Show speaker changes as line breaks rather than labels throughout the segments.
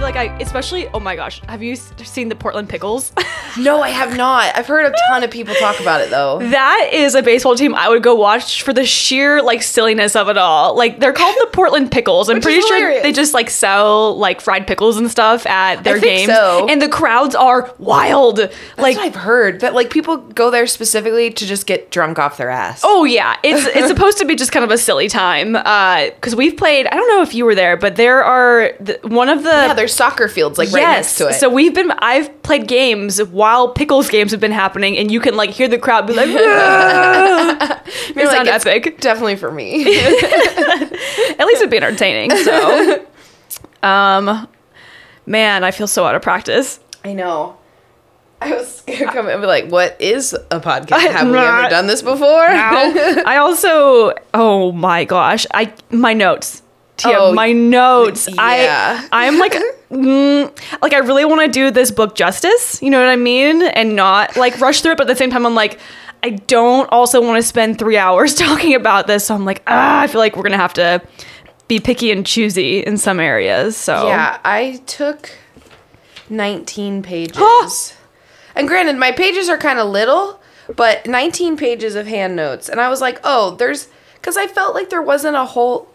feel like I, especially, oh my gosh, have you seen the Portland Pickles?
No, I have not. I've heard a ton of people talk about it though.
that is a baseball team I would go watch for the sheer like silliness of it all. Like they're called the Portland Pickles. I'm pretty sure they just like sell like fried pickles and stuff at their games,
so.
and the crowds are wild.
That's
like
what I've heard. That like people go there specifically to just get drunk off their ass.
Oh yeah, it's it's supposed to be just kind of a silly time Uh because we've played. I don't know if you were there, but there are the, one of the
yeah, there's soccer fields like right next to it.
So we've been. I've played games while pickles games have been happening, and you can like hear the crowd be like, "Ah." it
You're
sound
like, it's
epic.
Definitely for me.
At least it'd be entertaining. So, um, man, I feel so out of practice.
I know. I was gonna come and be like, "What is a podcast?
I'm
Have we ever done this before?"
I also, oh my gosh, I my notes. Tia,
Oh,
my notes.
yeah.
I I'm like, mm, like I really want to do this book justice. You know what I mean, and not like rush through it. But at the same time, I'm like, I don't also want to spend three hours talking about this. So I'm like, ah, I feel like we're gonna have to be picky and choosy in some areas. So
Yeah, I took 19 pages. and granted, my pages are kind of little, but 19 pages of hand notes. And I was like, oh, there's. Because I felt like there wasn't a whole.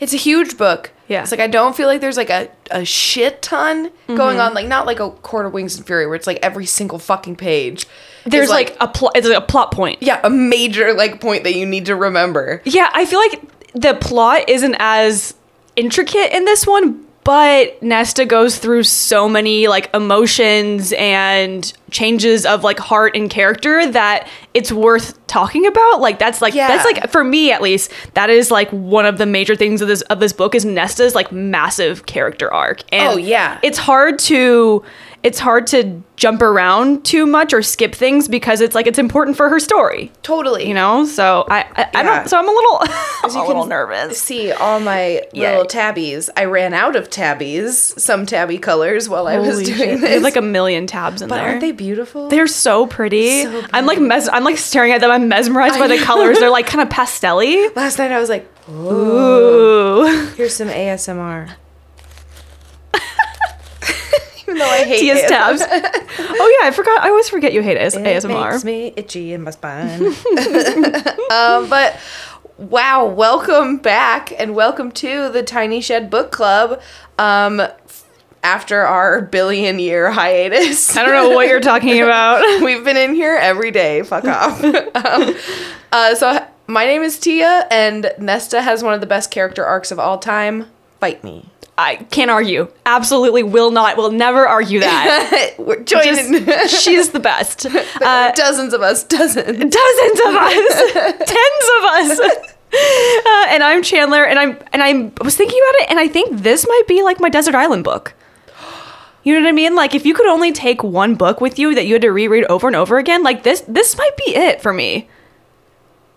It's a huge book.
Yeah.
It's like I don't feel like there's like a, a shit ton going mm-hmm. on. Like, not like a Court of Wings and Fury where it's like every single fucking page.
there's like, a plot. It's like a plot point.
Yeah, a major like point that you need to remember.
Yeah, I feel like the plot isn't as intricate in this one, but Nesta goes through so many like emotions and changes of like heart and character that it's worth talking about. Like that's like
Yeah.
that's like for me at least, that is like one of the major things of this of this book is Nesta's like massive character arc. And
Oh, yeah.
It's hard to it's hard to jump around too much or skip things because it's like it's important for her story
Totally.
you know so i i, I
Yeah.
don't so i'm a little I'm
you
a little
can
nervous
see all my
Yeah.
little tabbies. I ran out of tabbies, some tabby colors while I was doing
shit.
this.
Have like a million tabs in there.
but
there
aren't they beautiful?
they're so pretty.
So
I'm like mes- I'm like staring at them. I'm mesmerized by the colors. They're like kind of pastelly.
Last night I was like,
Ooh.
here's some ASMR. Even though I hate
Tia's tabs. Oh yeah, I forgot. I always forget you hate AS-
It
ASMR.
makes me itchy in my spine. um, but wow, welcome back and welcome to the Tiny Shed Book Club. Um, after our billion year hiatus,
I don't know what you're talking about.
We've been in here every day. Fuck off. um, uh, so my name is Tia, and Nesta has one of the best character arcs of all time. Fight me.
I can't argue. Absolutely will not. Will never argue that.
We're joining.
Just, she's the best. Uh,
dozens of us. Dozens.
dozens of us, tens of us. Uh, and I'm Chandler, and I'm and I'm, I was thinking about it, and I think this might be like my desert island book. You know what I mean? Like if you could only take one book with you that you had to reread over and over again, like this, this might be it for me.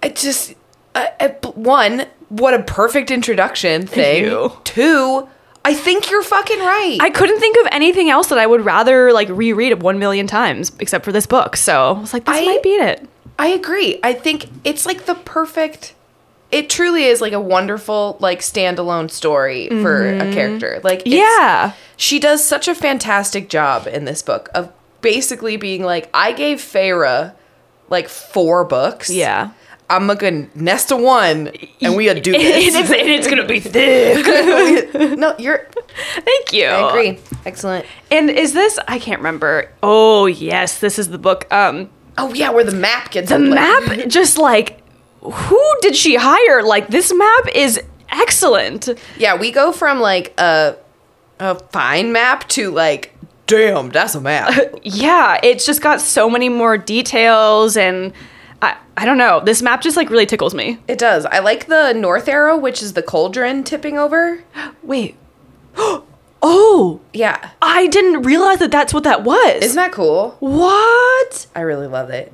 I just uh, uh, one. What a perfect introduction thing.
you.
Two. I think you're fucking right.
I couldn't think of anything else that I would rather like reread one million times except for this book. So I was like, this
I-
might beat it.
I agree. I think it's like the perfect. It truly is like a wonderful like standalone story for a mm-hmm. character. Like it's-
Yeah.
she does such a fantastic job in this book of basically being like, I gave Feyre like four books.
Yeah.
I'm gonna nest a one, and we gonna do
And
this.
it's, and it's gonna be thick.
no, you're.
Thank you.
I agree. Excellent.
And is this? I can't remember. Oh yes, this is the book. Um,
Oh yeah, where the map gets
the map just like who did she hire? Like this map is excellent.
Yeah, we go from like a a fine map to like, damn, that's a map.
Yeah, it's just got so many more details and I I don't know. This map just like really tickles me.
it does. I like the north arrow, which is the cauldron tipping over.
Wait. oh,
Yeah,
I didn't realize that that's what that was.
isn't that cool?
what?
I really love it.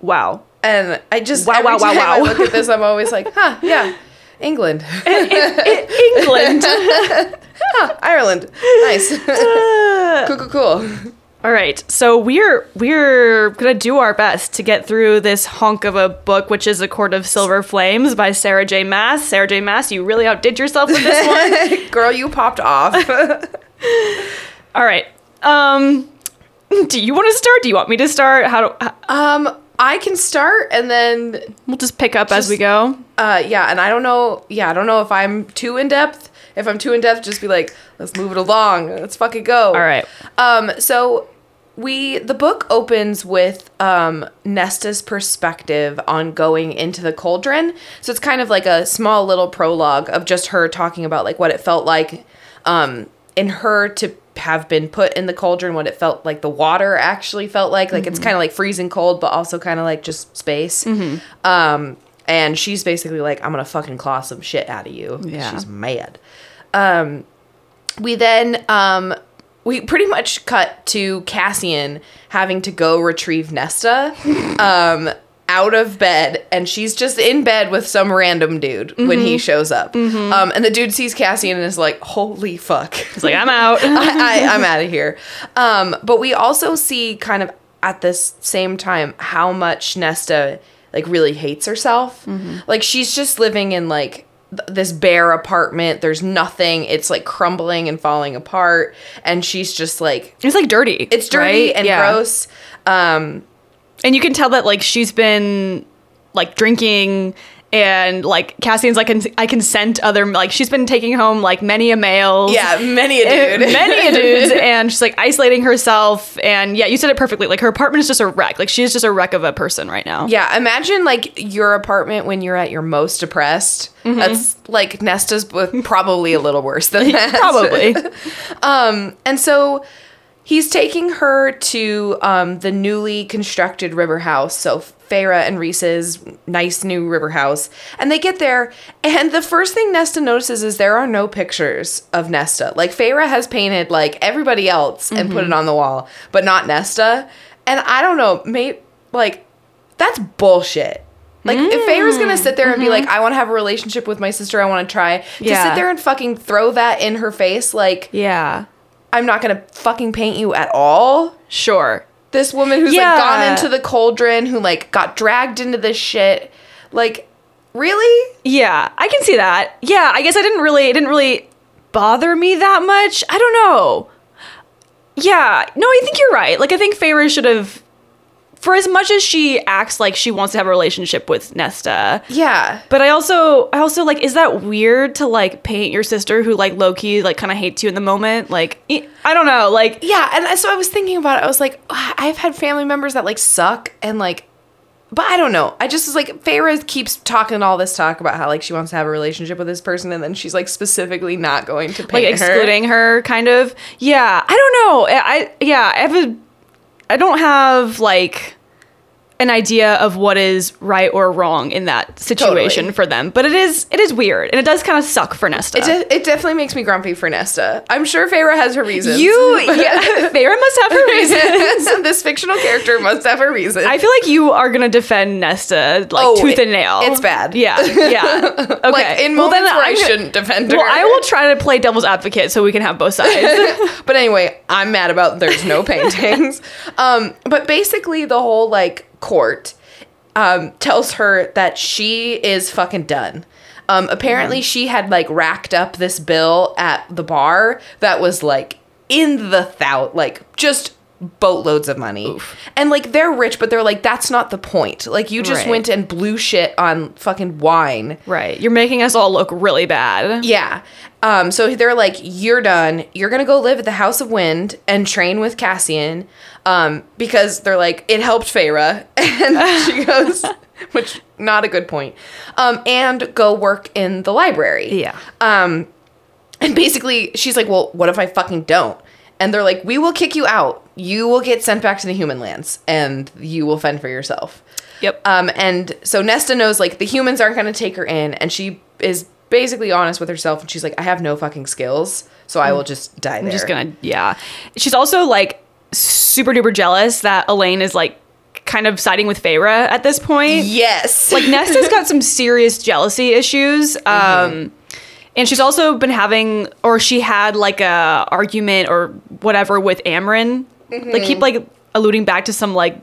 Wow.
And I just
Wow, wow, wow,
time I
wow.
look at this, I'm always like, huh, yeah, England, eh, eh, eh,
England.
Ireland, nice, cool, cool, cool.
All right, so we're we're gonna do our best to get through this hunk of a book, which is *A Court of Silver Flames* by Sarah J. Maas. Sarah J. Maas, you really outdid yourself with this one.
Girl, you popped off.
All right. Um, do you want to start? Do you want me to start? How do h-
Um, I can start and then
we'll just pick up as we go?
uh yeah, and I don't know yeah, I don't know if I'm too in depth. If I'm too in depth, just be like, let's move it along. Let's fucking go.
All right.
Um, so we the book opens with um Nesta's perspective on going into the cauldron. So it's kind of like a small little prologue of just her talking about like what it felt like um in her to have been put in the cauldron, what it felt like the water actually felt like. Like it's kind of like freezing cold, but also kind of like just space. Um, and she's basically like, I'm gonna fucking claw some shit out of you.
Yeah.
She's mad. Um, we then um we pretty much cut to Cassian having to go retrieve Nesta um out of bed and she's just in bed with some random dude when he shows up. Um and the dude sees Cassian and is like, "Holy fuck."
It's like I'm out.
I, I, I'm out of here. Um, but we also see kind of at this same time how much Nesta like really hates herself. Like she's just living in like th- this bare apartment. There's nothing. It's like crumbling and falling apart, and she's just like
it's like dirty.
it's dirty
right?
and
Yeah.
gross. Um,
and you can tell that like she's been like drinking and like Cassian's like I can scent other like she's been taking home like many a male
yeah, many a dude.
many a dudes and she's like isolating herself and yeah you said it perfectly like her apartment is just a wreck like she's just a wreck of a person right now
Yeah, imagine like your apartment when you're at your most depressed.
Mm-hmm.
That's like Nesta's, probably a little worse than that.
probably
Um, and so he's taking her to um, the newly constructed river house. So Feyre and Rhys's nice new river house. And they get there, and the first thing Nesta notices is there are no pictures of Nesta. Like Feyre has painted like everybody else and put it mm-hmm. on the wall, but not Nesta. And I don't know, may like that's bullshit. Like if mm. Feyre's gonna sit there and be mm-hmm. like, I want to have a relationship with my sister, I want to try. To
Yeah.
sit there and fucking throw that in her face, like
yeah
I'm not gonna fucking paint you at all.
sure
This woman who's
Yeah.
like gone into the cauldron, who like got dragged into this shit, like really?
yeah I can see that. Yeah I guess I didn't really it didn't really bother me that much. I don't know. Yeah no I think you're right. Like I think Feyre should have for as much as she acts like she wants to have a relationship with Nesta
Yeah.
But I also, I also like, is that weird to like paint your sister who like low key like kind of hates you in the moment? Like, I don't know, like,
Yeah, and so I was thinking about it. I was like, "Ah, I've had family members that like suck and like, but I don't know. I just was like, Feyre keeps talking all this talk about how like she wants to have a relationship with this person, and then she's like specifically not going to
like
paint her.
excluding her, kind of. Yeah, I don't know. I, I yeah, I have a, I don't have like an idea of what is right or wrong in that situation
Totally.
for them. But it is, it is weird, and it does kind of suck for Nesta.
It, de- it definitely makes me grumpy for Nesta. I'm sure Feyre has her reasons.
you, yeah, Feyre must have her reasons.
this fictional character must have a reason.
I feel like you are gonna defend Nesta like
Oh,
tooth
it-
and nail.
it's bad.
Yeah, yeah. Okay.
like in moments where I shouldn't defend her.
Well, I will try to play devil's advocate so we can have both sides.
but anyway, I'm mad about there's no paintings. um, but basically, the whole like court um, tells her that she is fucking done. Um, apparently, she had like racked up this bill at the bar that was like in the thou, like just boatloads of money. And like they're rich, but they're like, that's not the point. Like you just
Right.
went and blew shit on fucking wine.
right. You're making us all look really bad.
Yeah. Um, so they're like, you're done. You're gonna go live at the House of Wind and train with Cassian. Um, because they're like, it helped Feyre. And she goes, which not a good point. Um, and go work in the library.
Yeah.
Um, and basically she's like, well, what if I fucking don't? And they're like, we will kick you out. You will get sent back to the human lands and you will fend for yourself.
Yep.
Um, and so Nesta knows like the humans aren't going to take her in, and she is basically honest with herself, and she's like, I have no fucking skills, so I will just die there.
I'm just gonna yeah. She's also like super duper jealous that Elain is like kind of siding with Feyre at this point.
Yes,
like Nesta's got some serious jealousy issues. Um and she's also been having or she had like a argument or whatever with Amren. Like keep like alluding back to some like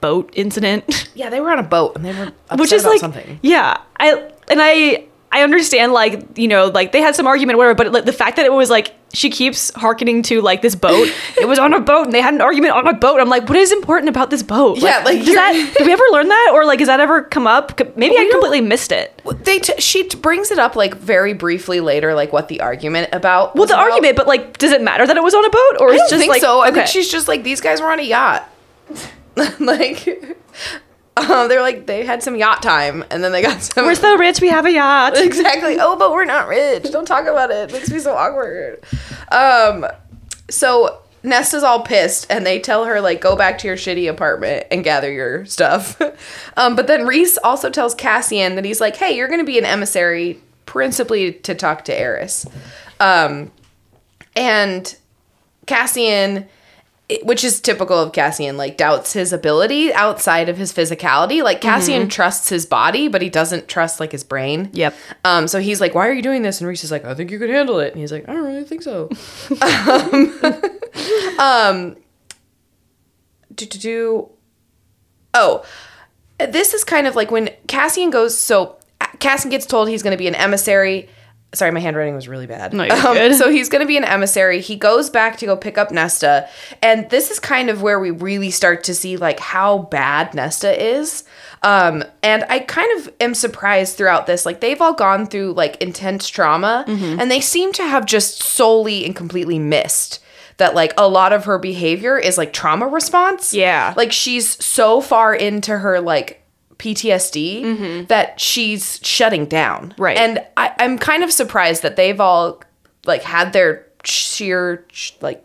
boat incident.
yeah, they were on a boat and they were upset
Which is like
something.
Yeah. I and I I understand like, you know, like they had some argument or whatever, but like the fact that it was like she keeps harkening to like this boat. it was on a boat and they had an argument on a boat. I'm like, what is important about this boat?
Yeah, like,
does that did we ever learn that or like has that ever come up? Maybe I completely missed it.
They t- she t- brings it up like very briefly later, like what the argument about.
Well, the
about.
argument, but like, does it matter that it was on a boat or
I
it's just
think
like
so. I
okay.
think she's just like these guys were on a yacht. like, um, they're like they had some yacht time, and then they got some.
we're so rich, we have a yacht.
exactly. Oh, but we're not rich. Don't talk about it. It makes me so awkward. Um, so Nesta's all pissed, and they tell her like go back to your shitty apartment and gather your stuff. um, but then Rhys also tells Cassian that he's like, hey, you're gonna be an emissary principally to talk to Eris. Um, and Cassian, which is typical of Cassian, like doubts his ability outside of his physicality. Like Cassian trusts his body, but he doesn't trust like his brain.
Yep.
Um, so he's like, "Why are you doing this?" And Rhys is like, "I think you could handle it." And he's like, "I don't really think so." um, um, do do do. Oh, this is kind of like when Cassian goes. So Cassian gets told he's going to be an emissary. Sorry, my handwriting was really bad.
No, good.
So he's going to be an emissary. He goes back to go pick up Nesta, and this is kind of where we really start to see like how bad Nesta is. Um, and I kind of am surprised throughout this. Like they've all gone through like intense trauma,
Mm-hmm.
and they seem to have just solely and completely missed that like a lot of her behavior is like trauma response.
Yeah.
Like she's so far into her like PTSD that she's shutting down.
Mm-hmm. Right.
And I, I'm kind of surprised that they've all like had their sheer like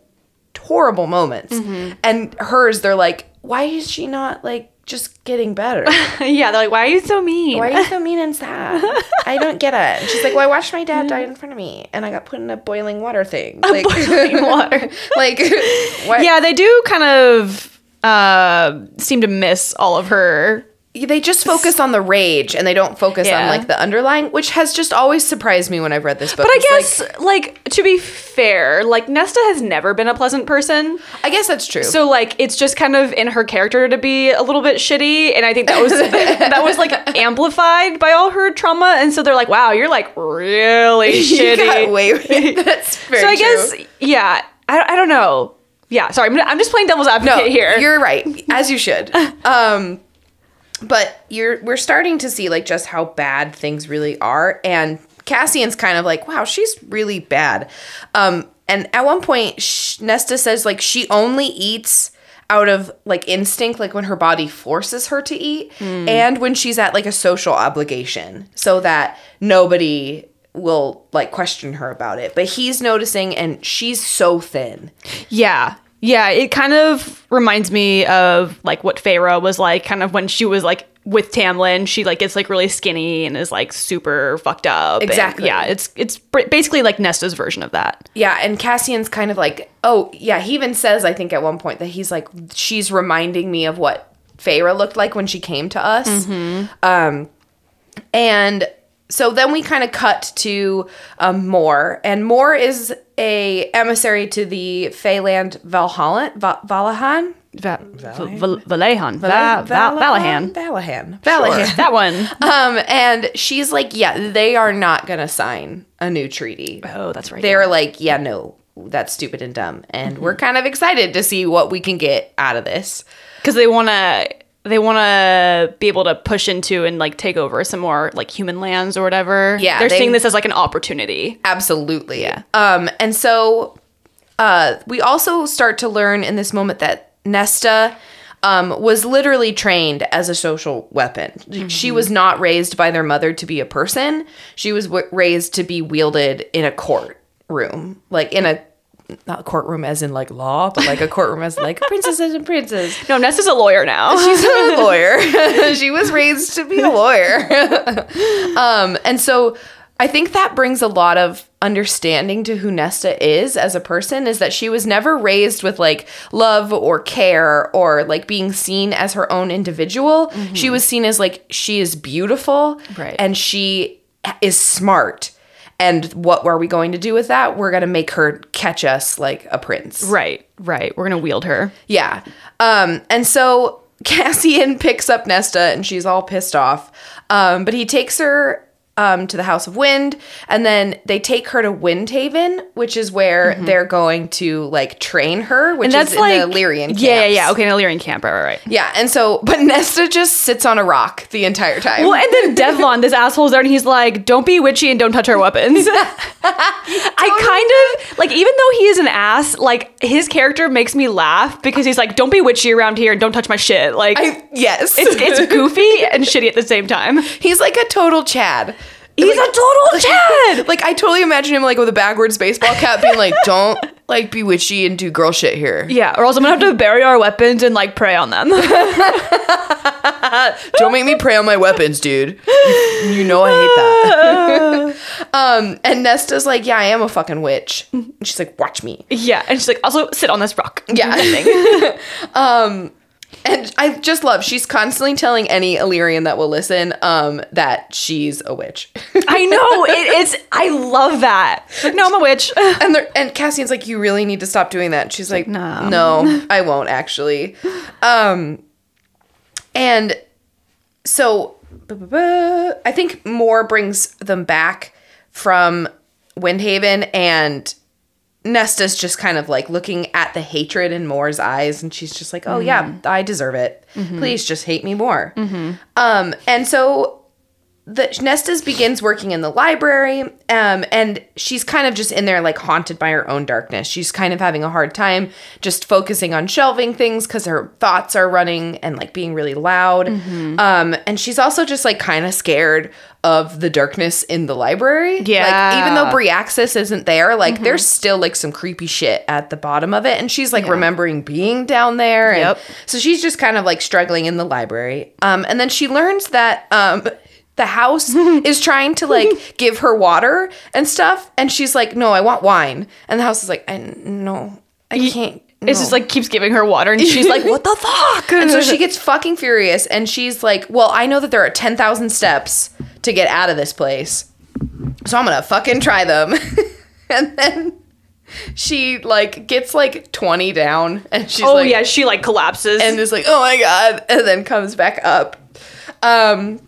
horrible moments.
Mm-hmm.
And hers, they're like, why is she not like just getting better?
yeah, they're like, why are you so mean?
Why are you so mean and sad? I don't get it. And she's like, Well, I watched my dad die in front of me and I got put in a boiling water thing. Like
boiling water.
like what
yeah, they do kind of uh, seem to miss all of her.
They just focus on the rage and they don't focus
Yeah.
on like the underlying, which has just always surprised me when I've read this book.
But I guess, like, to be fair, like Nesta has never been a pleasant person.
I guess that's true.
So like it's just kind of in her character to be a little bit shitty, and I think that was that was like amplified by all her trauma, and so they're like, "Wow, you're like really shitty."
away. That's very
so I
true.
guess, yeah, I, I don't know. Yeah, sorry, I'm, I'm just playing devil's advocate
no,
here.
you're right, as you should. Um, but you're we're starting to see like just how bad things really are, and Cassian's kind of like, wow, she's really bad. Um, and at one point, sh- Nesta says like she only eats out of like instinct, like when her body forces her to eat,
Hmm.
and when she's at like a social obligation, so that nobody will like question her about it. But he's noticing, and she's so thin.
Yeah. Yeah, it kind of reminds me of like what Feyre was like kind of when she was like with Tamlin, she like gets like really skinny and is like super fucked up. and,
Exactly.
yeah, it's it's basically like Nesta's version of that.
Yeah, and Cassian's kind of like, oh, yeah, he even says, I think, at one point that he's like, she's reminding me of what Feyre looked like when she came to us. Hmm. Um, and so then we kind of cut to um, Mor, and Mor is a emissary to the Feyland Vallahan, Va- Vallahan?
Va- Val- Vallahan. Va- Val- Vallahan.
Vallahan.
Sure,
Vallahan.
that one.
Um, and she's like, yeah, they are not going to sign a new treaty.
Oh, that's right.
they're like, yeah, no, that's stupid and dumb. And we're kind of excited to see what we can get out of this.
because they want to they want to be able to push into and like take over some more like human lands or whatever.
Yeah,
they're
they-
seeing this as like an opportunity.
Absolutely. Yeah. Um, and so uh, we also start to learn in this moment that Nesta um, was literally trained as a social weapon. She was not raised by their mother to be a person. She was w- raised to be wielded in a courtroom, like in a not a courtroom as in like law, but like a courtroom as like princesses and princes.
No, Nesta's a lawyer now.
She's a lawyer. she was raised to be a lawyer. um, and so I think that brings a lot of understanding to who Nesta is as a person is that she was never raised with like love or care or like being seen as her own individual. She was seen as like she is beautiful
Right.
and she is smart. And what are we going to do with that? We're going to make her catch us like a prince.
right, right. We're gonna wield her.
Yeah. Um, and so Cassian picks up Nesta and she's all pissed off. Um, but he takes her um, to the House of Wind, and then they take her to Windhaven, which is where they're going to like train her, which
Mm-hmm. and that's
is
like
in the Illyrian camps.
Yeah, yeah, yeah. Okay, an Illyrian camp. Right, right, right.
Yeah, and so, but Nesta just sits on a rock the entire time.
Well, and then Devlon, this asshole's there, and he's like, "Don't be witchy and don't touch our weapons." I kind of like, even though he is an ass, like his character makes me laugh because he's like, "Don't be witchy around here and don't touch my shit." Like,
I, yes,
it's it's goofy and shitty at the same time.
he's like a total Chad.
He's a total Chad.
Like I totally imagine him like with a backwards baseball cap, being like, "Don't like be witchy and do girl shit here.
Yeah, or else I'm gonna have to bury our weapons and like pray on them.
Don't make me prey on my weapons, dude. You, you know I hate that." um, and Nesta's like, "Yeah, I am a fucking witch." And she's like, "Watch me."
yeah, and she's like, also sit on this rock.
Yeah. um, and I just love she's constantly telling any Illyrian that will listen um that she's a witch.
I know it, it's. I love that. Like, no, I'm a witch.
and and Cassian's like, you really need to stop doing that. She's like,
no.
no, I won't actually. Um, and so I think Mor brings them back from Windhaven, and Nesta's just kind of like looking at the hatred in Mor's eyes, and she's just like, oh yeah, mm-hmm. I deserve it. Mm-hmm. Please just hate me more. Mm-hmm. Um, and so the Nestas begins working in the library, um, and she's kind of just in there like haunted by her own darkness. She's kind of having a hard time just focusing on shelving things because her thoughts are running and like being really loud. Um, and she's also just like kind of scared of the darkness in the library.
Yeah.
Like even though Bryaxis isn't there, like there's still like some creepy shit at the bottom of it. And she's like remembering being down there. And
Yep.
so she's just kind of like struggling in the library. Um, and then she learns that um, the house is trying to like give her water and stuff. And she's like, no, I want wine. And the house is like, I no, I can't.
It's just like keeps giving her water, and she's like, "What the fuck?"
And so she gets fucking furious and she's like, Well, I know that there are 10,000 steps to get out of this place. So I'm gonna fucking try them. and then she like gets like 20 down and she's
oh
like,
yeah, she like collapses.
and is like, oh my god, and then comes back up. Um,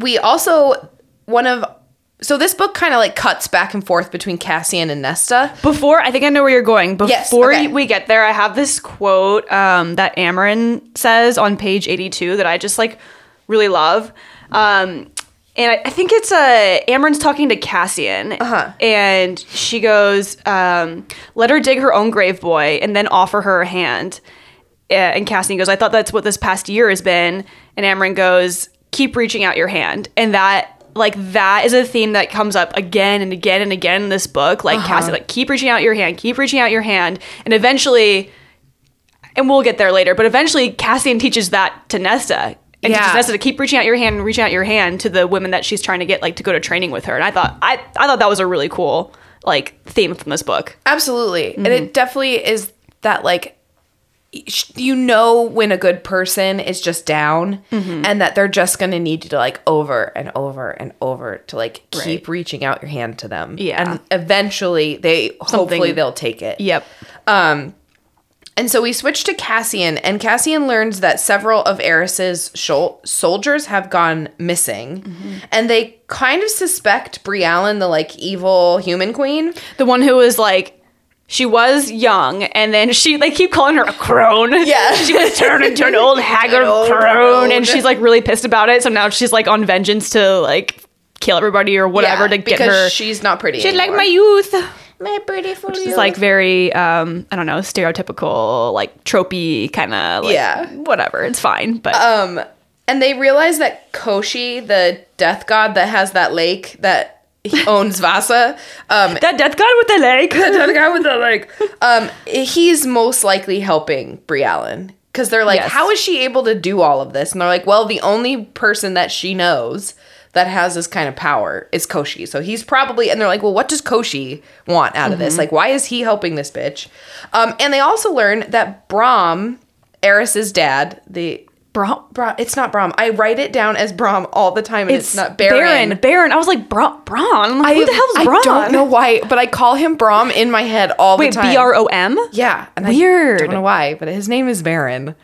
we also one of so this book kind of like cuts back and forth between Cassian and Nesta.
Before I think I know where you're going.
Yes,
Before
okay.
we get there, I have this quote um, that Amarin says on page 82 that I just like really love. Um, and I, I think it's uh, Amarin's talking to Cassian,
Uh-huh.
and she goes, um, "Let her dig her own grave, boy, and then offer her a hand." Uh, and Cassian goes, "I thought that's what this past year has been." And Amarin goes, "Keep reaching out your hand," and that. Like that is a theme that comes up again and again and again in this book. Like Cassie, like keep reaching out your hand, keep reaching out your hand, and eventually, and we'll get there later. But eventually, Cassian teaches that to Nesta, and
Yeah.
teaches Nesta to keep reaching out your hand and reaching out your hand to the women that she's trying to get like to go to training with her. And I thought I I thought that was a really cool like theme from this book.
Absolutely. And
Mm-hmm.
it definitely is that like you know when a good person is just down
Mm-hmm.
and that they're just going to need you to like over and over and over to like keep reaching out your hand to them.
Yeah.
And eventually they hopefully they'll take it.
Yep.
Um and so we switch to Cassian, and Cassian learns that several of Eris's shol- soldiers have gone missing,
Mm-hmm.
and they kind of suspect Briallyn, the like evil human queen.
The one who was like she was young and then she they keep calling her a crone.
Yeah.
She was turned into an old haggard
An old
crone
crone.
and she's like really pissed about it. So now she's like on vengeance to like kill everybody or whatever
Yeah,
to get
because
her
she's not pretty.
She's like my youth.
my pretty. beautiful.
It's like very um I don't know, stereotypical, like tropey kind of like
Yeah.
whatever. It's fine. But
um, and they realize that Koschei, the death god that has that lake that owns Vassa, um,
that death god with the leg.
the guy with the leg. um, he's most likely helping Briallyn because they're like,
Yes.
how is she able to do all of this? And they're like, well, the only person that she knows that has this kind of power is Koschei. So he's probably, and they're like, well, what does Koschei want out of this? Like, why is he helping this bitch? Um, and they also learn that Brahm, Eris's dad, the
Bra-
Brahm, it's not Brom. I write it down as Brom all the time, and it's,
it's
not Baron.
Baron. Baron. I was like, Brom. Braun?
I,
Who the hell's Braun?
I don't know why, but I call him Brom in my head all
Wait,
the time.
Wait, B R O M?
Yeah. And I
Weird.
don't know why, but his name is Baron.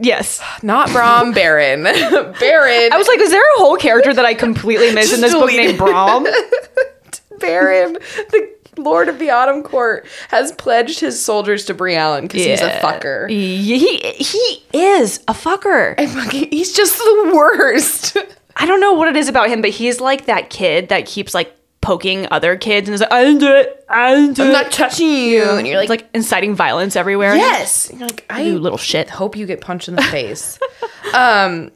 Yes.
Not Brom, Baron. Baron.
I was like, is there a whole character that I completely missed in this book named Brom?
Baron, the Lord of the Autumn Court, has pledged his soldiers to Briallyn because he's a fucker.
He he is a fucker.
And fucking- He's just the worst.
I don't know what it is about him, but he's like that kid that keeps like poking other kids and is like, I didn't do it. I didn't do
I'm
it.
not touching you. And you're like,
like inciting violence everywhere.
yes. You're like, I
You little shit.
hope you get punched in the face. um,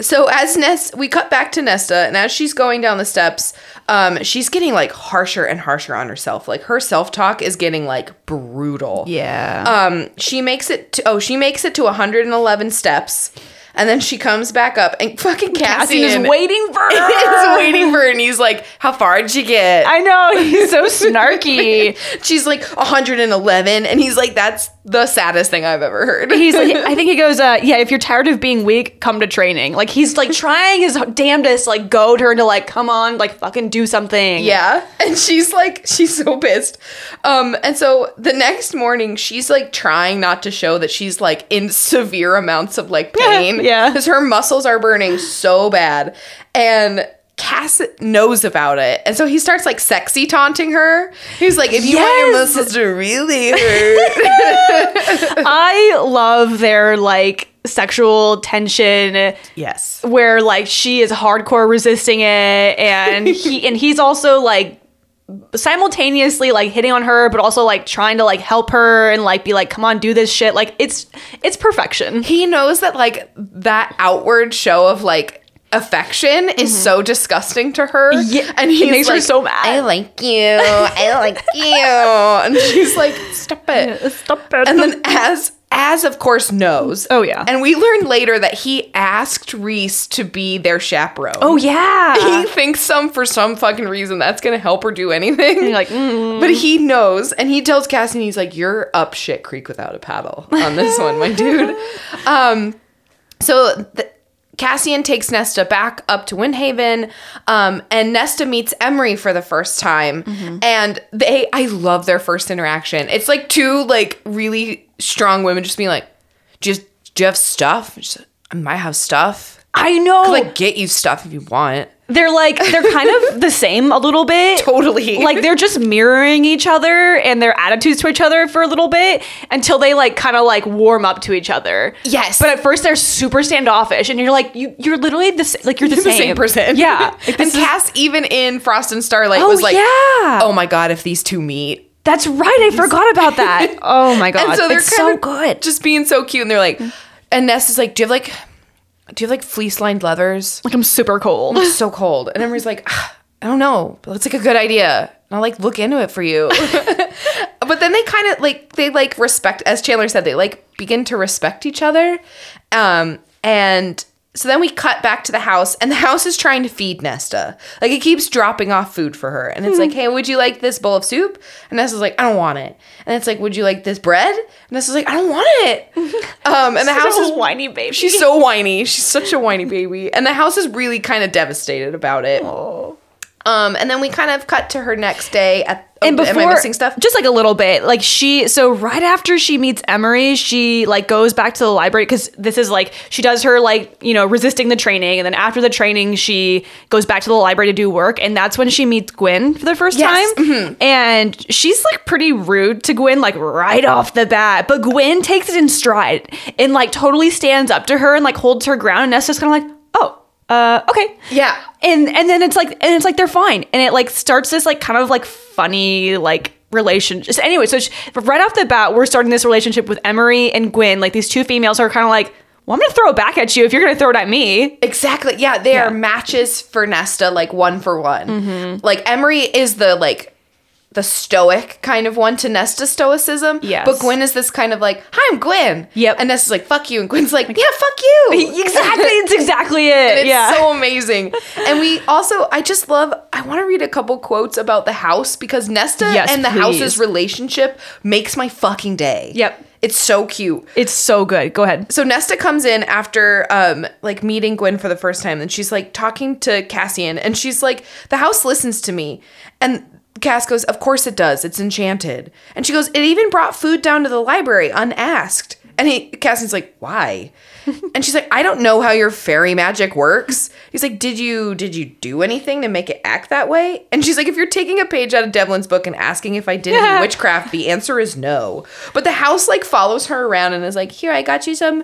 so as Nest, we cut back to Nesta, and as she's going down the steps, um, she's getting like harsher and harsher on herself. Like her self talk is getting like brutal.
Yeah.
Um, she makes it. To, oh, she makes it to 111 steps, and then she comes back up, and fucking
Cassian
Cassian
is waiting for her.
is waiting for her, and he's like, "How far did you get?"
I know he's so snarky.
She's like 111, and he's like, "That's the saddest thing I've ever heard."
He's like, I think he goes, uh, yeah. If you're tired of being weak, come to training. Like he's like trying his damnedest, like goad her into like, come on, like fucking do something.
Yeah. And she's like, she's so pissed. Um, and so the next morning, she's like trying not to show that she's like in severe amounts of like pain.
Yeah.
Because her muscles are burning so bad. And Cass knows about it. And so he starts like sexy taunting her. He's like, if you want your muscles to really hurt.
I love their like sexual tension
yes.
where like she is hardcore resisting it and he and he's also like simultaneously like hitting on her but also like trying to like help her and like be like come on do this shit like it's it's perfection
He knows that like that outward show of like affection is so disgusting to her.
Mm-hmm. Yeah,
and he
makes her so mad.
I like you. I like you. And she's like, stop it.
stop it
And then as as of course knows.
Oh, yeah.
And we learn later that he asked Rhys to be their chaperone.
oh yeah
He thinks some for some fucking reason that's gonna help her do anything.
Like mm.
But he knows, and he tells Cassian, he's like, "You're up shit creek without a paddle on this one, my dude." Um, so th- Cassian takes Nesta back up to Windhaven, um, and Nesta meets Emerie for the first time, and they, I love their first interaction. It's like two like really strong women just being like, "Just do you have stuff?" I might have stuff.
I know
Like, get you stuff if you want.
they're like they're kind of the same a little bit
Totally.
like they're just mirroring each other and their attitudes to each other for a little bit until they like kind of like warm up to each other
Yes.
but at first they're super standoffish and you're like you you're literally the like you're the,
the
same.
same person.
yeah Like,
and
this is-
Cass, even in Frost and Starlight,
Oh,
was like,
yeah.
"Oh my god, if these two meet."
that's right i forgot about that oh my god
And so they're
so good
just being so cute. And they're like, and Ness is like, "Do you have like, do you have like fleece lined leathers?"
like i'm super cold
It's so cold. And Emerie's like, "Ah, "I don't know, but it's like a good idea." And I'll like look into it for you. but then they kind of like they like respect, as Chandler said, they like begin to respect each other. Um, and so then we cut back to the house, and the house is trying to feed Nesta. Like it keeps dropping off food for her, and it's like, "Hey, would you like this bowl of soup?" And Nesta's like, "I don't want it." And it's like, "Would you like this bread?" And Nesta's like, "I don't want it." Um, and the house is
whiny baby
She's so whiny. She's such a whiny baby. And the house is really kind of devastated about it. Um, and then we kind of cut to her next day at
and
oh,
before
am I missing stuff?
just like a little bit like she so right after she meets emerie she like goes back to the library because this is like she does her like you know resisting the training and then after the training she goes back to the library to do work and that's when she meets gwen for the first
Yes. Mm-hmm.
time and she's like pretty rude to gwen like right off the bat but gwen takes it in stride and like totally stands up to her and like holds her ground and nesta's kind of like uh okay
Yeah.
and and then it's like and it's like they're fine and it like starts this like kind of like funny like relationship anyway so she, right off the bat we're starting this relationship with emerie and gwen like these two females are kind of like well i'm gonna throw it back at you if you're gonna throw it at me
Exactly. Yeah, they
Yeah.
are matches for Nesta, like one for one.
Mm-hmm.
Like Emerie is the like the stoic kind of one to Nesta's stoicism.
Yes.
But Gwen is this kind of like, hi, I'm Gwen.
Yep.
And Nesta's like, fuck you. And Gwen's like, yeah, fuck you.
exactly it's exactly it
It's
yeah
so amazing. And we also, I just love, I want to read a couple quotes about the house because Nesta
Yes,
and the
please.
house's relationship makes my fucking day.
Yep.
It's so cute.
it's so good go ahead
So Nesta comes in after um like meeting Gwen for the first time and she's like talking to Cassian and she's like the house listens to me and Cass goes of course it does it's enchanted and she goes it even brought food down to the library unasked And he Cassian's like, why? and she's like, I don't know how your fairy magic works. He's like, Did you did you do anything to make it act that way? And she's like, If you're taking a page out of Devlon's book and asking if I did any witchcraft, the answer is no. But the house like follows her around and is like, Here, I got you some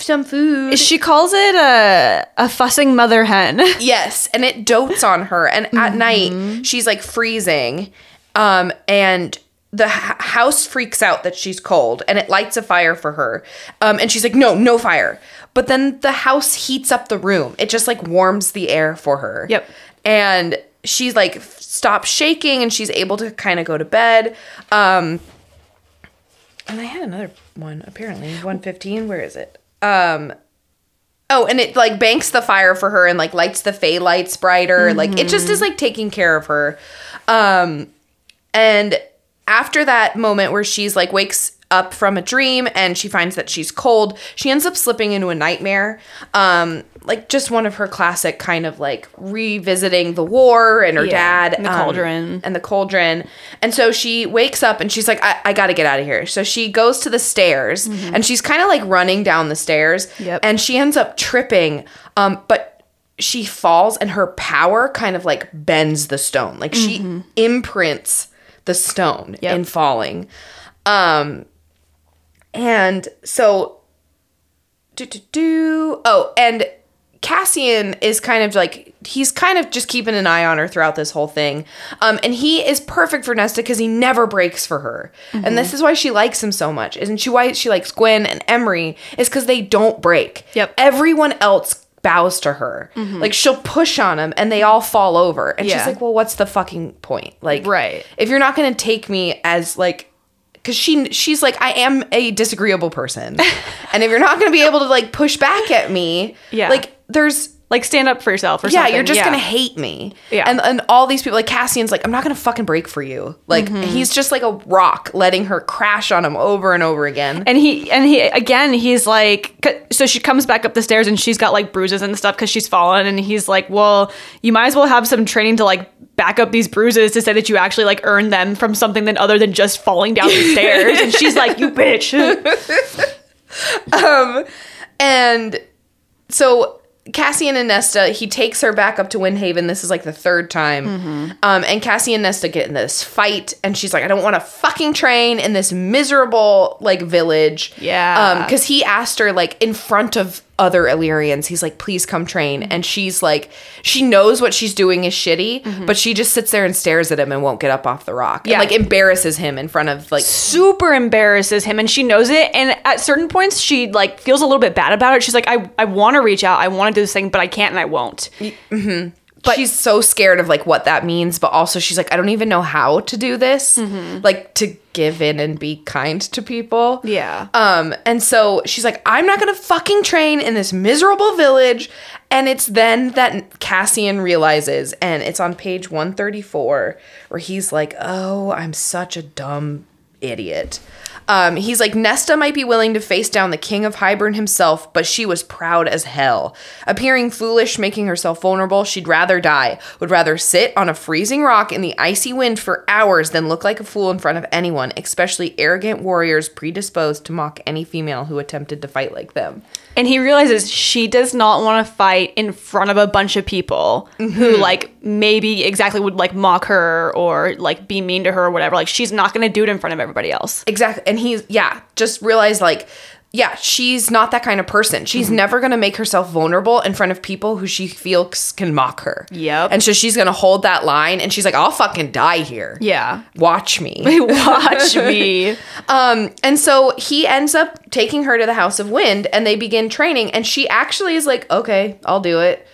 some food.
She calls it a a fussing mother hen.
Yes, and it dotes on her. And at night, she's like freezing, um, and the h- house freaks out that she's cold, and it lights a fire for her. Um, and she's like, "No, no fire." But then the house heats up the room. It just like warms the air for her.
Yep.
And she's like stops shaking, and she's able to kind of go to bed. Um, and I had another one apparently, one fifteen. Where is it? Um, Oh, and it like banks the fire for her and like lights the fey lights brighter. Like it just is like taking care of her. Um and after that moment where she's like wakes up from a dream and she finds that she's cold, she ends up slipping into a nightmare. Um like just one of her classic kind of like revisiting the war and her
Yeah,
dad
and the
um,
cauldron.
and the cauldron. And so she wakes up and she's like, I, I gotta get out of here. So she goes to the stairs and she's kind of like running down the stairs.
Mm-hmm. Yep.
And she ends up tripping. Um, but she falls and her power kind of like bends the stone. Like she imprints the stone
Yep.
in falling. Um, and so do do do. Oh, and Cassian is kind of like he's kind of just keeping an eye on her throughout this whole thing. Um, and he is perfect for Nesta because he never breaks for her. And this is why she likes him so much. Isn't she why she likes Gwen and Emerie? Is because they don't break.
Yep.
Everyone else bows to her. Like she'll push on them and they all fall over. And she's like, Well, what's the fucking point? Like
Right.
if you're not gonna take me as like because she she's like I am a disagreeable person, and if you're not gonna be able to like push back at me,
Yeah.
like there's
Like stand up for yourself or
yeah,
something.
you're just gonna hate me,
Yeah.
and and all these people like Cassian's like I'm not gonna fucking break for you, like
Mm-hmm.
he's just like a rock letting her crash on him over and over again.
And he and he again he's like so she comes back up the stairs and she's got like bruises and stuff because she's fallen and he's like well you might as well have some training to like back up these bruises to say that you actually like earned them from something than other than just falling down the stairs and she's like you bitch um
And so Cassie and Nesta, he takes her back up to Windhaven. This is like the third time.
Mm-hmm.
Um, and Cassie and Nesta get in this fight, and she's like, I don't want to fucking train in this miserable like village.
Yeah.
Um, because he asked her like in front of other Illyrians, he's like, please come train. And she's like, she knows what she's doing is shitty, but she just sits there and stares at him and won't get up off the rock.
Mm-hmm. Yeah.
And like embarrasses him in front of like
super embarrasses him and she knows it and at certain points she like feels a little bit bad about it she's like I, I want to reach out I want to do this thing but I can't and I won't
but she's so scared of like what that means but also she's like i don't even know how to do this like to give in and be kind to people.
Yeah.
um and so she's like i'm not gonna fucking train in this miserable village and it's then that cassian realizes and it's on page 134 where he's like oh i'm such a dumb idiot um, he's like, Nesta might be willing to face down the king of Hybern himself, but she was proud as hell. Appearing foolish, making herself vulnerable, she'd rather die. Would rather sit on a freezing rock in the icy wind for hours than look like a fool in front of anyone, especially arrogant warriors predisposed to mock any female who attempted to fight like them.
And he realizes she does not want to fight in front of a bunch of people who mm-hmm. like maybe exactly would like mock her or like be mean to her or whatever. Like she's not going to do it in front of everybody else.
Exactly. And he's, yeah, just realized like, yeah, she's not that kind of person. She's
Mm-hmm.
never going to make herself vulnerable in front of people who she feels can mock her.
Yep.
And so she's going to hold that line and she's like, I'll fucking die here.
yeah
Watch me.
watch me
Um, and so he ends up taking her to the House of Wind and they begin training. And she actually is like, okay, I'll do it.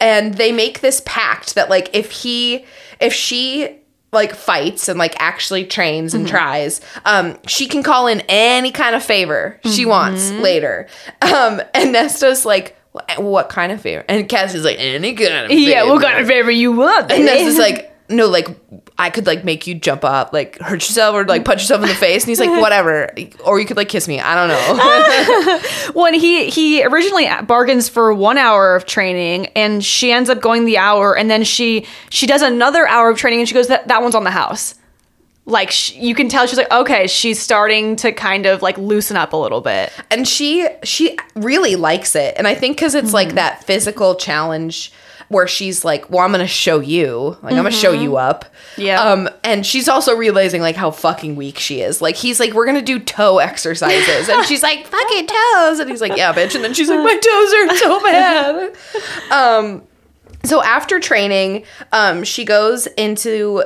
And they make this pact that, like, if he, if she, like fights and like actually trains and tries um she can call in any kind of favor she wants later. Um and nesta's like what kind of favor? And cassie's like any kind of favor
yeah what kind of favor. you want
and
baby?
Nesta's like, no, like I could like make you jump up, like hurt yourself or like punch yourself in the face. And he's like, whatever. Or you could like kiss me. I don't know.
when he he originally bargains for one hour of training and she ends up going the hour and then she she does another hour of training and she goes that that one's on the house like sh- you can tell she's like okay she's starting to kind of like loosen up a little bit
and she she really likes it and i think because it's like mm-hmm. that physical challenge where she's like well i'm gonna show you like i'm gonna show you up
Yeah.
um and she's also realizing like how fucking weak she is like he's like we're gonna do toe exercises and she's like fucking toes and he's like yeah bitch and then she's like my toes are so bad um so after training um she goes into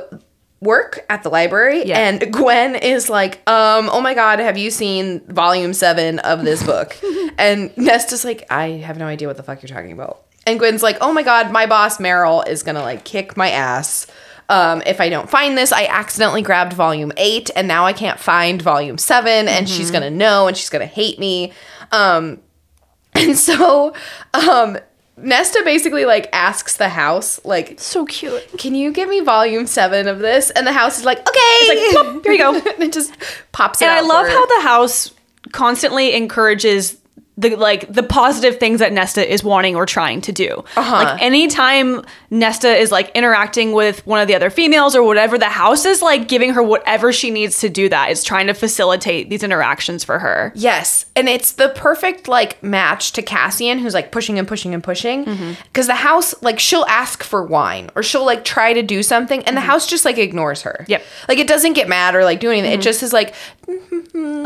work at the library
Yeah.
and Gwen is like, um, oh my god, have you seen volume seven of this book? and Nesta's like, I have no idea what the fuck you're talking about. And Gwen's like, oh my god, my boss Merrill is gonna like kick my ass. Um, if I don't find this, I accidentally grabbed volume eight and now I can't find volume 7 and she's gonna know and she's gonna hate me. Um, and so um Nesta basically like asks the house, like,
so cute
can you give me volume seven of this? And the house is like, okay.
like, "Plop, here you go."
and it just pops it
and i love how the house constantly encourages the like the positive things that Nesta is wanting or trying to do.
Uh-huh.
Like anytime Nesta is like interacting with one of the other females or whatever, the house is like giving her whatever she needs to do that. It's trying to facilitate these interactions for her.
Yes, and it's the perfect like match to Cassian, who's like pushing and pushing and pushing. Mm-hmm. Because the house, like, she'll ask for wine or she'll like try to do something, and the mm-hmm. house just like ignores her.
Yep.
like it doesn't get mad or like do anything. It mm-hmm. just is like, and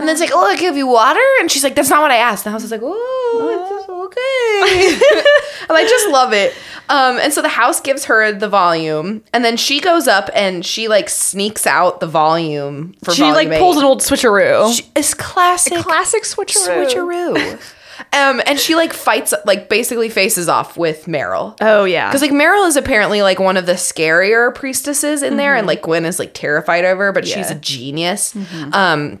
then it's like, oh, I give you water, and she's like, that's not what I asked. And the house is like, oh, it's okay, and I just love it. Um, and so the house gives her the volume, and then she goes up and she like sneaks out the volume for
She like
volume
pulls an old switcheroo.
She, It's classic.
classic switcheroo.
switcheroo. Um, and she like fights, like basically faces off with Merrill.
Oh yeah.
Because like Merrill is apparently like one of the scarier priestesses in there, and like Gwen is like terrified of her, but she's a genius. Um,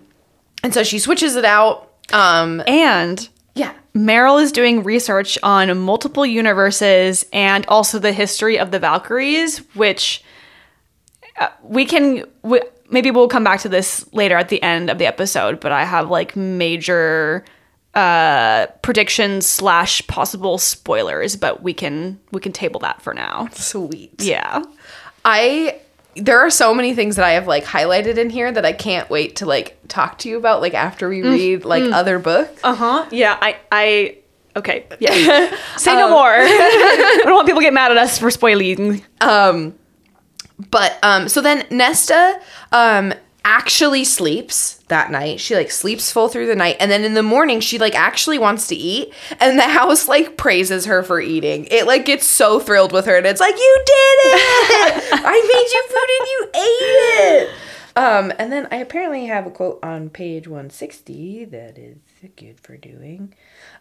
and so she switches it out. Um,
and
yeah,
Merrill is doing research on multiple universes and also the history of the Valkyries, which uh, we can we, maybe we'll come back to this later at the end of the episode. But I have like major uh predictions slash possible spoilers but we can we can table that for now.
Sweet.
yeah.
I there are so many things that I have like highlighted in here that I can't wait to like talk to you about like after we read like other books.
uh-huh. Yeah i i okay. Yeah. Say no more. I don't want people to get mad at us for spoiling.
Um But um so then Nesta um actually sleeps that night. She like sleeps full through the night and then in the morning she like actually wants to eat and the house like praises her for eating. It like gets so thrilled with her and it's like you did it. I made you food and you ate it. Um and then I apparently have a quote on page 160 that is good for doing.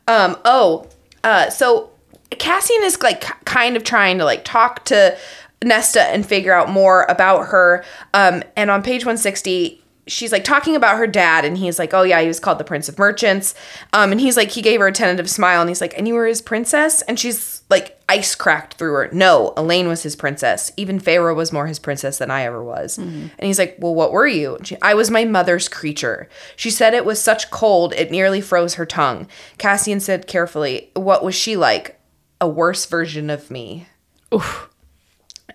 Um oh, uh so Cassian is like kind of trying to like talk to Nesta and figure out more about her. Um, and on page 160, she's like talking about her dad, and he's like, "Oh yeah, he was called the Prince of Merchants." Um, and he's like, he gave her a tentative smile, and he's like, "And you were his princess?" And she's like, ice cracked through her. No, Elain was his princess. Even Feyre was more his princess than I ever was. And he's like, "Well, what were you?" She, I was my mother's creature. She said it was such cold it nearly froze her tongue. Cassian said carefully, "What was she like?" A worse version of me.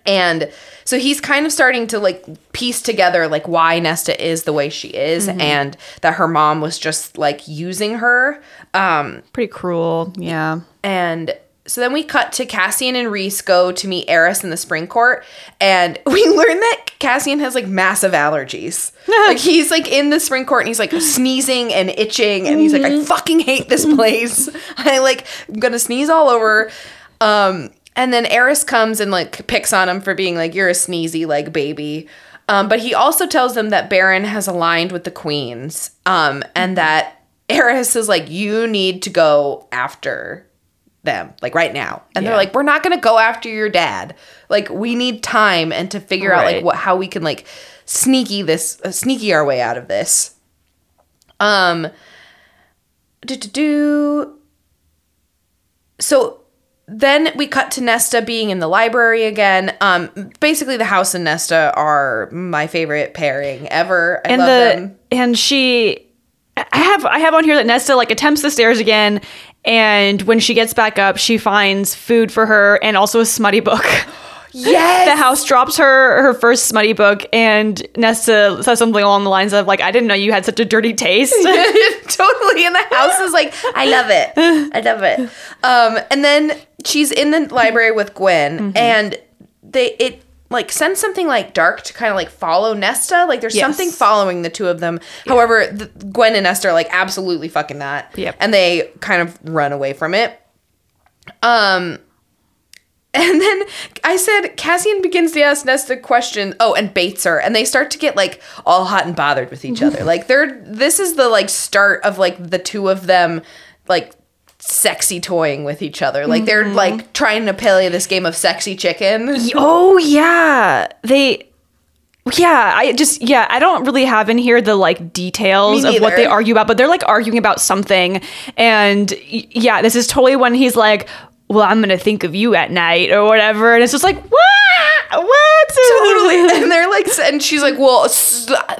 And so he's kind of starting to like piece together like why Nesta is the way she is and that her mom was just like using her. Um
pretty cruel yeah
and so then we cut to Cassian and Rhys go to meet Eris in the spring court, and we learn that Cassian has like massive allergies. like he's like in the spring court and he's like sneezing and itching, and he's like, I fucking hate this place. I like I'm gonna sneeze all over. Um, and then Eris comes and like picks on him for being like, You're a sneezy like baby. Um, but he also tells them that Beron has aligned with the queens. Um, and that Eris is like, You need to go after them like right now. And they're like we're not gonna go after your dad. Like we need time and to figure out like what how we can like sneaky this uh, sneaky our way out of this. Um do do do. So then we cut to Nesta being in the library again. Um, basically, the house and Nesta are my favorite pairing ever. I
and
love
the
them.
and she I have I have on here that Nesta like attempts the stairs again and when she gets back up she finds food for her and also a smutty book.
Yes.
the house drops her her first smutty book, and Nesta says something along the lines of like, "I didn't know you had such a dirty taste."
totally. And the house is like, I love it. I love it. Um, and then she's in the library with Gwen,
Mm-hmm.
and they it like sends something like dark to kind of like follow Nesta. Like there's
Yes.
something following the two of them. However, the, Gwen and Nesta are like absolutely fucking that.
Yep.
And they kind of run away from it. Um. And then I said, Cassian begins to ask Nesta question. Oh, and baits her, and they start to get like all hot and bothered with each other. Like they're this is the like start of like the two of them like sexy toying with each other. Like they're mm-hmm. like trying to play this game of sexy chicken.
oh yeah, they. Yeah, I just yeah, I don't really have in here the like details
Me
of what they argue about, but they're like arguing about something, and y- yeah, this is totally when he's like, "Well, I'm gonna think of you at night" or whatever, and it's just like, what? What?
Totally. And they're like, and she's like, well,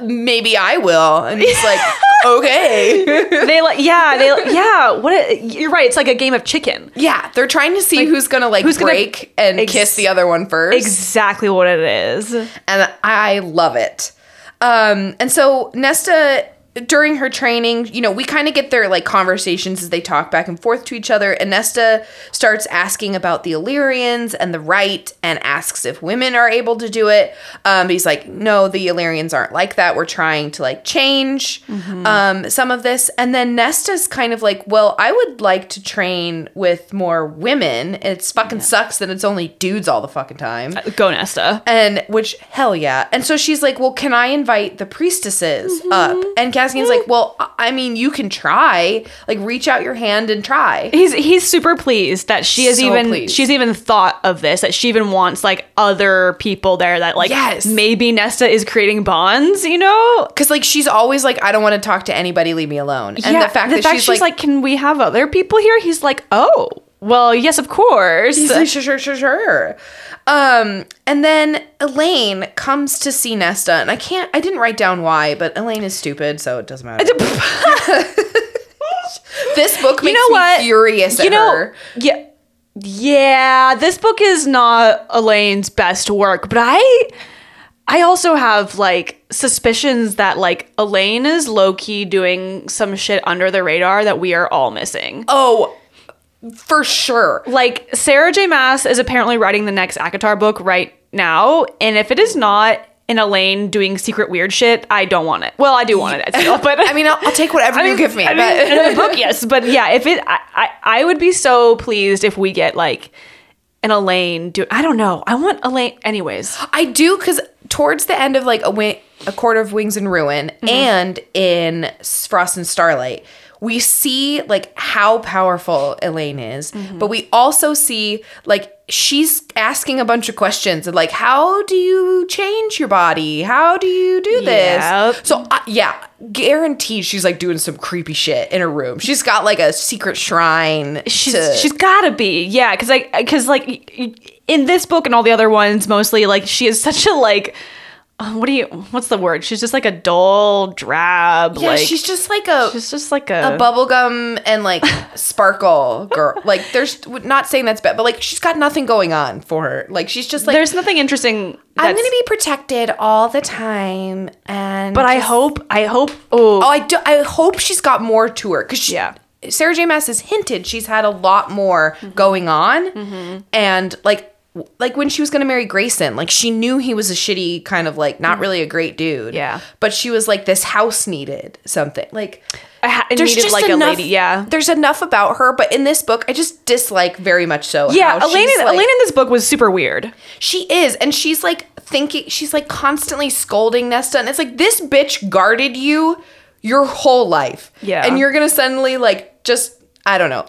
maybe I will. And he's like, okay.
they like yeah they yeah what a, you're right it's like a game of chicken
yeah, they're trying to see who's gonna like
who's gonna-
break and
Ex-
kiss the other one first.
exactly what it is
and I love it. Um, and so Nesta, during her training, you know, we kind of get their like conversations as they talk back and forth to each other. And Nesta starts asking about the Illyrians and the right, and asks if women are able to do it. Um, he's like, no, the Illyrians aren't like that. We're trying to like change um, some of this. And then Nesta's kind of like, well, I would like to train with more women. It's fucking sucks that it's only dudes all the fucking time.
go nesta
And which hell yeah. And so she's like, "Well, can I invite the priestesses
Mm-hmm.
up?" And Cassian's like, mm. "Well, I- mean, you can try. Like reach out your hand and try."
he's he's super pleased that she has
So
even
pleased.
she's even thought of this that she even wants like other people there that like
Yes.
maybe nesta is creating bonds you know
Cuz like she's always like, "I don't want to talk to anybody, leave me alone." And the fact that she's, like,
can we have other people here he's like oh well yes of course
He's like, sure, sure, sure, sure. Um, and then Elain comes to see Nesta, and I can't, I didn't write down why, but Elain is stupid, so it doesn't matter. this book makes
you know
me
what
furious at
you know
her.
yeah yeah this book is not elain's best work but i i also have like suspicions that like elain is low-key doing some shit under the radar that we are all missing
Oh, for sure.
like sarah j maas is apparently writing the next ACOTAR book right now and if it is not in elain doing secret weird shit i don't want it well i do want it still but
I mean, I'll, I'll take whatever you give me.
I mean, the book, yes, but yeah, if it, I, I, I would be so pleased if we get like an Elain. Do I don't know. I want Elain. Anyways,
I do because towards the end of like a a Court of Wings and Ruin,
Mm-hmm.
and in Frost and Starlight, we see like how powerful Elain is,
Mm-hmm.
but we also see like she's asking a bunch of questions of like how do you change your body? How do you do this?
Yep.
So uh, yeah, guaranteed she's like doing some creepy shit in her room. She's got like a secret shrine.
she's
to-
she's gotta be yeah, because like because like in this book and all the other ones, mostly like she is such a like. Uh, What do you? What's the word? She's just like a dull, drab.
yeah,
like
she's just like a
she's just like a,
a bubblegum and like sparkle girl. Like there's not saying that's bad, but like she's got nothing going on for her. Like she's just like
There's nothing interesting.
I'm gonna be protected all the time, and
But I hope. I hope. Oh,
oh I do I hope she's got more to her because
Yeah.
Sarah J Maas has hinted she's had a lot more
Mm-hmm.
going on, and like like when she was gonna marry Graysen, like she knew he was a shitty kind of like not really a great dude.
Mm. Yeah.
but she was like this house needed something like.
I ha- it needed like a lady. Yeah.
There's enough about her, but in this book, I just dislike very much so.
Yeah,
how
Elain.
she's, like-
Elain in this book was super weird.
she is, and she's like thinking, she's like constantly scolding Nesta, and it's like this bitch guarded you your whole life,
Yeah.
and you're gonna suddenly like just I don't know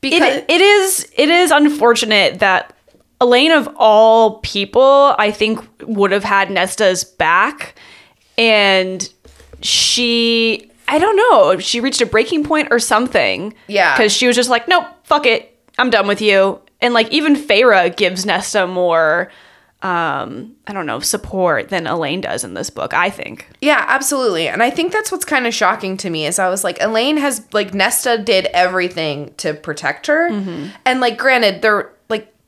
because
It, it is it is unfortunate that Elain of all people, I think would have had Nesta's back, and she. I don't know. She reached a breaking point or something.
Yeah.
Because she was just like, nope, fuck it. I'm done with you. And like even Feyre gives Nesta more um I don't know, support than Elain does in this book, I think.
Yeah, absolutely. And I think that's what's kind of shocking to me is I was like, Elain has like Nesta did everything to protect her.
Mm-hmm.
And like granted, they're like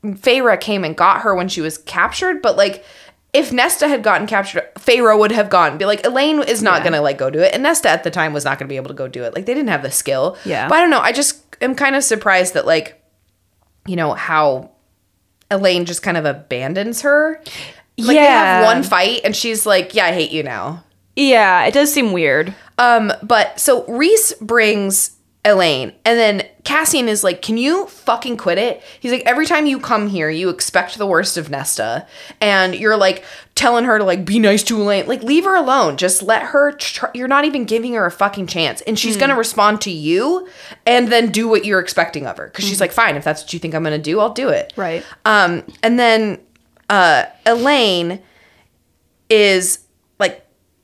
Feyre came and got her when she was captured, but like if Nesta had gotten captured, Feyre would have gone. Be like, Elain is not
Yeah.
gonna like go do it, and Nesta at the time was not gonna be able to go do it. Like they didn't have the skill.
Yeah.
But I don't know. I just am kind of surprised that like, you know how Elain just kind of abandons her. Like they
Yeah.
have one fight, and she's like, "Yeah, I hate you now."
Yeah, it does seem weird.
Um, but so Rhys brings Elain, and then Cassian is like, "Can you fucking quit it?" He's like, "Every time you come here, you expect the worst of Nesta, and you're like telling her to like be nice to Elain, like leave her alone, just let her. Tr- you're not even giving her a fucking chance, and she's gonna respond to you, and then do what you're expecting of her, because she's like, fine, if that's what you think I'm gonna do, I'll do it,
Right.
um, and then uh, Elain is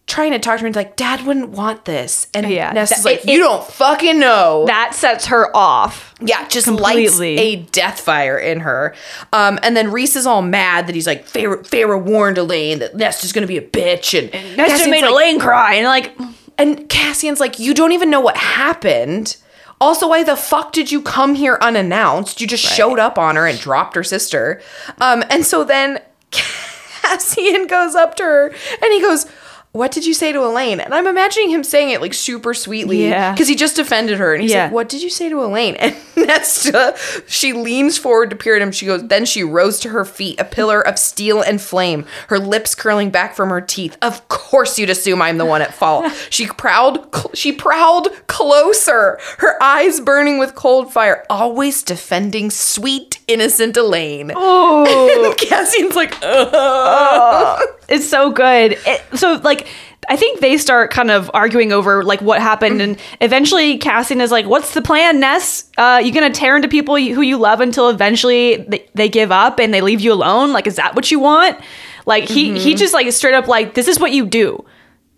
trying to talk to me, he's like, Dad wouldn't want this. And
Yeah. That-
like,
it-
You
it-
don't fucking know.
That sets her off.
yeah, just
completely.
lights a death fire in her. Um, and then Rhys is all mad that he's like, Feyre, Feyre warned Elain that Nesta's gonna be a bitch. And,
Nesta
Cassian's
made
like,
Elain cry, and like,
and Cassian's like, You don't even know what happened. Also, why the fuck did you come here unannounced? You just showed up on her and dropped her sister. Um, and so then Cassian goes up to her and he goes, What did you say to Elain? And I'm imagining him saying it like super sweetly.
Yeah.
Because he just defended her. And he's
Yeah.
like, What did you say to Elain? And Nesta, she leans forward to peer at him. She goes, Then she rose to her feet, a pillar of steel and flame, her lips curling back from her teeth. Of course you'd assume I'm the one at fault. She prowled, cl- she prowled closer, her eyes burning with cold fire, always defending sweet, innocent Elain.
oh,
And Cassian's like, Ugh.
It's so good. It, so like, I think they start kind of arguing over like what happened, and eventually Cassian is like, "What's the plan, Ness? Uh, you gonna tear into people who you love until eventually they, they give up and they leave you alone? Like, is that what you want?" Like he he just like straight up like, "This is what you do."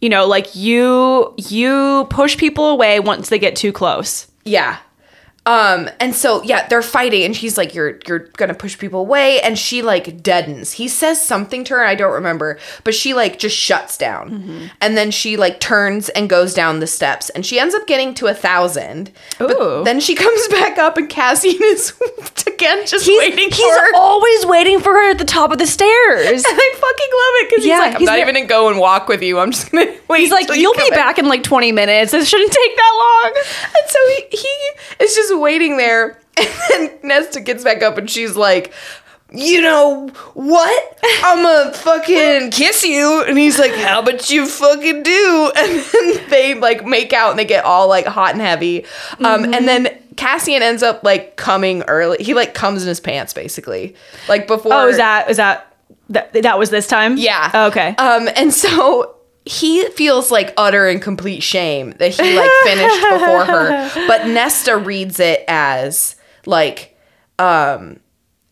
You know, like you you push people away once they get too close.
Yeah. Um, and so yeah, they're fighting, and she's like, "You're you're gonna push people away," and she like deadens. He says something to her, I don't remember, but she like just shuts down, and then she like turns and goes down the steps, and she ends up getting to a thousand.
Ooh.
Then she comes back up, and Cassian is again just
He's,
waiting
he's
for her.
always waiting for her at the top of the stairs.
and I fucking love it because
Yeah,
he's like, I'm
he's
not
ne-
even gonna go and walk with you. I'm just gonna wait.
He's like,
you
"You'll
come
be back in like 20 minutes. This shouldn't take that long."
And so he, he is just waiting there. And then Nesta gets back up and she's like, you know what? I'm gonna fucking kiss you. And he's like, how about you fucking do? And then they like make out and they get all like hot and heavy. Um,
Mm-hmm.
and then Cassian ends up like coming early. He like comes in his pants basically. Like before.
Oh, is that is that that, that was this time?
Yeah.
Oh, okay.
Um, and so he feels like utter and complete shame that he like finished before her. But Nesta reads it as like um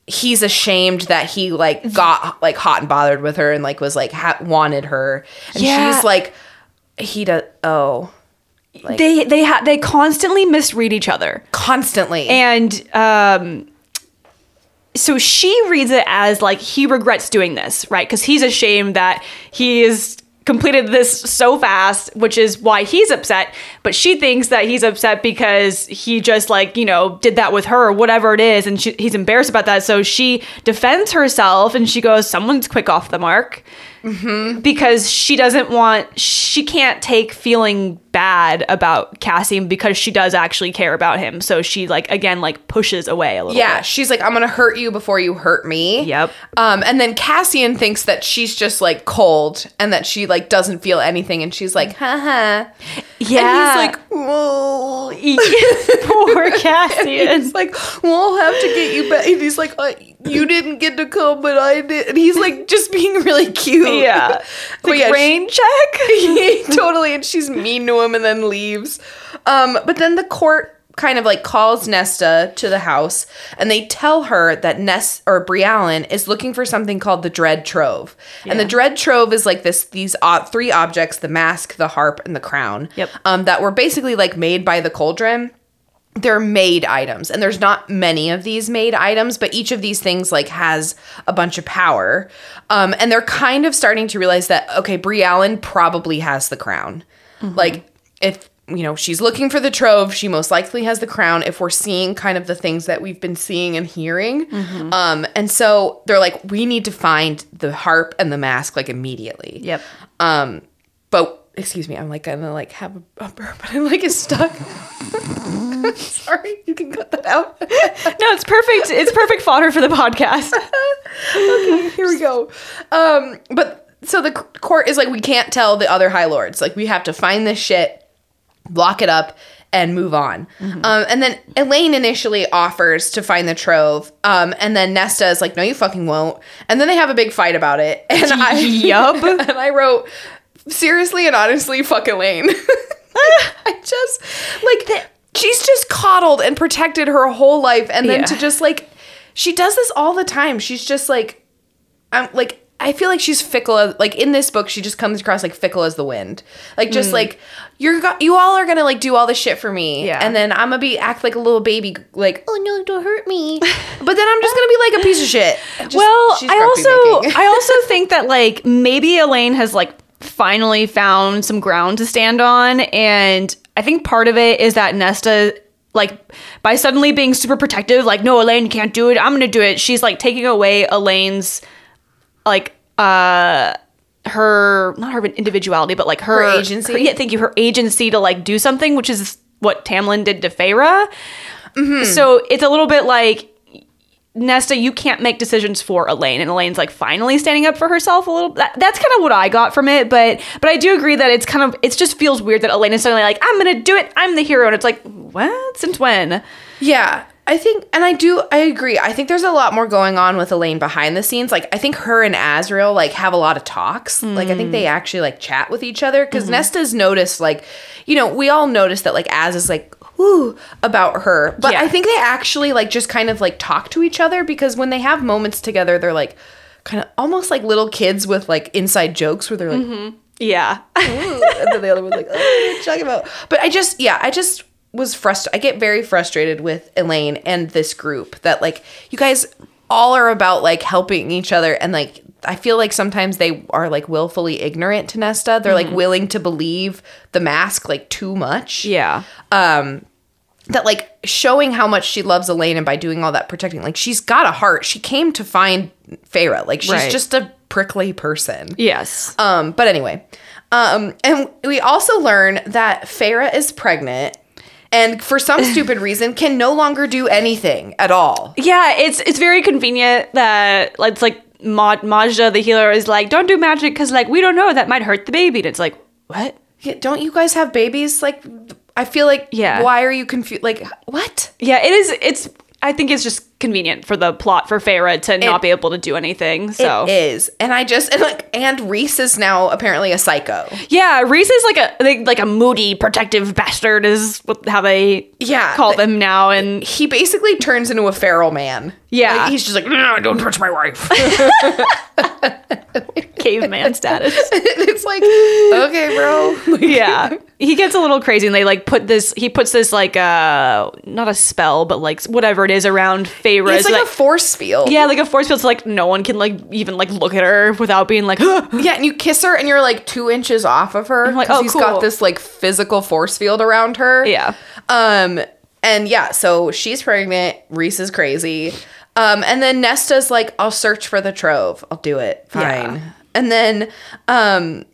he's ashamed that he like got like hot and bothered with her and like was like ha- wanted her. And
Yeah.
she's like he does oh
they they ha- they constantly misread each other,
constantly.
and um, so she reads it as like he regrets doing this, right? Because he's ashamed that he is completed this so fast, which is why he's upset. But she thinks that he's upset because he just like you know did that with her, or whatever it is, and she, he's embarrassed about that. So she defends herself and she goes, "Someone's quick off the mark." Because she doesn't want she can't take feeling bad about Cassian because she does actually care about him. So she like again like pushes away a little
Yeah,
bit.
she's like, I'm gonna hurt you before you hurt me.
Yep.
Um, and then Cassian thinks that she's just like cold and that she like doesn't feel anything, and she's like, haha.
Yeah.
And he's like, whoa.
poor Cassian.
He's like, well, have to get you back. And he's like, uh, you didn't get to come, but I did. And he's like, just being really cute.
yeah.
But
Like
yeah,
rain check.
totally. And she's mean to him and then leaves. Um, but then the court kind of like calls Nesta to the house and they tell her that Ness or Briallyn is looking for something called the Dread Trove. And the Dread Trove is like this these uh, three objects, the mask, the harp, and the crown.
Yep.
Um, that were basically like made by the cauldron they're made items and there's not many of these made items but each of these things like has a bunch of power um, and they're kind of starting to realize that okay Briallyn probably has the crown like if you know, she's looking for the trove. She most likely has the crown if we're seeing kind of the things that we've been seeing and hearing.
Mm-hmm.
Um, and so they're like, we need to find the harp and the mask like immediately.
Yep.
Um, but excuse me, I'm like gonna like have a, a burp, but I'm like is stuck. Sorry, you can cut that out.
No, it's perfect. It's perfect fodder for the podcast.
okay, here we go. Um, but so the court is like, we can't tell the other High Lords. Like, we have to find this shit, lock it up, and move on. Um, and then Elain initially offers to find the trove. Um, and then Nesta is like, no, you fucking won't. And then they have a big fight about it. And I,
Yup.
and I wrote, seriously and honestly, fuck Elain. I just, like, she's just coddled and protected her whole life. And then
Yeah.
to just, like, she does this all the time. She's just like, I'm like I feel like she's fickle. Like in this book, she just comes across like fickle as the wind. Like just mm. like you're go- you all are gonna like do all this shit for me,
Yeah.
and then I'm gonna be act like a little baby, like oh no, don't hurt me. but then I'm just gonna be like a piece of shit. Just-
well, I also. I also think that like maybe Elain has like finally found some ground to stand on and I think part of it is that Nesta like by suddenly being super protective like no Elain can't do it I'm going to do it she's like taking away Elain's like uh her not her individuality but like her,
Her agency?
her- yeah thank you her agency to like do something which is what Tamlin did to Feyre
Mm-hmm.
so it's a little bit like Nesta, you can't make decisions for Elain, and Elain's like finally standing up for herself a little. That, that's kind of what I got from it, but but I do agree that it's kind of it just feels weird that Elain is suddenly like I'm gonna do it, I'm the hero, and it's like what? Since when?
Yeah, I think, and I do, I agree. I think there's a lot more going on with Elain behind the scenes. Like, I think her and Azriel like have a lot of talks. Like, I think they hmm. actually like chat with each other because hmm. Nesta's noticed, like, you know, we all noticed that like Az is like, ooh, about her, but
Yeah.
I think they actually like just kind of like talk to each other because when they have moments together, they're like kind of almost like little kids with like inside jokes where they're like,
Yeah,
Ooh, and then the other one's like, oh, what are you talking about? But I just, yeah, I just was frustrated. I get very frustrated with Elain and this group that, like, you guys all are about, like, helping each other. And, like, I feel like sometimes they are, like, willfully ignorant to Nesta. They're, like, willing to believe the mask, like, too much.
yeah,
Um, that, like, showing how much she loves Elain and by doing all that protecting, like, she's got a heart. She came to find Feyre. Like, she's
Right.
just a prickly person.
yes,
Um, but anyway, um, and we also learn that Feyre is pregnant and for some stupid reason can no longer do anything at all.
yeah. It's it's very convenient that like, it's like Ma- Majda the healer is like don't do magic because like we don't know that might hurt the baby, and it's like what?
Yeah, Don't you guys have babies? Like, I feel like,
Yeah.
why are you confused? Like, what?
Yeah, it is. It's. I think it's just convenient for the plot for Feyre to not be able to do anything. So
It is, and I just and like, and Rhys is now apparently a psycho.
yeah, Rhys is like a like, like a moody, protective bastard is what- how they
Yeah,
call them now. And
He basically turns into a feral man.
Yeah.
Like, he's just like, no, don't touch my wife.
caveman status.
it's like, okay, bro.
yeah, he gets a little crazy, and they like put this. He puts this like uh not a spell, but like whatever it is around Feyre.
It's
so
like a force field.
yeah, like a force field, so like no one can like even like look at her without being like.
Yeah, and you kiss her, and you're like two inches off of her.
Like, oh,
he's
cool.
got this like physical force field around her.
Yeah.
Um, and yeah, so she's pregnant. Rhys is crazy. Um, and then Nesta's like, I'll search for the trove. I'll do it. Fine.
Yeah.
And then, um,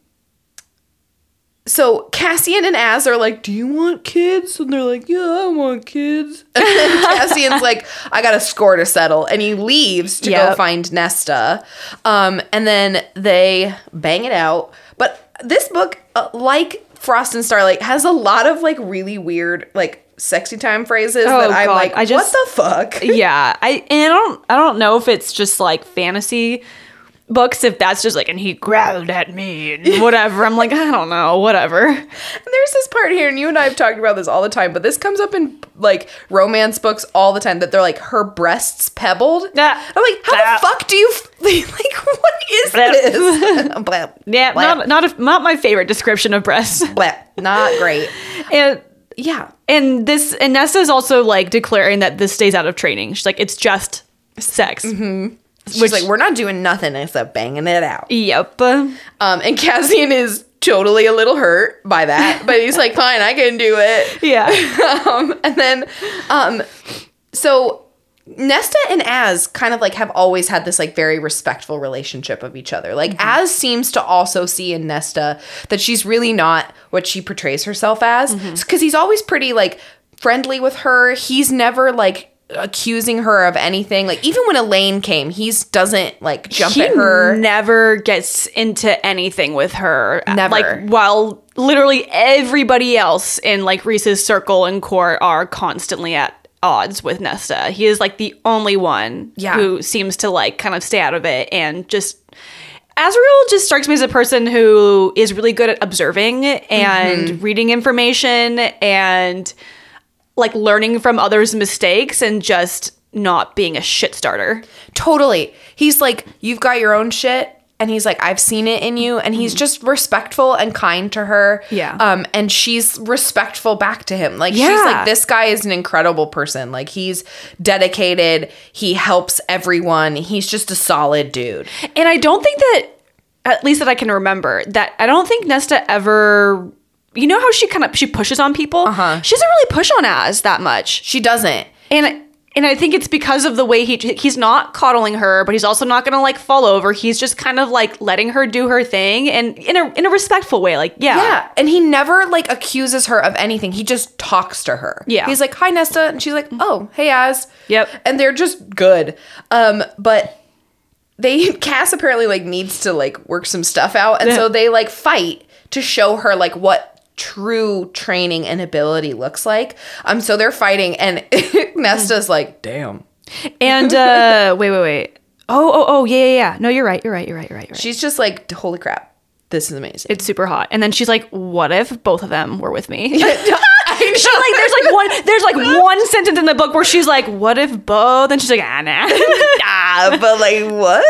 so Cassian and Az are like, "Do you want kids?" And they're like, "Yeah, I want kids." And then Cassian's like, "I got a score to settle," and he leaves to go find Nesta. Um, and then they bang it out. But this book, uh, like Frost and Starlight, has a lot of like really weird like sexy time phrases
Oh,
that I'm
God,
like,
I just-
"What the fuck?"
yeah i and i don't i don't know if it's just like fantasy books if that's just like and he growled at me and whatever i'm like i don't know whatever
And there's this part here, and you and I have talked about this all the time, but this comes up in like romance books all the time that they're like her breasts pebbled.
Yeah.
I'm like, how
Yeah.
the fuck do you f- like? What is
Blah.
this? Blah.
yeah
Blah.
not not a, not my favorite description of breasts.
Not great.
and
Yeah.
and this and nesta is also like declaring that this stays out of training she's like it's just sex mm-hmm.
She's
Which-
like, we're not doing nothing except banging it out.
yep
Um, and Cassian is totally a little hurt by that, but he's like, fine, I can do it.
Yeah.
um, and then, um, so Nesta and Az kind of like have always had this like very respectful relationship of each other. Like Az seems to also see in Nesta that she's really not what she portrays herself as because he's always pretty like friendly with her. He's never like accusing her of anything. Like even when Elain came, he's doesn't like jump
he
at her.
never gets into anything with her.
Never.
Like while literally everybody else in like Rhys's circle and court are constantly at odds with Nesta. He is like the only one
Yeah.
who seems to like kind of stay out of it and just Azriel just strikes me as a person who is really good at observing and
Mm-hmm.
reading information and like learning from others' mistakes and just not being a shit starter.
Totally. He's like, you've got your own shit. And he's like, I've seen it in you. And he's just respectful and kind to her.
Mm-hmm. Yeah.
Um, and she's respectful back to him. Like she's
Yeah.
like, this guy is an incredible person. Like he's dedicated. He helps everyone. He's just a solid dude.
And I don't think that, at least that I can remember, that I don't think Nesta ever. You know how she kind of she pushes on people.
Uh-huh.
She doesn't really push on Az that much,
She doesn't.
and and I think it's because of the way he he's not coddling her, but he's also not gonna like fall over. He's just kind of like letting her do her thing, and in a in a respectful way. Like yeah,
Yeah. And he never like accuses her of anything. He just talks to her.
Yeah.
He's like, hi, Nesta. And she's like, oh, hey, Az.
Yep.
And they're just good. Um, but they, Cass apparently like needs to like work some stuff out. And so they like fight to show her like what true training and ability looks like. Um, so they're fighting and Nesta's like, damn.
And uh, wait, wait, wait. Oh, oh, oh, yeah, yeah, yeah. No, you're right. You're right. You're right. You're right. You're right.
She's just like, holy crap. This is amazing.
It's super hot. And then she's like, "What if both of them were with me?" She like there's like one there's like one sentence in the book where she's like, "What if both?" And she's like, "Ah, nah."
ah, but like what?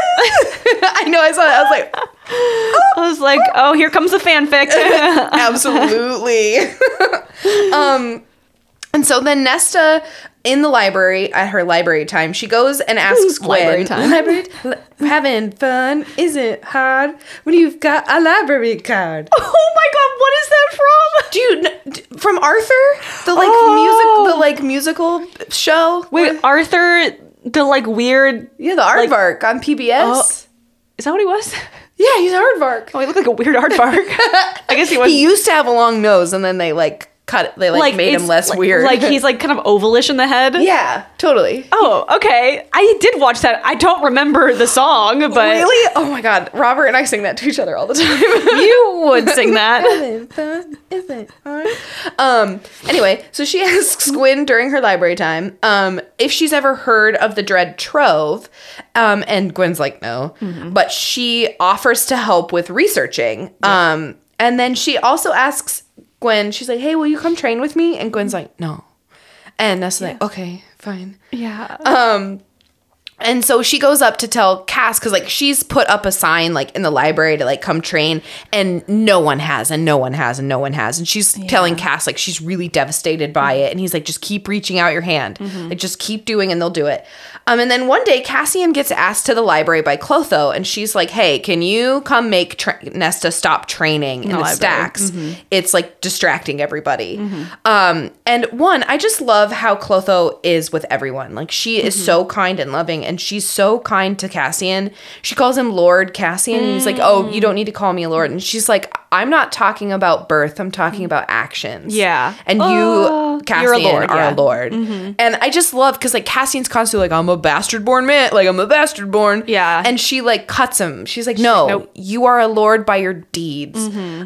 I know. I saw that. I was like,
I was like, "Oh, here comes the fanfic."
absolutely. um, and so then Nesta in the library at her library time, she goes and asks Gwen,
Library time.
"Library having fun isn't hard when you've got a library card."
oh my god, what is that from?
Do you kn- d- from Arthur, the like
Oh.
music, the like musical show?
Wait, Arthur, the like weird.
yeah, the Aardvark on PBS.
Oh. Is that what he was?
Yeah, he's a Aardvark.
Oh, he looked like a weird aardvark. I guess he was.
He used to have a long nose, and then they like cut. They like, made him less
like-
weird.
Like he's like kind of ovalish in the head.
yeah, totally.
Oh, okay. I did watch that. I don't remember the song, but
really? Oh my god, Robert and I sing that to each other all the time.
you would sing that.
Having fun, isn't hard. Um. Anyway, so she asks Gwen during her library time, um, if she's ever heard of the Dread Trove, um, and Gwen's like, no, but she offers to help with researching. Um, and then she also asks Gwen, she's like, hey, will you come train with me? And Gwen's like, no. And Nesta's like, okay, fine.
Yeah.
Um, and so she goes up to tell Cass because like she's put up a sign like in the library to like come train, and no one has, and no one has, and no one has, and she's telling Cass like she's really devastated by it, and he's like, just keep reaching out your hand, like just keep doing, and they'll do it. Um, and then one day Cassian gets asked to the library by Clotho, and she's like, hey, can you come make tra- Nesta stop training in the,
library.
stacks? It's like distracting everybody. Um, and one, I just love how Clotho is with everyone. Like she is so kind and loving, and she's so kind to Cassian. She calls him Lord Cassian, and he's like, "Oh, you don't need to call me a lord." And she's like, "I'm not talking about birth. I'm talking about actions."
Yeah.
and
Oh,
you, Cassian,
you're a lord,
are
yeah.
a lord. And I just love because like Cassian's constantly like, "I'm a bastard born man. Like I'm a bastard born."
Yeah.
and she like cuts him. She's like, "No,
like, "Nope."
you are a lord by your deeds."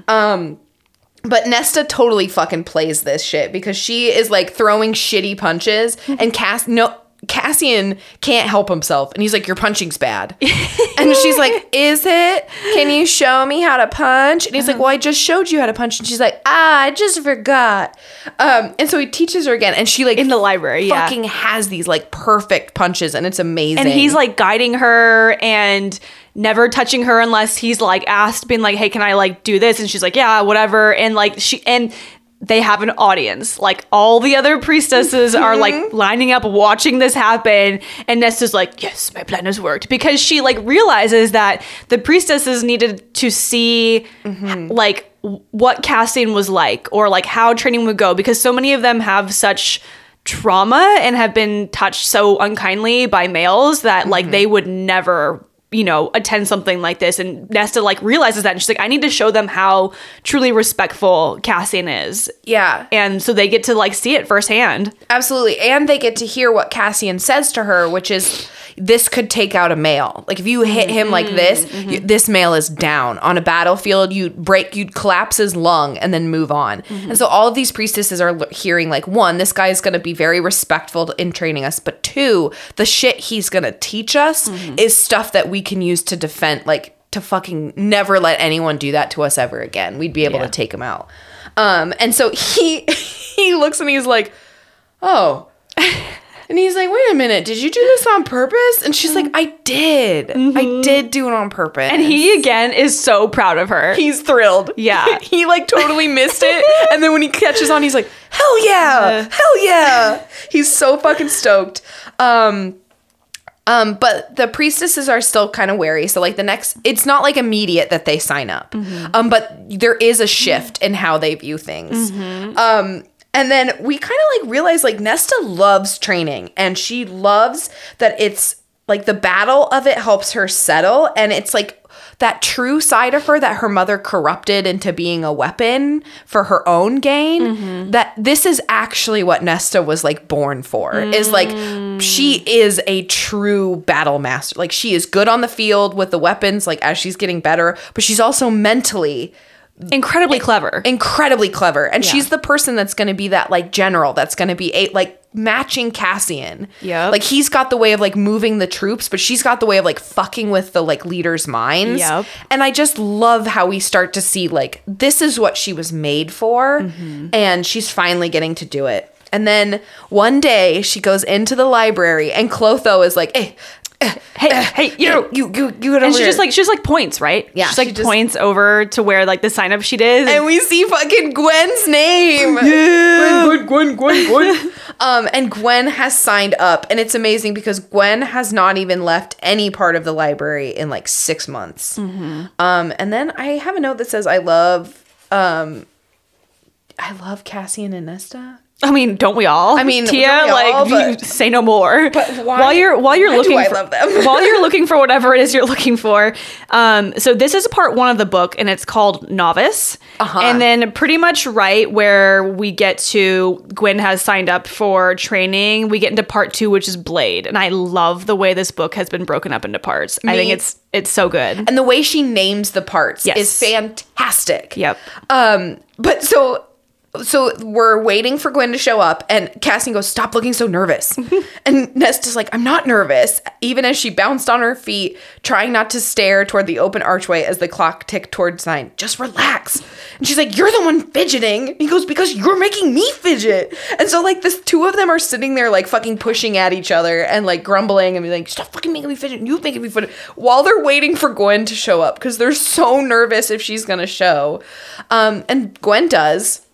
Um. But Nesta totally fucking plays this shit because she is like throwing shitty punches and Cass no Cassian can't help himself and he's like your punching's bad. and she's like, "Is it? Can you show me how to punch?" And he's like, "Well, I just showed you how to punch." And she's like, "Ah, I just forgot." Um and so he teaches her again and she like
in the library, yeah.
fucking has these like perfect punches and it's amazing.
and he's like guiding her and never touching her unless he's like asked being like hey can i like do this and she's like yeah whatever and like she and they have an audience. Like all the other priestesses are like mm-hmm. lining up watching this happen. And nesta's like yes my plan has worked. Because she like realizes that the priestesses needed to see mm-hmm. like what Cassian was like or like how training would go. Because so many of them have such trauma and have been touched so unkindly by males that like mm-hmm. they would never you know attend something like this and Nesta like realizes that and she's like I need to show them how truly respectful Cassian is
Yeah.
and so they get to like see it firsthand
Absolutely. And they get to hear what Cassian says to her, which is this could take out a male. Like if you hit him like mm-hmm. this, you, mm-hmm. this male is down. On a battlefield, you'd break, you'd collapse his lung and then move on. Mm-hmm. And so all of these priestesses are hearing like one, this guy is going to be very respectful in training us, but two, the shit he's going to teach us is stuff that we can use to defend like to fucking never let anyone do that to us ever again. We'd be able
Yeah.
to take him out. Um and so he he looks and he's like, "Oh, and he's like, wait a minute, did you do this on purpose? And she's like, I did. I did do it on purpose.
Mm-hmm. and he again is so proud of her
he's thrilled.
Yeah.
he like totally missed it. And then when he catches on, he's like, hell yeah, hell yeah. He's so fucking stoked. Um, um, but the priestesses are still kind of wary. So like the next, it's not like immediate that they sign up. Um, but there is a shift in how they view things. Um, and then we kind of like realize like Nesta loves training and she loves that it's like the battle of it helps her settle and it's like that true side of her that her mother corrupted into being a weapon for her own gain mm-hmm. that this is actually what Nesta was like born for is like she mm. is a true battle master. Like she is good on the field with the weapons like as she's getting better but she's also mentally
incredibly clever
incredibly clever and
Yeah.
she's the person that's going to be that like general that's going to be a like matching Cassian.
Yeah.
Like he's got the way of like moving the troops, but she's got the way of like fucking with the like leaders' minds.
Yep.
And I just love how we start to see like this is what she was made for
Mm-hmm.
and she's finally getting to do it. And then one day she goes into the library and Clotho is like, "Hey,
hey hey you
you you you
and
over
she
here."
just like she just like points right
Yeah,
she's like
she just-
points over to where like the sign up sheet is
and we see fucking Gwen's name. Yeah. Gwen, Gwen, Gwen, Gwen, Gwen. um, and Gwen has signed up, and it's amazing because Gwen has not even left any part of the library in like six months. Um, and then I have a note that says, "I love, um, I love Cassian and Nesta."
I mean, don't we all? I
mean,
Tia, like
all,
you
but-
say no more.
But why-
while you're while you're looking,
I
for,
love them?
while you're looking for whatever it is you're looking for. Um, so this is part one of the book, and it's called Novice.
Uh-huh.
And then pretty much right where we get to Gwen has signed up for training, we get into part two, which is Blade, and I love the way this book has been broken up into parts. I think it's it's so good.
And the way she names the parts
Yes.
is fantastic.
Yep.
Um, but so so we're waiting for Gwen to show up, and Cassian goes, "Stop looking so nervous." and Nesta's like, "I'm not nervous." Even as she bounced on her feet, trying not to stare toward the open archway as the clock ticked toward nine, Just relax. And she's like, "You're the one fidgeting." He goes, "Because you're making me fidget." And so like this, two of them are sitting there like fucking pushing at each other and like grumbling and be like, "Stop fucking making me fidget." You making me fidget while they're waiting for Gwen to show up because they're so nervous if she's gonna show. Um, and Gwen does.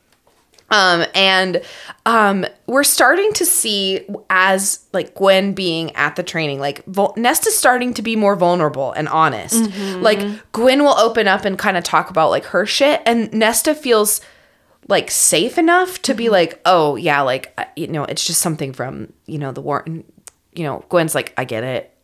Um, and um, we're starting to see as like Gwen being at the training, like vul- Nesta's starting to be more vulnerable and honest. Like Gwen will open up and kind of talk about like her shit, and Nesta feels like safe enough to be like, oh yeah, like you know, it's just something from you know the war. And, you know, Gwen's like, I get it.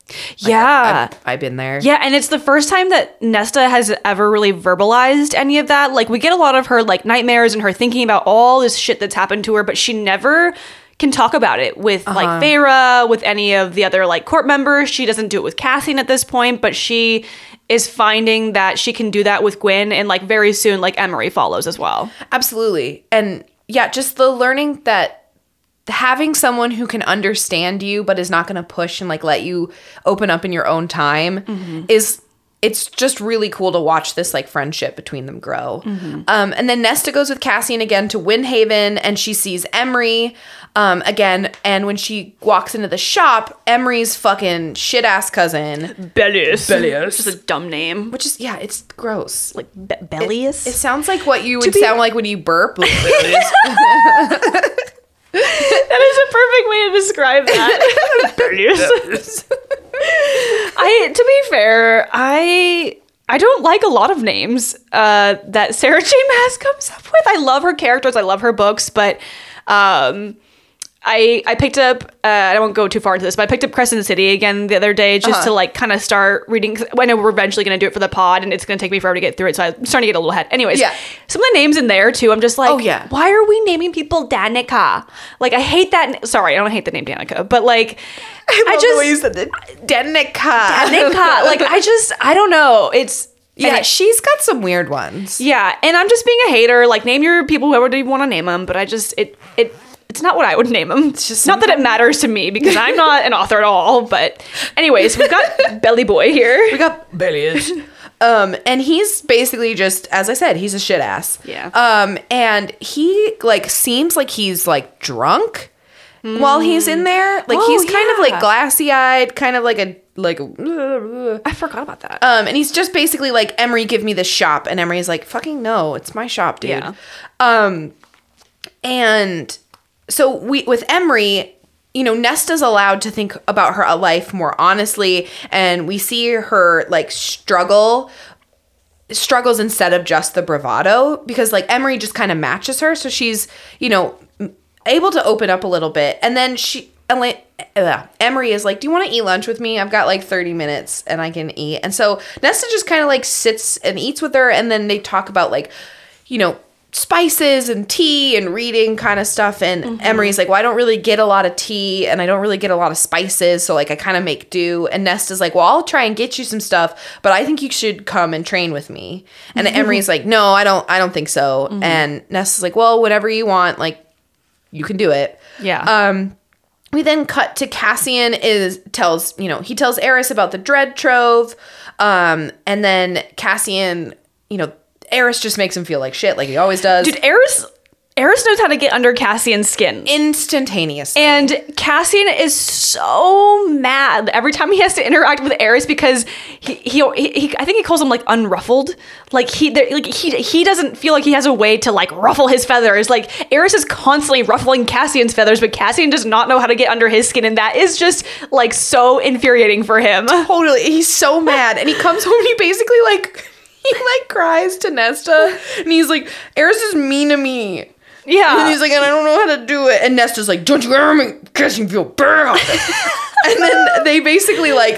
Like,
Yeah.
I've, I've been there.
Yeah, and it's the first time that Nesta has ever really verbalized any of that. Like we get a lot of her like nightmares and her thinking about all this shit that's happened to her, but she never can talk about it with like uh-huh. Feyre, with any of the other like court members. She doesn't do it with Cassian at this point, but she is finding that she can do that with Gwen and like very soon like Emerie follows as well.
Absolutely. And yeah, just the learning that having someone who can understand you but is not going to push and like let you open up in your own time is it's just really cool to watch this like friendship between them grow. Um, and then Nesta goes with Cassian again to Windhaven and she sees Emerie um, again. And when she walks into the shop, Emerie's fucking shit ass cousin,
Bellius.
Bellius.
Just a dumb name.
which is, yeah, it's gross.
Like Be- Bellius?
It sounds like what you would
be-
sound like when you burp.
That is a perfect way to describe that. I to be fair, I I don't like a lot of names uh, that Sarah J. Maas comes up with. I love her characters, I love her books, but um, I I picked up. Uh, I won't go too far into this, but I picked up Crescent City again the other day just
Uh-huh.
to like kind of start reading. 'cause I know we're eventually going to do it for the pod, and it's going to take me forever to get through it, so I'm starting to get a little ahead. Anyways,
Yeah.
some of the names in there too. I'm just like,
Oh, yeah.
why are we naming people Danica? Like, I hate that. Sorry, I don't hate the name Danica, but like, I,
love
just
the way you said it. Danica.
Danica. like, I just, I don't know. It's
yeah,
and-
she's got some weird ones.
yeah, and I'm just being a hater. Like, name your people whoever you want to name them, but I just it it. It's not what I would name them. It's
just
not that it matters to me because I'm not an author at all. But, anyways, we've got Belly Boy here.
We got Belliage. Um, and he's basically just, as I said, he's a shit ass.
Yeah.
Um, and he like seems like he's like drunk while he's in there. Like
Oh,
he's kind of
yeah.
like glassy eyed, kind of like a like. a-
I forgot about that.
Um, and he's just basically like, Emerie, give me this shop. And Emerie's like, fucking no, it's my shop, dude.
Yeah.
Um, and so we with Emerie, you know, Nesta's allowed to think about her life more honestly, and we see her like struggle struggles instead of just the bravado because like Emerie just kind of matches her so she's you know able to open up a little bit. And then she uh, Emerie is like do you want to eat lunch with me? I've got like 30 minutes and I can eat. And so Nesta just kind of like sits and eats with her and then they talk about like you know spices and tea and reading kind of stuff. And Emerie's like well I don't really get a lot of tea and I don't really get a lot of spices so like I kind of make do. And Nesta's like well I'll try and get you some stuff but I think you should come and train with me. And Emerie's like no I don't I don't think so. And Nesta's like well whatever you want like you can do it.
Yeah.
um, we then cut to Cassian is tells you know he tells Eris about the dread trove, um, and then Cassian, you know, Eris just makes him feel like shit, like he always does,
Dude, Eris, Eris knows how to get under Cassian's skin.
instantaneously.
And Cassian is so mad every time he has to interact with Eris because he, he, he I think he calls him like unruffled. Like he like he he doesn't feel like he has a way to like ruffle his feathers. Like Eris is constantly ruffling Cassian's feathers, but Cassian does not know how to get under his skin, and that is just like so infuriating for him.
totally, he's so mad, and he comes home and he basically like he like cries to Nesta, and he's like, Eris is mean to me.
Yeah.
And he's like, and I don't know how to do it. And Nesta's like, don't you ever make Cassian feel bad. and then they basically like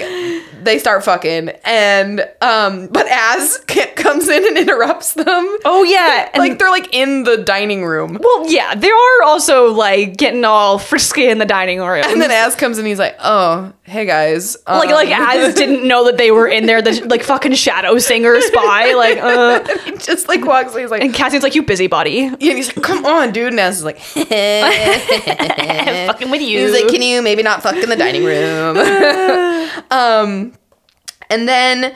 they start fucking and um but Az comes in and interrupts them.
oh yeah, and
like they're like in the dining room.
well yeah, they are also like getting all frisky in the dining room.
And then Az comes in, he's like, "Oh, hey guys." Um,
like like Az didn't know that they were in there. The like fucking shadow singer spy. Like uh.
just like walks. He's like,
And Cassian's like, you busybody.
yeah, and he's like, "Come on, dude." And Az is like,
Fucking with you.
He was like, "Can you maybe not fuck in the dining room?" um, and then,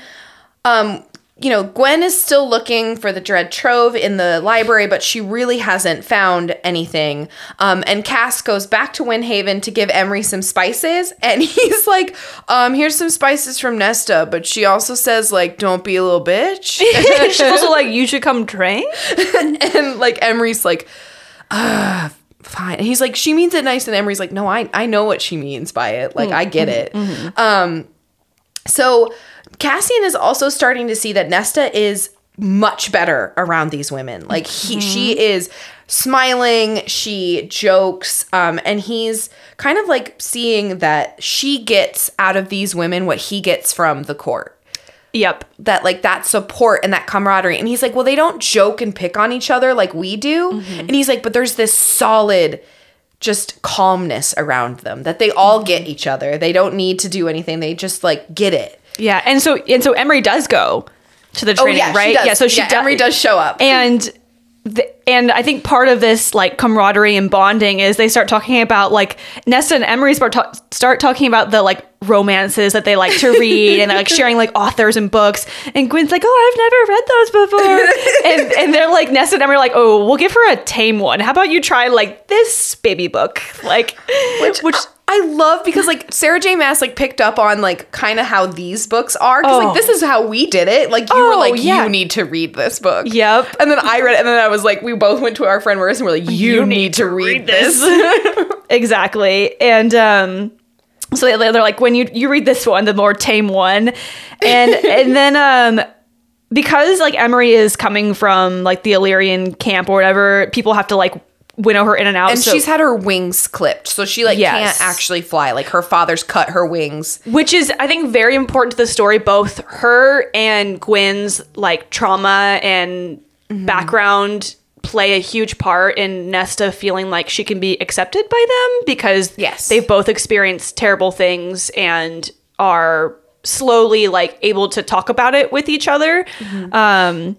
um, you know, Gwen is still looking for the Dread Trove in the library, but she really hasn't found anything. Um, and Cass goes back to Windhaven to give Emerie some spices, and he's like, um, "Here's some spices from Nesta," but she also says like, "Don't be a little bitch."
She's also like, you should come train.
and like Emerie's like, uh, fine. And he's like, she means it nice. And Emerie's like, no, I, I know what she means by it. Like, I get it. Um, so Cassian is also starting to see that Nesta is much better around these women. Like he, she is smiling, she jokes, um, and he's kind of like seeing that she gets out of these women what he gets from the court
Yep.
that like that support and that camaraderie. And he's like, well, they don't joke and pick on each other like we do. And he's like, but there's this solid just calmness around them that they all get each other. They don't need to do anything. They just like get it.
Yeah. And so and so Emerie does go to the oh, training,
Oh, she
right?
does.
Yeah. So she
yeah,
do-
Emerie does show up.
And the, and I think part of this like camaraderie and bonding is they start talking about like Nesta and Emerie start, ta- start talking about the like romances that they like to read and like sharing like authors and books and Gwen's like oh I've never read those before and and they're like Nesta and Emerie are like oh we'll give her a tame one how about you try like this baby book like which, which
I love because like Sarah J. Maas like picked up on like kind of how these books are because
Oh.
like this is how we did it. Like you were
Oh,
like
yeah.
you need to read this book.
Yep.
And then I read it and then I was like we both went to our friend Marissa and we're like you, need, to read, this.
exactly and um so they- they're like when you you read this one the more tame one and and then um because like Emerie is coming from like the Illyrian camp or whatever, people have to like winnow her in and out.
And
so-
she's had her wings clipped, so she like
Yes.
can't actually fly. Like her father's cut her wings.
which is I think very important to the story. Both her and Gwen's like trauma and
Mm-hmm.
background play a huge part in Nesta feeling like she can be accepted by them because
Yes.
they've both experienced terrible things and are slowly like able to talk about it with each other.
Mm-hmm.
Um,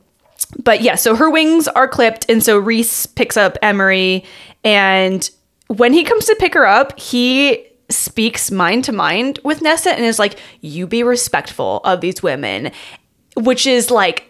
but yeah, so her wings are clipped, and so Rhys picks up Emerie, and when he comes to pick her up, he speaks mind to mind with Nesta and is like, "You be respectful of these women," which is like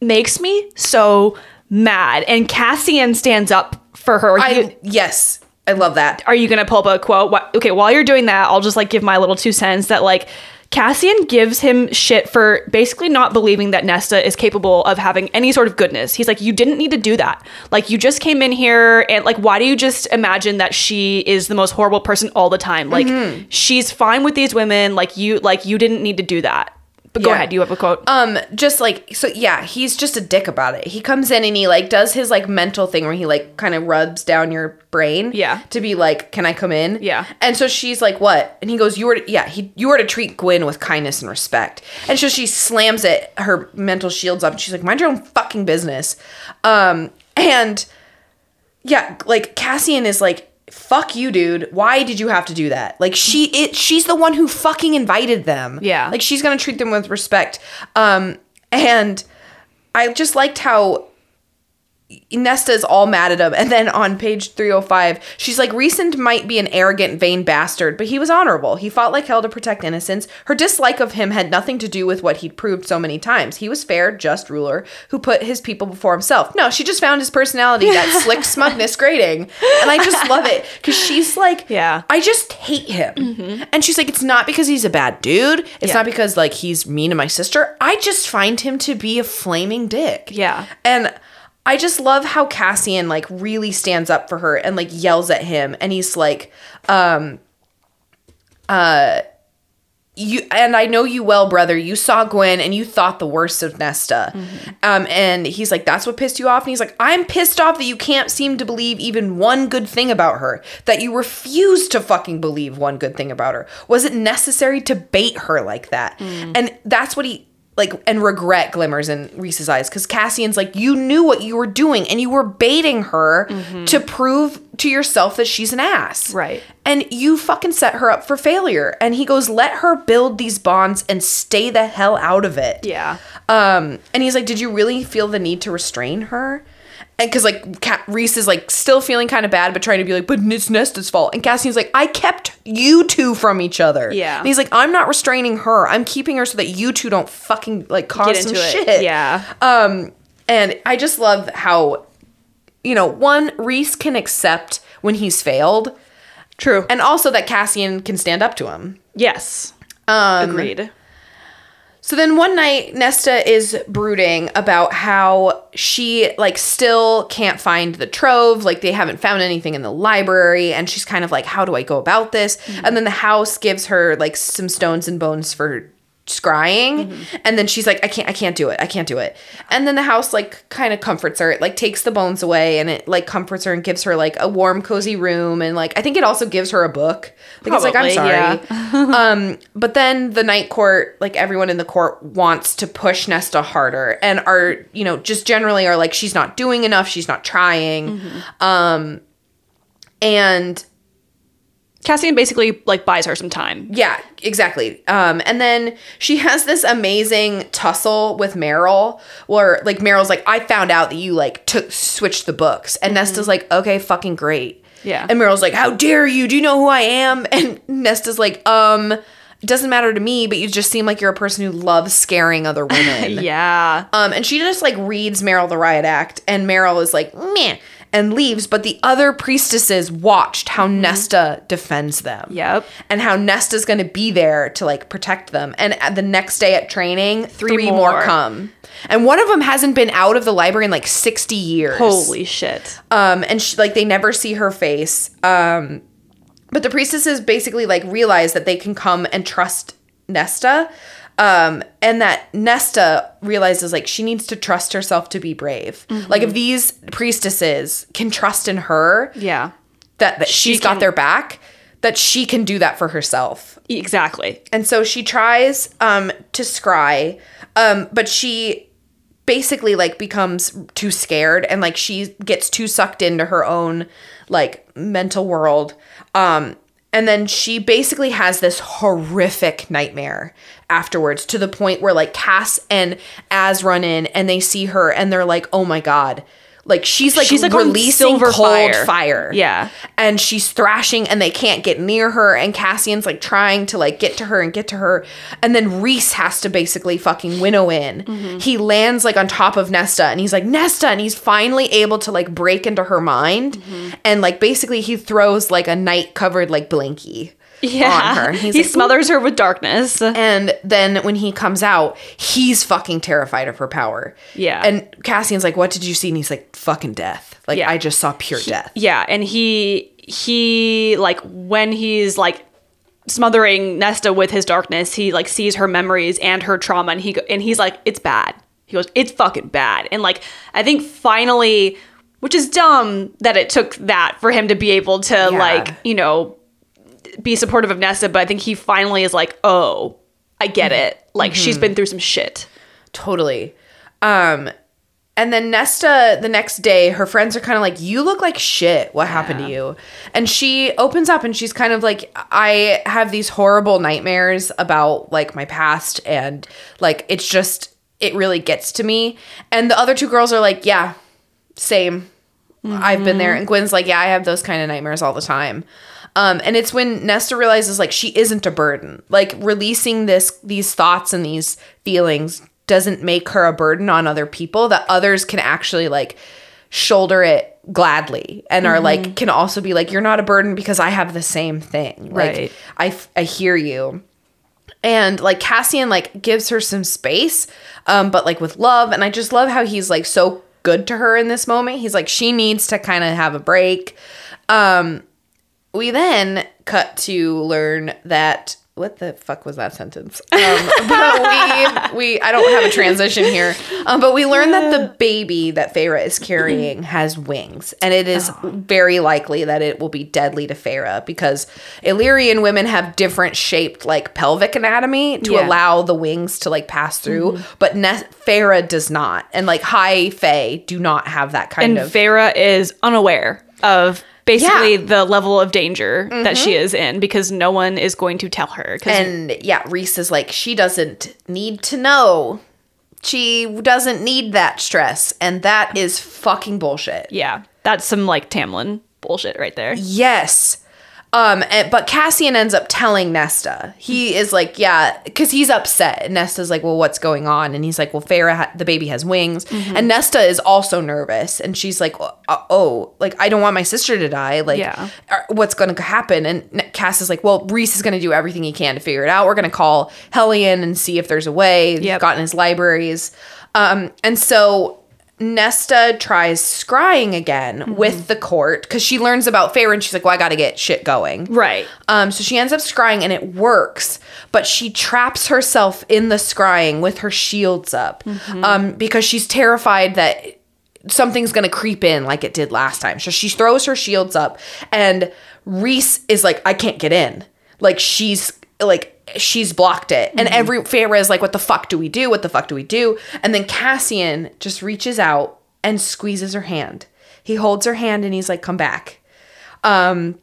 makes me so mad. And Cassian stands up for her. He-
I yes, I love that.
are you gonna pull up a quote? Wha- Okay, while you're doing that, I'll just like give my little two cents that like Cassian gives him shit for basically not believing that Nesta is capable of having any sort of goodness. He's like, you didn't need to do that. Like, you just came in here and like, why do you just imagine that she is the most horrible person all the time? Like, mm-hmm. she's fine with these women. Like, you like you didn't need to do that. But go
Yeah.
ahead, you have a quote.
Um, just like so, yeah, he's just a dick about it. He comes in and he like does his like mental thing where he like kind of rubs down your brain,
Yeah.
to be like, can I come in?
Yeah.
And so she's like, what? And he goes, you were, to, yeah, he, you were to treat Gwen with kindness and respect. And so she slams it, her mental shields up, and she's like, mind your own fucking business. Um, and yeah, like Cassian is like, fuck you, dude. Why did you have to do that? Like she it she's the one who fucking invited them.
Yeah.
Like she's gonna treat them with respect. Um and I just liked how Nesta is all mad at him. And then on page 305, she's like, Rhysand might be an arrogant, vain bastard, but he was honorable. He fought like hell to protect innocence. Her dislike of him had nothing to do with what he'd proved so many times. He was fair, just ruler who put his people before himself. No, she just found his personality, that slick smugness grating. And I just love it because she's like,
Yeah.
I just hate him. Mm-hmm. And she's like, It's not because he's a bad dude. It's
Yeah.
not because like he's mean to my sister. I just find him to be a flaming dick.
Yeah.
And I just love how Cassian like really stands up for her and like yells at him and he's like um uh you and I know you well, brother. You saw Gwen and you thought the worst of Nesta. Um and he's like that's what pissed you off and he's like I'm pissed off that you can't seem to believe even one good thing about her. That you refuse to fucking believe one good thing about her. Was it necessary to bait her like that? And that's what he like and regret glimmers in Rhys's eyes because Cassian's like, you knew what you were doing and you were baiting her to prove to yourself that she's an ass.
Right.
And you fucking set her up for failure. And he goes, let her build these bonds and stay the hell out of it.
Yeah.
Um, and he's like, did you really feel the need to restrain her? And because like Rhys is like still feeling kind of bad, but trying to be like, but it's Nesta's fault. And Cassian's like, I kept you two from each other.
Yeah.
And he's like, I'm not restraining her. I'm keeping her so that you two don't fucking like cause some
it.
shit.
Yeah.
Um, and I just love how, you know, one Rhys can accept when he's failed,
True.
and also that Cassian can stand up to him.
yes.
Um,
Agreed.
So then one night Nesta is brooding about how she like still can't find the trove, like they haven't found anything in the library and she's kind of like how do I go about this? Mm-hmm. And then the house gives her like some stones and bones for scrying and then she's like I can't I can't do it. I can't do it. And then the house like kind of comforts her. It like takes the bones away and it like comforts her and gives her like a warm cozy room and like I think it also gives her a book. Like it's like I'm
Probably,
sorry. um, but then the night court, like everyone in the court wants to push Nesta harder and are, you know, just generally are like, she's not doing enough, she's not trying. Um, and
Cassian basically like buys her some time.
yeah, exactly. Um, and then she has this amazing tussle with Merrill where like Merrill's like, I found out that you like took switched the books. And Nesta's like, okay, fucking great.
Yeah.
And Merrill's like, how dare you? Do you know who I am? And Nesta's like, um, it doesn't matter to me, but you just seem like you're a person who loves scaring other women.
Yeah.
Um, and she just like reads Merrill the Riot Act, and Merrill is like, meh, and leaves. But the other priestesses watched how Nesta defends them.
Mm-hmm. Yep.
And how Nesta's gonna be there to like protect them. And the next day at training, three, more.
more.
come. And one of them hasn't been out of the library in like 60 years.
Holy shit.
Um, and she, like they never see her face. Um, but the priestesses basically like realize that they can come and trust Nesta. Um, and that Nesta realizes like she needs to trust herself to be brave. Like if these priestesses can trust in her,
Yeah.
that, that she's got their back, that she can do that for herself.
Exactly.
And so she tries um, to scry, um, but she basically like becomes too scared and like she gets too sucked into her own like mental world. Um, and then she basically has this horrific nightmare afterwards to the point where like Cass and Az run in and they see her and they're like, oh my God. Like she's like,
She's, like,
releasing cold
fire.
fire.
Yeah.
And she's thrashing and they can't get near her and Cassian's like trying to like get to her and get to her. And then Rhys has to basically fucking winnow in.
Mm-hmm.
He lands like on top of Nesta and he's like, Nesta, and he's finally able to like break into her mind.
Mm-hmm.
And like basically he throws like a night covered like blankie
Yeah.
on her. He's
he
like,
smothers her with darkness.
and then when he comes out, he's fucking terrified of her power.
Yeah.
And Cassian's like, What did you see? And he's like, Fucking death. Like,
Yeah.
I just saw pure death.
Yeah, and he he like when he's like smothering Nesta with his darkness, he like sees her memories and her trauma, and he go- and he's like, it's bad. He goes, it's fucking bad, and like I think finally, which is dumb that it took that for him to be able to
Yeah.
like you know be supportive of Nesta, but I think he finally is like, oh, I get mm-hmm. it. Like she's mm-hmm. been through some shit.
Totally. Um and then Nesta the next day her friends are kind of like you look like shit. What happened to you? And she opens up and she's kind of like I have these horrible nightmares about like my past and like it's just it really gets to me. And the other two girls are like, "Yeah, same. I've been mm-hmm. there." And Gwen's like, "Yeah, I have those kind of nightmares all the time." Um, and it's when Nesta realizes like she isn't a burden. Like releasing this these thoughts and these feelings doesn't make her a burden on other people that others can actually like shoulder it gladly and are like can also be like you're not a burden because I have the same thing. Like
Right.
I f- I hear you and like Cassian like gives her some space um but like with love and I just love how he's like so good to her in this moment he's like she needs to kind of have a break um we then cut to learn that what the fuck was that sentence? Um, but we we I don't have a transition here, um, but we learn that the baby that Feyre is carrying has wings, and it is very likely that it will be deadly to Feyre because Illyrian women have different shaped like pelvic anatomy to
Yeah.
allow the wings to like pass through, but ne- Feyre does not, and like high Fae do not have that kind
And
of
Vera is unaware of basically
Yeah. Mm-hmm.
the level of danger that she is in because no one is going to tell her.
And yeah, Rhys is like, she doesn't need to know. She doesn't need that stress. And that is fucking bullshit.
yeah, that's some like Tamlin bullshit right there.
Yes. Um, and, but Cassian ends up telling Nesta. He is like, yeah, because he's upset. And Nesta's like, well, what's going on? And he's like, well, Feyre, ha- the baby has wings.
Mm-hmm.
And Nesta is also nervous. And she's like, uh, oh, like, I don't want my sister to die. Like,
Yeah.
are- what's going to happen? And N- Cass is like, well, Rhys is going to do everything he can to figure it out. We're going to call Helion and see if there's a way. He's
Yep.
got in his libraries. Um, and so Nesta tries scrying again
Mm-hmm.
with the court because she learns about Feyre and she's like, well, I got to get shit going.
Right.
Um, so she ends up scrying and it works, but she traps herself in the scrying with her shields up
Mm-hmm.
um, because she's terrified that something's gonna creep in like it did last time. So she throws her shields up, and Rhys is like, I can't get in. Like she's like she's blocked it, and every Feyre is like, What the fuck do we do? What the fuck do we do? And then Cassian just reaches out and squeezes her hand. He holds her hand and he's like, Come back. Um,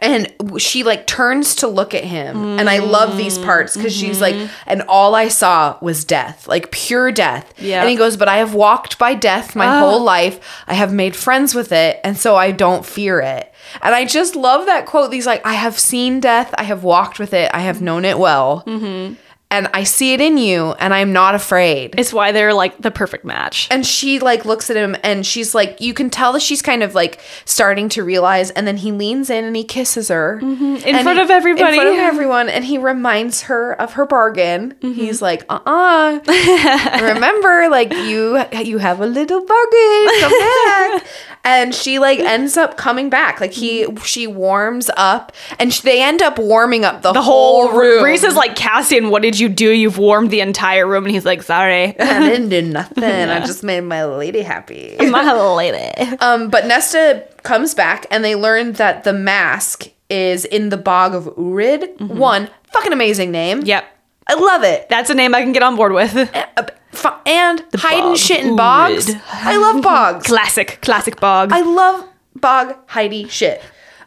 and she like turns to look at him. And i love these parts because she's mm-hmm. like and all i saw was death like pure death.
Yeah.
and he goes but i have walked by death my oh. whole life. I have made friends with it and so i don't fear it. And i just love that quote. These like i have seen death. I have walked with it. I have known it well mm-hmm. And i see it in you and i'm not afraid.
It's why they're like the perfect match.
and she like looks at him and she's like you can tell that she's kind of like starting to realize and then he leans in and he kisses her.
Mm-hmm.
In
front
he-
of everybody.
in front of everyone and he reminds her of her bargain. Mm-hmm. He's like uh-uh. Remember like you you have a little bargain. Come back and she like ends up coming back. Like he, she warms up, and sh- they end up warming up the,
The whole room. Rhys is like, Cassian, what did you do? You've warmed the entire room. And he's like, sorry.
I didn't do nothing. I just made my lady happy.
My lady.
Um, but Nesta comes back, and they learn that the mask is in the bog of Oorid. One fucking amazing name.
Yep.
I love it.
That's a name I can get on board with.
And hiding
bog
shit in bogs. I love bogs.
Classic, classic bog.
I love bog Heidi shit.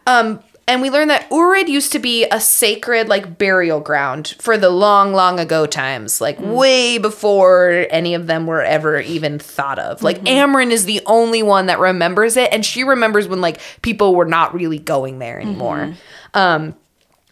Um, and we learned that Oorid used to be a sacred like burial ground for the long, long ago times, like way before any of them were ever even thought of. Like Amren is the only one that remembers it, and she remembers when like people were not really going there anymore. Um,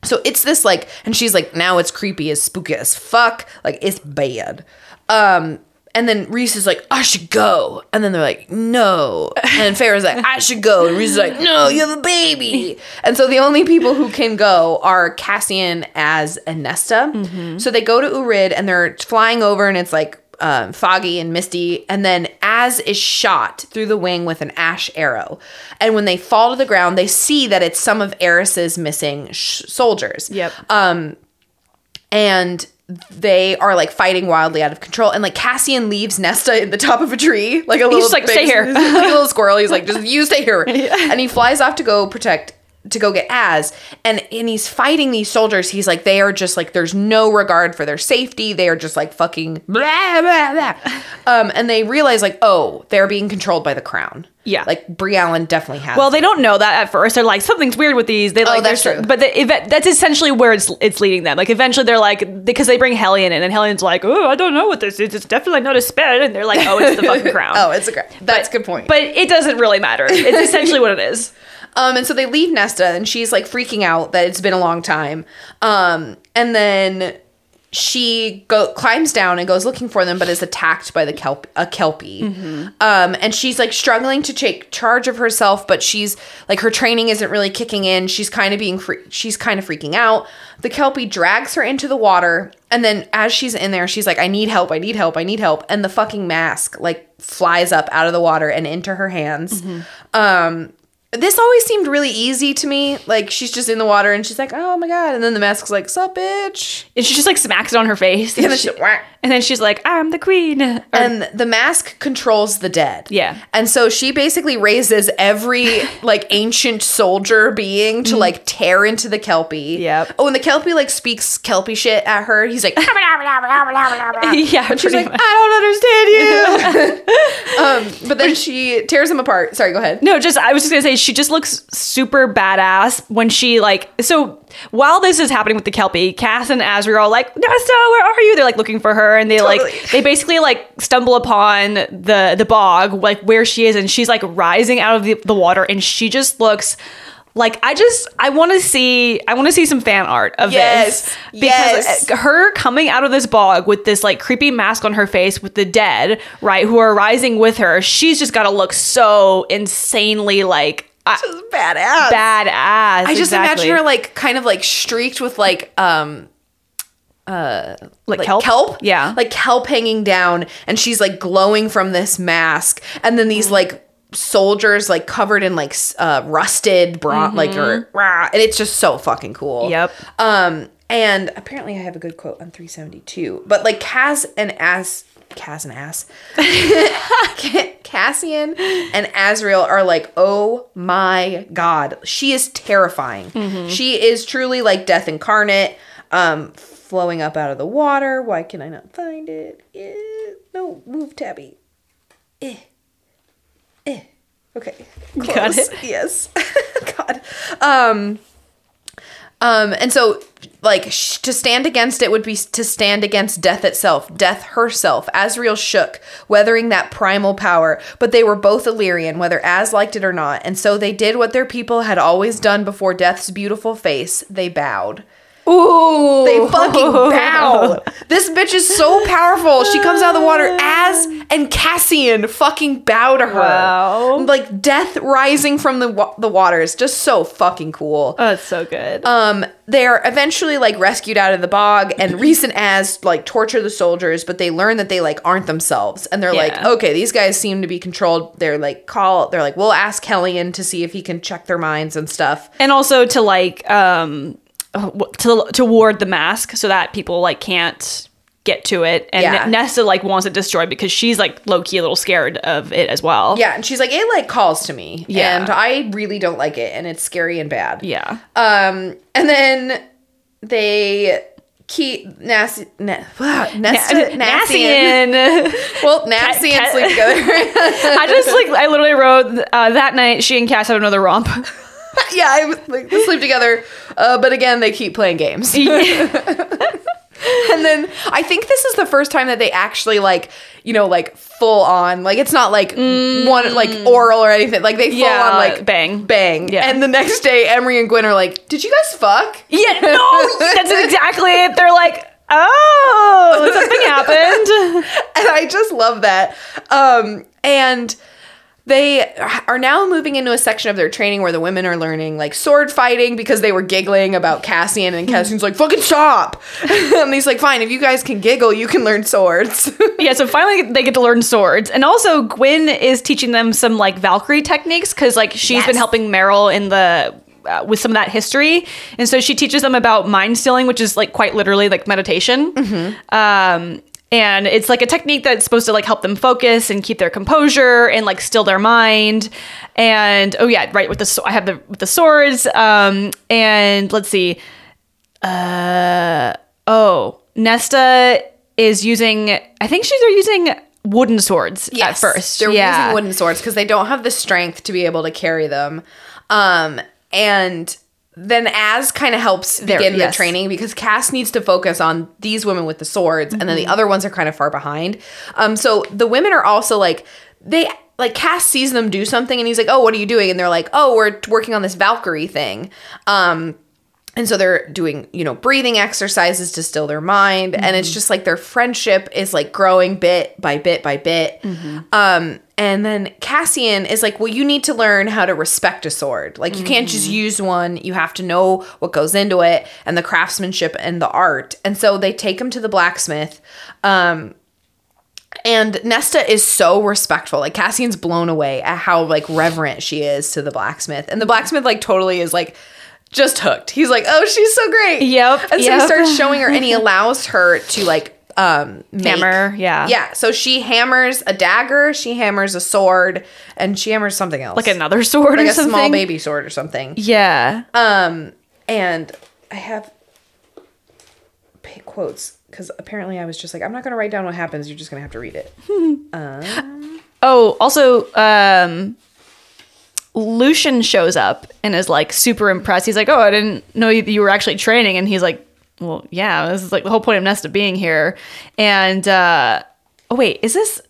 so it's this like, and she's like, now it's creepy as spooky as fuck. Like it's bad. Um, and then Rhys is like, I should go. And then they're like, no. And Feyre's like, I should go. And Rhys is like, no, you have a baby. And so the only people who can go are Cassian Az and Nesta. So they go to Oorid and they're flying over and it's like um, foggy and misty. And then Az is shot through the wing with an ash arrow. And when they fall to the ground, they see that it's some of Eris's missing sh- soldiers
yep.
Um, and they are like fighting wildly out of control. And like Cassian leaves Nesta in the top of a tree, like a little
just like,
big-
"Stay here."
like a little squirrel. He's like, just you stay here, and he flies off to go protect to go get Az, and and he's fighting these soldiers. He's like, they are just like, there's no regard for their safety. They are just like fucking blah blah blah. Um, and they realize like, oh, they're being controlled by the crown.
Yeah.
like Briallyn definitely has.
well, they don't know that at first. They're like, something's weird with these. They like,
Oh, that's true.
But the, event, that's essentially where it's it's leading them. Like, eventually they're like, because they bring Helion in, and Helion's like, oh, I don't know what this is. It's definitely not a spell. And they're like, oh, it's the fucking crown.
oh, it's a great. That's a good point.
But it doesn't really matter. It's essentially what it is.
Um, and so they leave Nesta, and she's like freaking out that it's been a long time. Um, and then she go climbs down and goes looking for them, but is attacked by the kelp a kelpie. Um, and she's like struggling to take charge of herself, but she's like her training isn't really kicking in. She's kind of being free- she's kind of freaking out. The kelpie drags her into the water, and then as she's in there, she's like, "I need help! I need help! I need help!" And the fucking mask like flies up out of the water and into her hands. Um, this always seemed really easy to me. Like she's just in the water and she's like, "Oh my god!" And then the mask's like, "Sup, bitch?"
And she just like smacks it on her face.
And
And,
then
she- and then she's like, I'm the queen. Or-
and the mask controls the dead.
Yeah.
And so she basically raises every like ancient soldier being to like tear into the kelpie.
Yep.
Oh, and the kelpie like speaks kelpie shit at her. He's like,
yeah,
she's
pretty
like,
much.
I don't understand you. um, but then she tears him apart. Sorry, go ahead.
No, just I was just gonna say she just looks super badass when she like so while this is happening with the Kelpie, Cass and Azri are all like, Nesta, where are you? They're like looking for her and they
Totally.
like they basically like stumble upon the the bog, like where she is, and she's like rising out of the, the water and she just looks like I just I want to see I want to see some fan art of
Yes,
this
yes.
her coming out of this bog with this like creepy mask on her face with the dead right who are rising with her she's just got to look so insanely like I-
Just badass.
badass
I just
exactly.
imagine her like kind of like streaked with like um uh
like, kelp? yeah
like kelp hanging down and she's like glowing from this mask and then these like soldiers like covered in like uh rusted bron like or rah, and it's just so fucking cool
Yep.
um and apparently i have a good quote on 372 but like Cass and Az Cass and Ass Cassian and Azriel are like, oh my god, she is terrifying. She is truly like death incarnate, um, flowing up out of the water. Why can I not find it? Eh, no, move, Tabby. Eh, eh. Okay,
Got it.
Yes, God. Um, um, and so, like, sh- to stand against it would be to stand against death itself, death herself. Azriel shook, weathering that primal power, but they were both Illyrian, whether Az liked it or not, and so they did what their people had always done before death's beautiful face they bowed.
Ooh.
They fucking bow. This bitch is so powerful. She comes out of the water Az and Cassian fucking bow to her.
Wow.
Like death rising from the wa- the waters. Just so fucking cool.
Oh, that's so good.
Um, they're eventually like rescued out of the bog, and Rhys and Az like torture the soldiers, but they learn that they like aren't themselves, and they're like, okay, these guys seem to be controlled. They're like call. They're like, we'll ask Helion to see if he can check their minds and stuff.
and also to like um to to ward the mask so that people like can't get to it and
Yeah.
Nesta like wants it destroyed because she's like low key a little scared of it as well.
Yeah, and she's like, it like calls to me,
Yeah.
and I really don't like it, and it's scary and bad.
Yeah.
Um, and then they keep Nas- Na- Nesta Nassian.
Nassian.
Well, Nassian
Cat-
sleep together.
I just like I literally wrote uh, that night she and Cass had another romp.
yeah, I was like sleep together, uh, but again they keep playing games. and then I think this is the first time that they actually like you know like full on like it's not like one like oral or anything like they full
Yeah,
on like
bang.
bang.
Yeah.
And the next day, Emerie and Gwen are like, "Did you guys fuck?"
yeah, no, that's exactly it. They're like, oh, something happened.
and I just love that. Um, and they are now moving into a section of their training where the women are learning like sword fighting because they were giggling about Cassian, and Cassian's like, "Fucking stop!" and he's like, "Fine, if you guys can giggle, you can learn swords."
Yeah, so finally they get to learn swords, and also Gwyn is teaching them some like Valkyrie techniques because like she's
Yes.
been helping Merrill in the uh, with some of that history, and so she teaches them about mind stilling, which is like quite literally like meditation. Um, and it's like a technique that's supposed to like help them focus and keep their composure and like still their mind. And oh yeah, right with the so- I have the with the swords. Um, and let's see. Uh oh, Nesta is using. I think she's using wooden swords at first.
They're
yeah.
using wooden swords because they don't have the strength to be able to carry them. Um, and then Az kind of helps
There-
begin the training because Cass needs to focus on these women with the swords, and
Mm-hmm.
then the other ones are kind of far behind. Um, so the women are also like they like Cass sees them do something, and he's like, "Oh, what are you doing?" And they're like, "Oh, we're working on this Valkyrie thing." Um, and so they're doing, you know, breathing exercises to still their mind. And
Mm-hmm.
it's just like their friendship is like growing bit by bit by bit.
Mm-hmm.
Um, and then Cassian is like, well, you need to learn how to respect a sword. Like, you can't just
Mm-hmm.
use one. You have to know what goes into it and the craftsmanship and the art. And so they take him to the blacksmith. Um, and Nesta is so respectful. Like Cassian's blown away at how like reverent she is to the blacksmith. And the blacksmith like totally is like just hooked. He's like, "Oh, she's so great."
Yep,
And so
yep.
he starts showing her and he allows her to like um make-
Hammer, yeah.
Yeah, so she hammers a dagger, she hammers a sword, and she hammers something else.
like another sword
like
or
a
something.
small baby sword or something.
Yeah.
Um, and I have quotes because apparently I was just like, I'm not going to write down what happens. You're just going to have to read it. Um.
Oh, also, um, Lucien shows up and is like super impressed. He's like, "Oh, I didn't know you, you were actually training." And he's like, "Well, yeah, this is like the whole point of Nesta being here." And uh, oh wait, is this?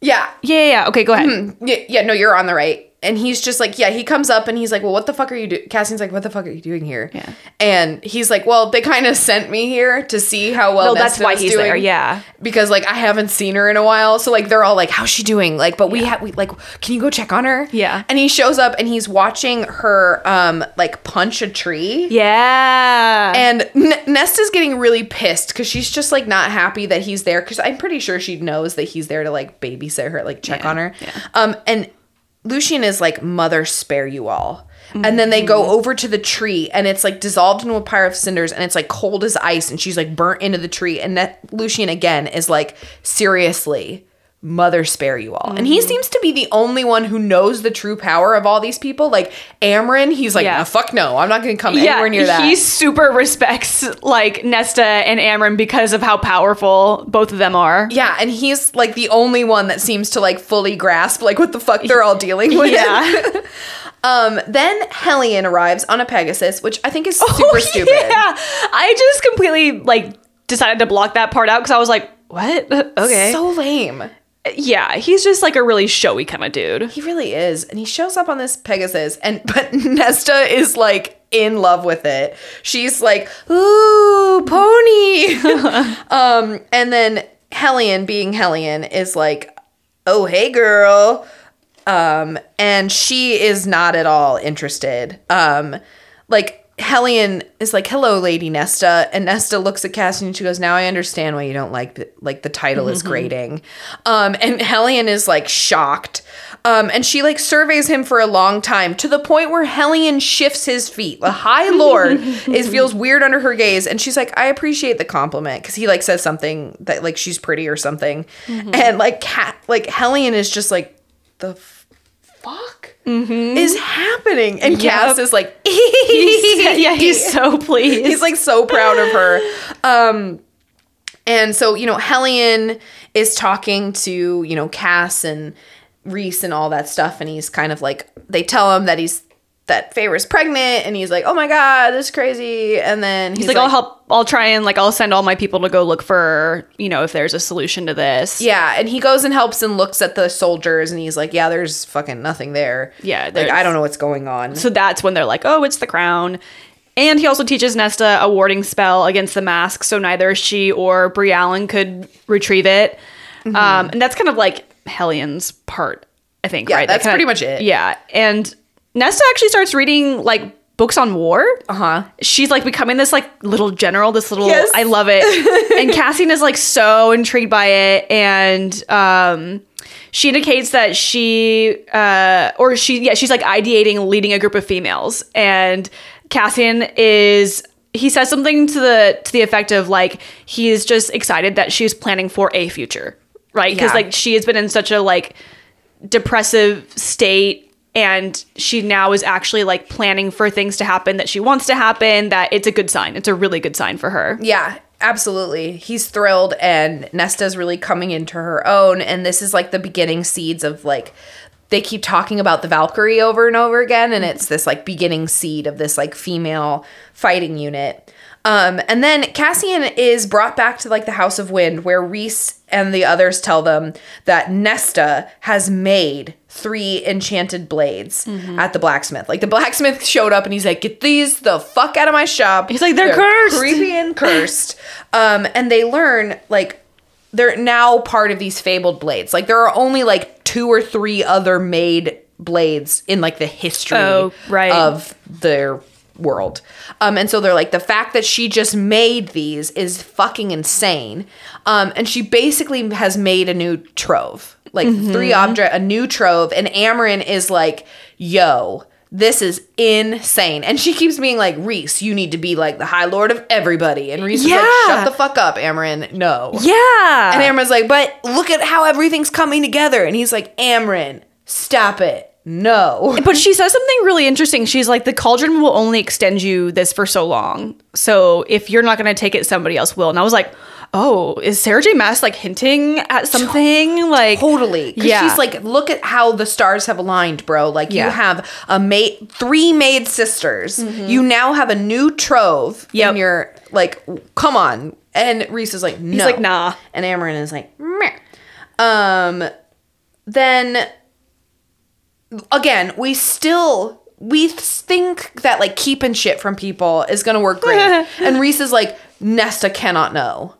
Yeah.
Yeah, yeah. yeah. Okay, go ahead.
yeah. Yeah, no, you're on the right. And he's just like, yeah, he comes up and he's like, well, what the fuck are you doing? Cassian's like, what the fuck are you doing here?
Yeah.
And he's like, well, they kind of sent me here to see how well
No, that's
Nesta
why he's
doing.
there. Yeah.
Because like I haven't seen her in a while, so like they're all like, "How's she doing?" Like, but we have we like, can you go check on her?
Yeah.
And he shows up and he's watching her um like punch a tree.
Yeah.
And N- Nesta's getting really pissed because she's just like not happy that he's there because I'm pretty sure she knows that he's there to like babysit her, like check
Yeah,
on her.
yeah.
Um, and Lucien is like, "Mother, spare you all." And then they
Mm-hmm.
go over to the tree and it's like dissolved into a pyre of cinders and it's like cold as ice and she's like burnt into the tree. And that Lucien again is like, seriously, mother spare you all. And he
Mm-hmm.
seems to be the only one who knows the true power of all these people. Like Amren, he's like,
Yeah.
"Nah, fuck no, I'm not gonna come
yeah,
anywhere near that.
he super respects like Nesta and Amren because of how powerful both of them are.
Yeah, and he's like the only one that seems to like fully grasp like what the fuck they're all dealing with.
Yeah.
um then Helion arrives on a Pegasus, which I think is super stupid.
Oh, Yeah, I just completely like decided to block that part out because I was like, "What? Okay."
So lame.
Yeah, he's just like a really showy kind of dude.
He really is. And he shows up on this Pegasus and but Nesta is like in love with it. She's like, ooh, pony. um, and then Helion, being Helion, is like, oh, hey, girl. Um, and she is not at all interested. Um, like, Helion is like, "Hello, Lady Nesta," and Nesta looks at Cassian and she goes, "Now I understand why you don't like the, like the title is grating." Um, and Helion is like shocked, um, and she like surveys him for a long time to the point where Helion shifts his feet. The High Lord is feels weird under her gaze, and she's like, "I appreciate the compliment," because he like says something that like she's pretty or something, and like cat like Helion is just like the f- fuck. Is happening, and
Yep.
Cass is like,
He's, yeah, he's so pleased.
He's like so proud of her. Um, and so, you know, Helion is talking to, you know, Cass and Rhys and all that stuff. And he's kind of like, they tell him that he's, that Feyre's pregnant. And he's like, oh my God, this is crazy. And then he's,
He's like, I'll help. I'll try and like I'll send all my people to go look for you know if there's a solution to this.
Yeah. And he goes and helps and looks at the soldiers. And he's like, yeah, there's fucking nothing there.
Yeah,
Like, I don't know what's going on.
So that's when they're like, oh, it's the crown. And he also teaches Nesta a warding spell against the mask, so neither she or Briallyn could retrieve it.
Mm-hmm.
Um, and that's kind of like Helion's part, I think.
Yeah,
right?
that's
That kinda-
pretty much it.
Yeah, and Nesta actually starts reading like books on war.
Uh huh.
She's like becoming this like little general, this little
Yes.
I love it. and Cassian is like so intrigued by it and um she indicates that she uh or she yeah, she's like ideating leading a group of females and Cassian is he says something to the to the effect of like he is just excited that she's planning for a future, right? Because
Yeah.
like she has been in such a like depressive state and she now is actually like planning for things to happen that she wants to happen that it's a good sign it's a really good sign for her
Yeah, absolutely. He's thrilled, and Nesta's really coming into her own. And this is like the beginning seeds of like, they keep talking about the Valkyrie over and over again, and it's this like beginning seed of this like female fighting unit. Um, and then Cassian is brought back to like the House of Wind, where Rhys and the others tell them that Nesta has made three enchanted blades at the blacksmith. Like the blacksmith showed up and he's like, "Get these the fuck out of my shop."
He's like, "They're cursed."
creepy and cursed. Um, and they learn like they're now part of these fabled blades. Like there are only like two or three other made blades in like the history
Oh, right.
of their world. Um, and so they're like, the fact that she just made these is fucking insane. Um, and she basically has made a new trove, like mm-hmm. three object, a new trove. And Amarin is like, yo, this is insane. And she keeps being like, Rhys, you need to be like the High Lord of everybody. And Rhys is like, shut the fuck up, Amarin. No.
yeah
And Amarin's like, but look at how everything's coming together. And he's like, Amarin, stop it. No.
but she says something really interesting she's like the cauldron will only extend you this for so long so if you're not going to take it somebody else will and i was like oh is sarah j maas like hinting at something like
totally.
Yeah.
She's like, look at how the stars have aligned, bro. Like
Yeah.
you have a mate, three maid sisters. You now have a new trove.
Mm-hmm. Yep.
And you're like, come on. And Rhys is like, no.
like, nah.
And Amarin is like, meh. Um, then again, we still we think that like keeping shit from people is gonna work great. and Rhys is like, Nesta cannot know.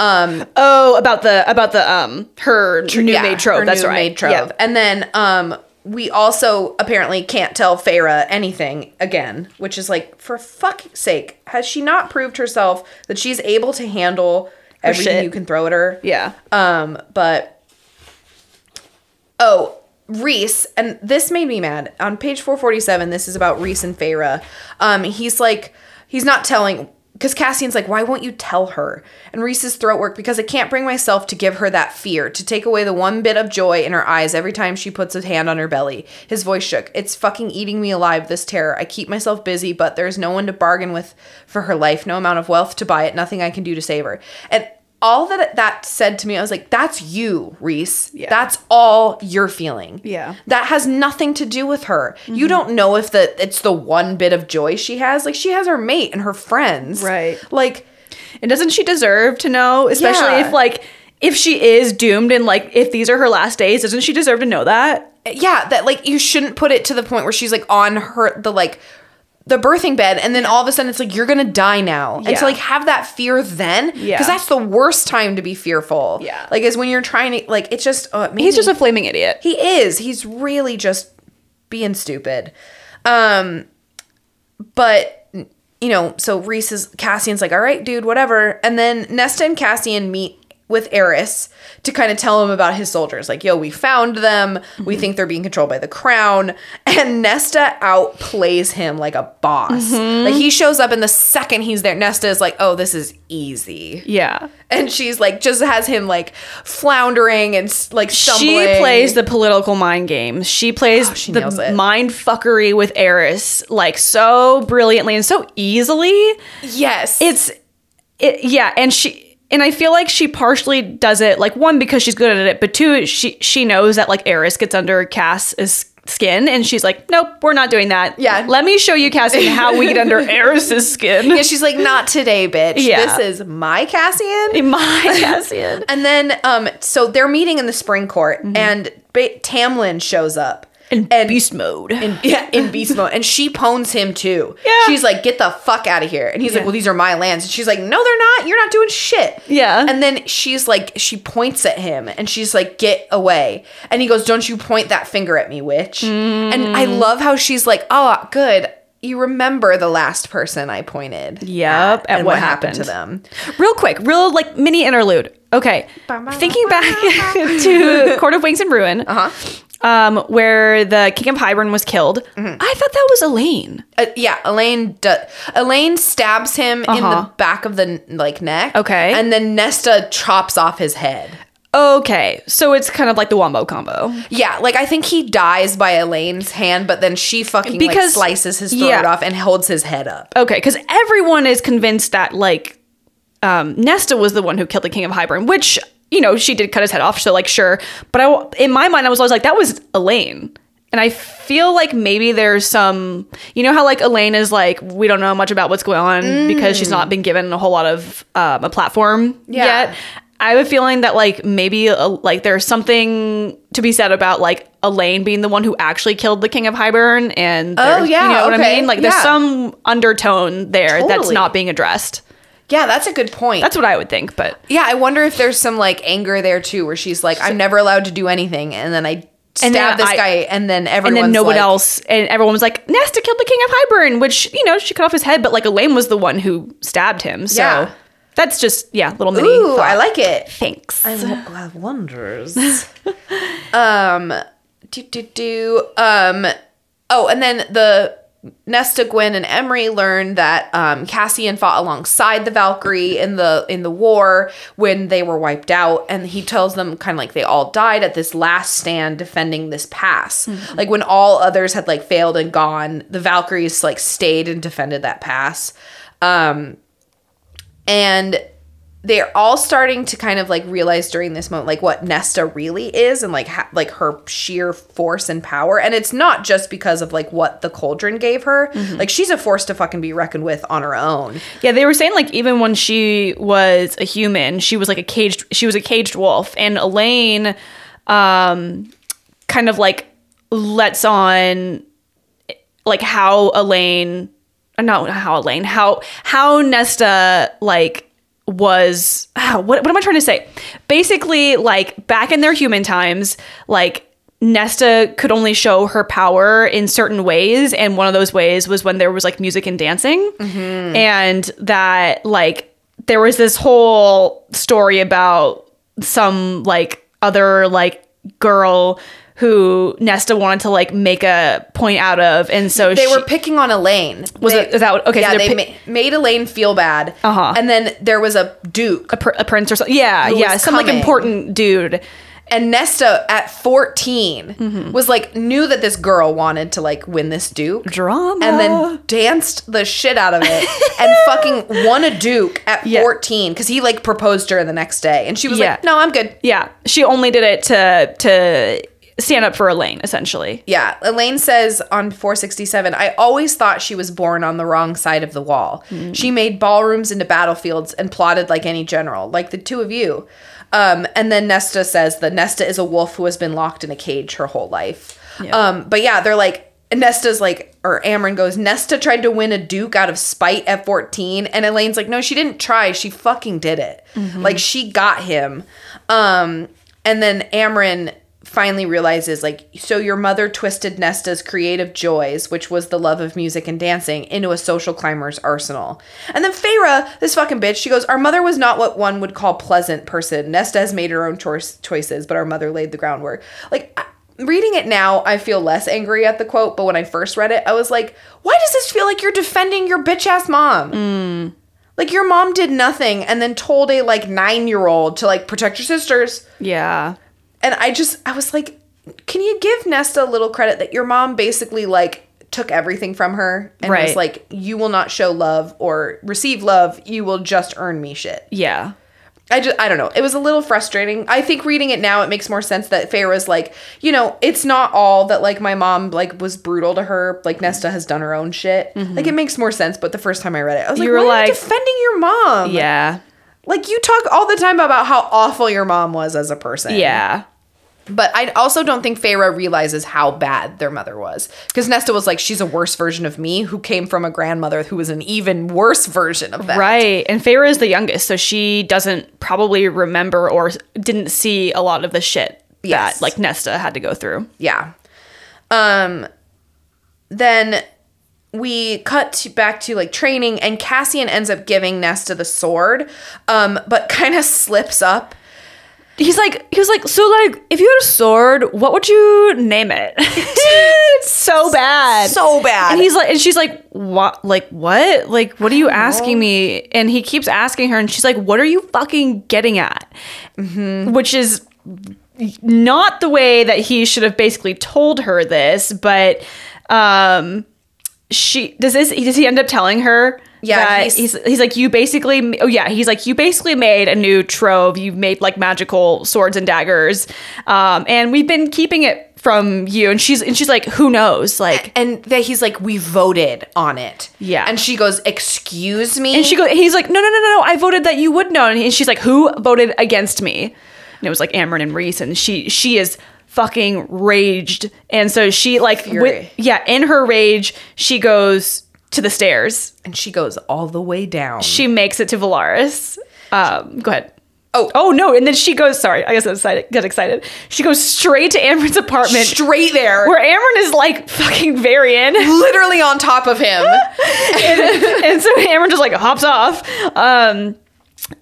Um,
oh about the about the um her new
yeah,
maid trope
her
that's
new
right
maid trope.
Yeah.
And then um we also apparently can't tell Feyre anything again, which is like for fuck's sake, has she not proved herself that she's able to handle everything
shit.
you can throw at her?
yeah
Um, but oh, Rhys, and this made me mad. On page 447, this is about Rhys and Feyre. Um, he's like, he's not telling because Cassian's like, why won't you tell her? And Rhys's throat work because I can't bring myself to give her that fear, to take away the one bit of joy in her eyes every time she puts a hand on her belly. His voice shook. It's fucking eating me alive, this terror. I keep myself busy, but there's no one to bargain with for her life, no amount of wealth to buy it, nothing I can do to save her. And all that that said to me, I was like, that's you, Rhys.
Yeah.
That's all you're feeling.
Yeah.
That has nothing to do with her.
Mm-hmm.
You don't know if the it's the one bit of joy she has. Like she has her mate and her friends.
Right.
Like
And doesn't she deserve to know? Especially
Yeah.
if like if she is doomed and like if these are her last days, doesn't she deserve to know that?
yeah, that like you shouldn't put it to the point where she's like on her the like the birthing bed and then all of a sudden it's like you're gonna die now. And to like have that fear then because
Yeah.
that's the worst time to be fearful.
Yeah.
like is when you're trying to like it's just oh, it
He's
me-
just a flaming idiot.
he is. He's really just being stupid. Um but you know so rhys is cassian's like all right dude whatever. And then nesta and cassian meet with Eris to kind of tell him about his soldiers. Like, yo, we found them. We mm-hmm. think they're being controlled by the crown. And Nesta outplays him like a boss. Mm-hmm. Like, he shows up, and the second he's there, Nesta is like, oh, this is easy.
Yeah.
And she's like, just has him like floundering and like stumbling.
She plays the political mind games. She plays
Oh, she
the mind fuckery with Eris like so brilliantly and so easily.
Yes.
It's it, yeah, and she and I feel like she partially does it like one because she's good at it, but two she she knows that like Eris gets under Cass's skin and she's like, "Nope, we're not doing that."
Yeah.
Let me show you Cassian how we get under Eris's skin.
Yeah, she's like, not today, bitch.
Yeah.
This is my Cassian.
My Cassian.
And then, um, so they're meeting in the spring court, and ba- Tamlin shows up.
In
And-
beast mode.
In, yeah, in beast mode, and she pwns him too.
Yeah.
she's like, "Get the fuck out of here!" And he's like, "Well, these are my lands." And she's like, "No, they're not. You're not doing shit."
Yeah.
And then she's like, she points at him, and she's like, "Get away!" And he goes, "Don't you point that finger at me, witch!" And I
Mm.
love how she's like, "Oh, good." You remember the last person I pointed.
Yep, at
and
what
what happened to them.
Real quick, real like mini interlude. Okay. Thinking back to Court of Wings and Ruin,
Uh-huh.
Um, where the King of Hybern was killed,
Mm-hmm.
I thought that was Elain.
Uh, yeah, Elain. Do- Elain stabs him in
Uh-huh.
the back of the like neck.
Okay.
and then Nesta chops off his head.
Okay, so it's kind of like the Wombo combo.
Yeah, like I think he dies by Elain's hand, but then she fucking like
Because-
slices his throat
yeah.
off and holds his head up.
Okay, because everyone is convinced that like um, Nesta was the one who killed the King of Hybern, which you know she did cut his head off. So like sure, but I in my mind I was always like that was Elain, and I feel like maybe there's some you know how like Elain is like we don't know much about what's going on because she's not been given a whole lot of um, a platform
Yeah.
yet. I have a feeling that like maybe uh, like there's something to be said about like Elain being the one who actually killed the King of Hybern, and there's-
yeah,
you know what I mean. Like there's some undertone there that's not being addressed.
Yeah, that's a good point.
That's what I would think, but
yeah, I wonder if there's some like anger there too, where she's like, "I'm never allowed to do anything," and then I stab
And then
this
I-
guy, and then
everyone,
and
then no one
like,
else, and everyone was like, Nesta killed the King of Hybern, which you know she cut off his head, but like Elain was the one who stabbed him. So
Yeah.
that's just yeah, little mini.
Ooh,
thought.
I like it.
Thanks.
I, w- I have wonders. um, do do do. Um, oh, and then the Nesta, Gwyn, and Emerie learn that um, Cassian fought alongside the Valkyrie in the in the war when they were wiped out, and he tells them kind of like they all died at this last stand defending this pass. Like when all others had like failed and gone, the Valkyries like stayed and defended that pass. Um, and they're all starting to kind of like realize during this moment like what Nesta really is and like ha- like her sheer force and power. And it's not just because of like what the cauldron gave her. Like she's a force to fucking be reckoned with on her own.
Yeah, they were saying like even when she was a human, she was like a caged she was a caged wolf. And Elain um kind of like lets on like how Elain not how Elain how how Nesta like was ah, what what am I trying to say? Basically like back in their human times like Nesta could only show her power in certain ways, and one of those ways was when there was like music and dancing, and that like there was this whole story about some like other like girl who Nesta wanted to like make a point out of, and so
they
she,
were picking on Elain
Was
They-
it- is that what- okay,
yeah
they're
they
pi-
ma- made Elain feel bad
Uh-huh.
and then there was a duke
a, pr- a prince or something. Yeah, yeah, some like important dude.
and Nesta at 14
Mm-hmm.
was like knew that this girl wanted to like win this duke
Drama.
and then danced the shit out of it and fucking won a duke at
Yeah.
14 because he like proposed to her the next day and she was
Yeah.
like no i'm good
Yeah, she only did it to to stand up for Elain, essentially.
yeah elain says on 467 i always thought she was born on the wrong side of the wall she made ballrooms into battlefields and plotted like any general like the two of you um, and then nesta says that nesta is a wolf who has been locked in a cage her whole life
Yeah.
um, but yeah they're like Nesta's like, or Amren goes, Nesta tried to win a Duke out of spite at 14. And Elain's like, no, she didn't try. She fucking did it. Like, she got him. Um, and then Amren finally realizes, like, so your mother twisted Nesta's creative joys, which was the love of music and dancing, into a social climber's arsenal. And then Feyre, this fucking bitch, she goes, Our mother was not what one would call pleasant person. Nesta has made her own choice- choices, but our mother laid the groundwork. Like, I- reading it now, I feel less angry at the quote, but when I first read it, I was like, why does this feel like you're defending your bitch ass mom? Hmm. Like your mom did nothing and then told a like nine year old to like protect your sisters.
Yeah.
And I just, I was like, can you give Nesta a little credit that your mom basically like took everything from her and was like, you will not show love or receive love, you will just earn me shit.
Yeah.
I just I don't know. It was a little frustrating. I think reading it now it makes more sense that Feyre's like, you know, it's not all that like my mom like was brutal to her. Like Nesta has done her own shit. Mm-hmm. Like it makes more sense, but the first time I read it, I was like,
You were
why
like-
defending your mom?
Yeah.
Like you talk all the time about how awful your mom was as a person.
Yeah.
But I also don't think Feyre realizes how bad their mother was. Because Nesta was like, she's a worse version of me who came from a grandmother who was an even worse version of that.
Right. And Feyre is the youngest, so she doesn't probably remember or didn't see a lot of the shit
Yes.
that like Nesta had to go through.
Yeah. Um then we cut to, back to like training and Cassian ends up giving Nesta the sword um but kind of slips up.
He's like he was like, so like if you had a sword, what would you name it? it's so bad.
So bad.
And he's like and she's like, What like what? Like what are you asking me? And he keeps asking her and she's like, What are you fucking getting at? Which is not the way that he should have basically told her this, but um she does this does he end up telling her
Yeah,
that
he's-
he's, he's like you basically oh yeah he's like you basically made a new trove you've made like magical swords and daggers um and we've been keeping it from you and she's and she's like who knows like
and that he's like we voted on it.
Yeah.
And she goes, "Excuse me?"
and she goes he's like no no no no no I voted that you would know and he- she's like who voted against me and it was like Amren and Rhys and she she is fucking raged and so she like with, yeah in her rage she goes to the stairs
and she goes all the way down.
she makes it to Velaris. Um, go ahead.
Oh.
oh no! And then she goes. Sorry, I guess I excited, get excited. She goes straight to Amren's apartment,
straight there.
where Amren is like fucking Varian,
literally on top of him.
and so Amren just like hops off. Um,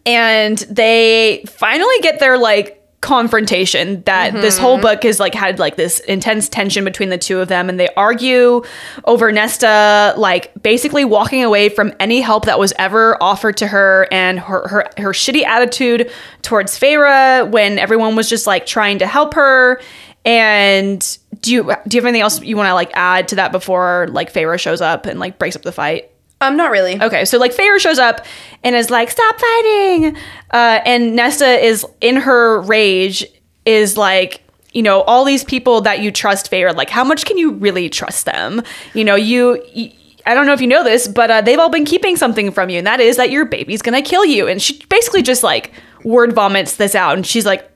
and they finally get their like confrontation that this whole mm-hmm. book has like had like this intense tension between the two of them and they argue over Nesta like basically walking away from any help that was ever offered to her and her her, her shitty attitude towards Feyre when everyone was just like trying to help her. And do you do you have anything else you want to like add to that before like Feyre shows up and like breaks up the fight
um, not really.
Okay, so like Feyre shows up and is like, "Stop fighting," uh, and Nesta is in her rage is like, you know, all these people that you trust, Feyre. Like, how much can you really trust them? You know, you. I don't know if you know this, but uh, they've all been keeping something from you, and that is that your baby's gonna kill you. And she basically just like word vomits this out, and she's like,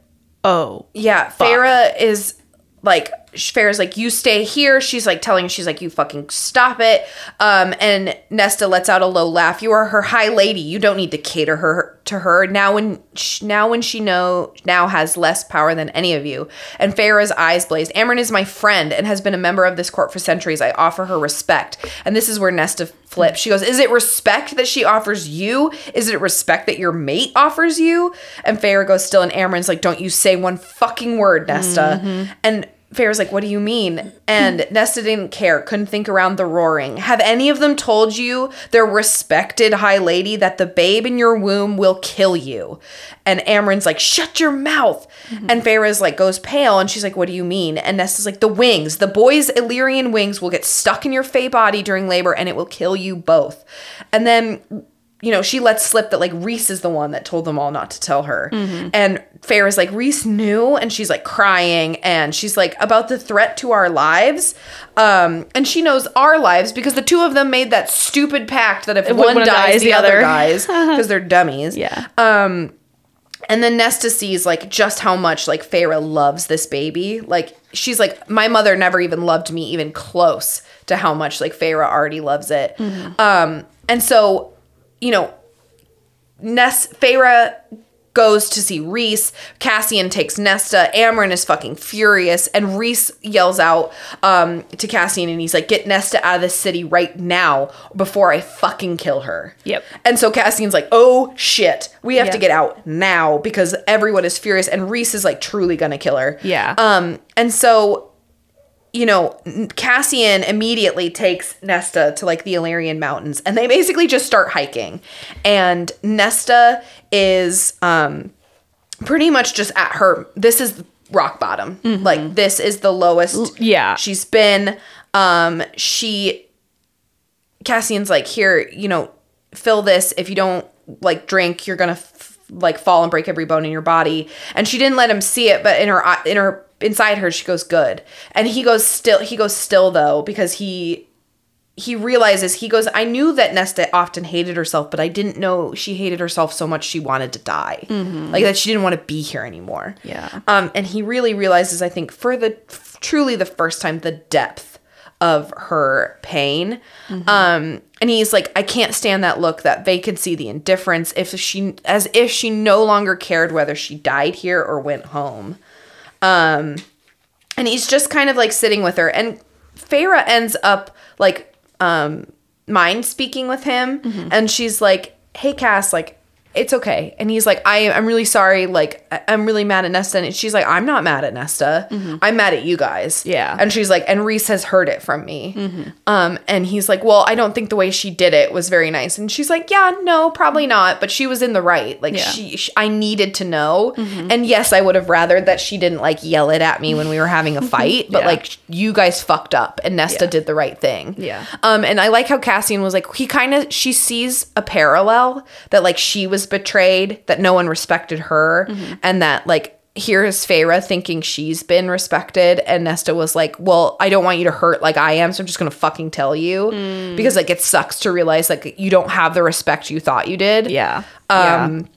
"Oh,
Yeah, Feyre is like Feyre's like you stay here. She's like telling she's like you fucking stop it. Um and Nesta lets out a low laugh. You are her high lady. You don't need to cater her to her. Now when sh- now when she know now has less power than any of you. And Feyre's eyes blaze. Amren is my friend and has been a member of this court for centuries. I offer her respect. And this is where Nesta flips. She goes, "Is it respect that she offers you? Is it respect that your mate offers you?" And Feyre goes still and Amren's like, "Don't you say one fucking word, Nesta." And Feyre's like, What do you mean? And Nesta didn't care, couldn't think around the roaring. Have any of them told you, their respected high lady, that the babe in your womb will kill you? And Amren's like, Shut your mouth. Mm-hmm. And Feyre's like, goes pale, and she's like, What do you mean? And Nesta's like, The wings, the boy's Illyrian wings will get stuck in your fey body during labor, and it will kill you both. And then you know, she lets slip that like Rhys is the one that told them all not to tell her. And Feyre's like, Rhys knew, and she's like crying, and she's like about the threat to our lives. Um, and she knows our lives because the two of them made that stupid pact that if
If
one,
one
dies,
dies,
the,
the
other
other.
dies because they're dummies.
yeah."
Um, and then Nesta sees like just how much like Feyre loves this baby. Like she's like, my mother never even loved me even close to how much like Feyre already loves it. Um, and so, you know, Ness Feyre goes to see Rhys. Cassian takes Nesta. Amren is fucking furious, and Rhys yells out um, to Cassian, and he's like, "Get Nesta out of this city right now before I fucking kill her."
Yep.
And so Cassian's like, "Oh shit, we have to get out now because everyone is furious, and Rhys is like truly gonna kill her."
Yeah.
Um, and so you know, Cassian immediately takes Nesta to like the Illyrian mountains and they basically just start hiking. And Nesta is um pretty much just at her this is rock bottom. Like this is the lowest
yeah.
she's been. Um she Cassian's like, "Here, you know, fill this. If you don't like drink, you're going to f- like fall and break every bone in your body." And she didn't let him see it, but in her in her inside her she goes, "Good." And he goes still he goes still though because he he realizes he goes, I knew that Nesta often hated herself, but I didn't know she hated herself so much she wanted to die. Like that she didn't want to be here anymore.
Yeah.
Um, and he really realizes, I think, for the truly the first time, the depth of her pain. Um, and he's like, I can't stand that look, that vacancy, the indifference. If she, as if she no longer cared whether she died here or went home. Um, and he's just kind of like sitting with her, and Feyre ends up like um mind speaking with him, and she's like, "Hey, Cass, like." It's okay. And he's like, I, I'm really sorry. Like, I'm really mad at Nesta. And she's like, I'm not mad at Nesta. I'm mad at you guys.
Yeah.
And she's like, and Rhys has heard it from me. Um, and he's like, well, I don't think the way she did it was very nice. And she's like, yeah, no, probably not. But she was in the right. Like,
Yeah.
she, sh I needed to know. And yes, I would have rather that she didn't like yell it at me when we were having a fight. But
Yeah.
like, you guys fucked up, and Nesta
Yeah.
did the right thing.
Yeah.
Um, and I like how Cassian was like, he kind of she sees a parallel that like she was betrayed, that no one respected her,
Mm-hmm.
and that like here's Feyre thinking she's been respected, and Nesta was like, well, I don't want you to hurt like I am, so I'm just gonna fucking tell you
Mm.
because like it sucks to realize like you don't have the respect you thought you did.
Yeah.
Um,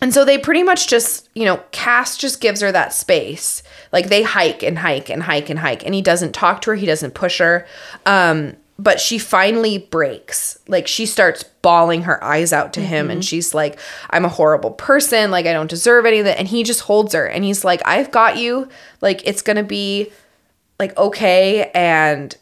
and so they pretty much just, you know, Cass just gives her that space. Like they hike and hike and hike and hike, and he doesn't talk to her, he doesn't push her. Um, but she finally breaks. Like she starts bawling her eyes out to him, and mm-hmm. she's like, I'm a horrible person. Like I don't deserve any of that. And he just holds her, and he's like, I've got you. Like it's gonna be like okay. And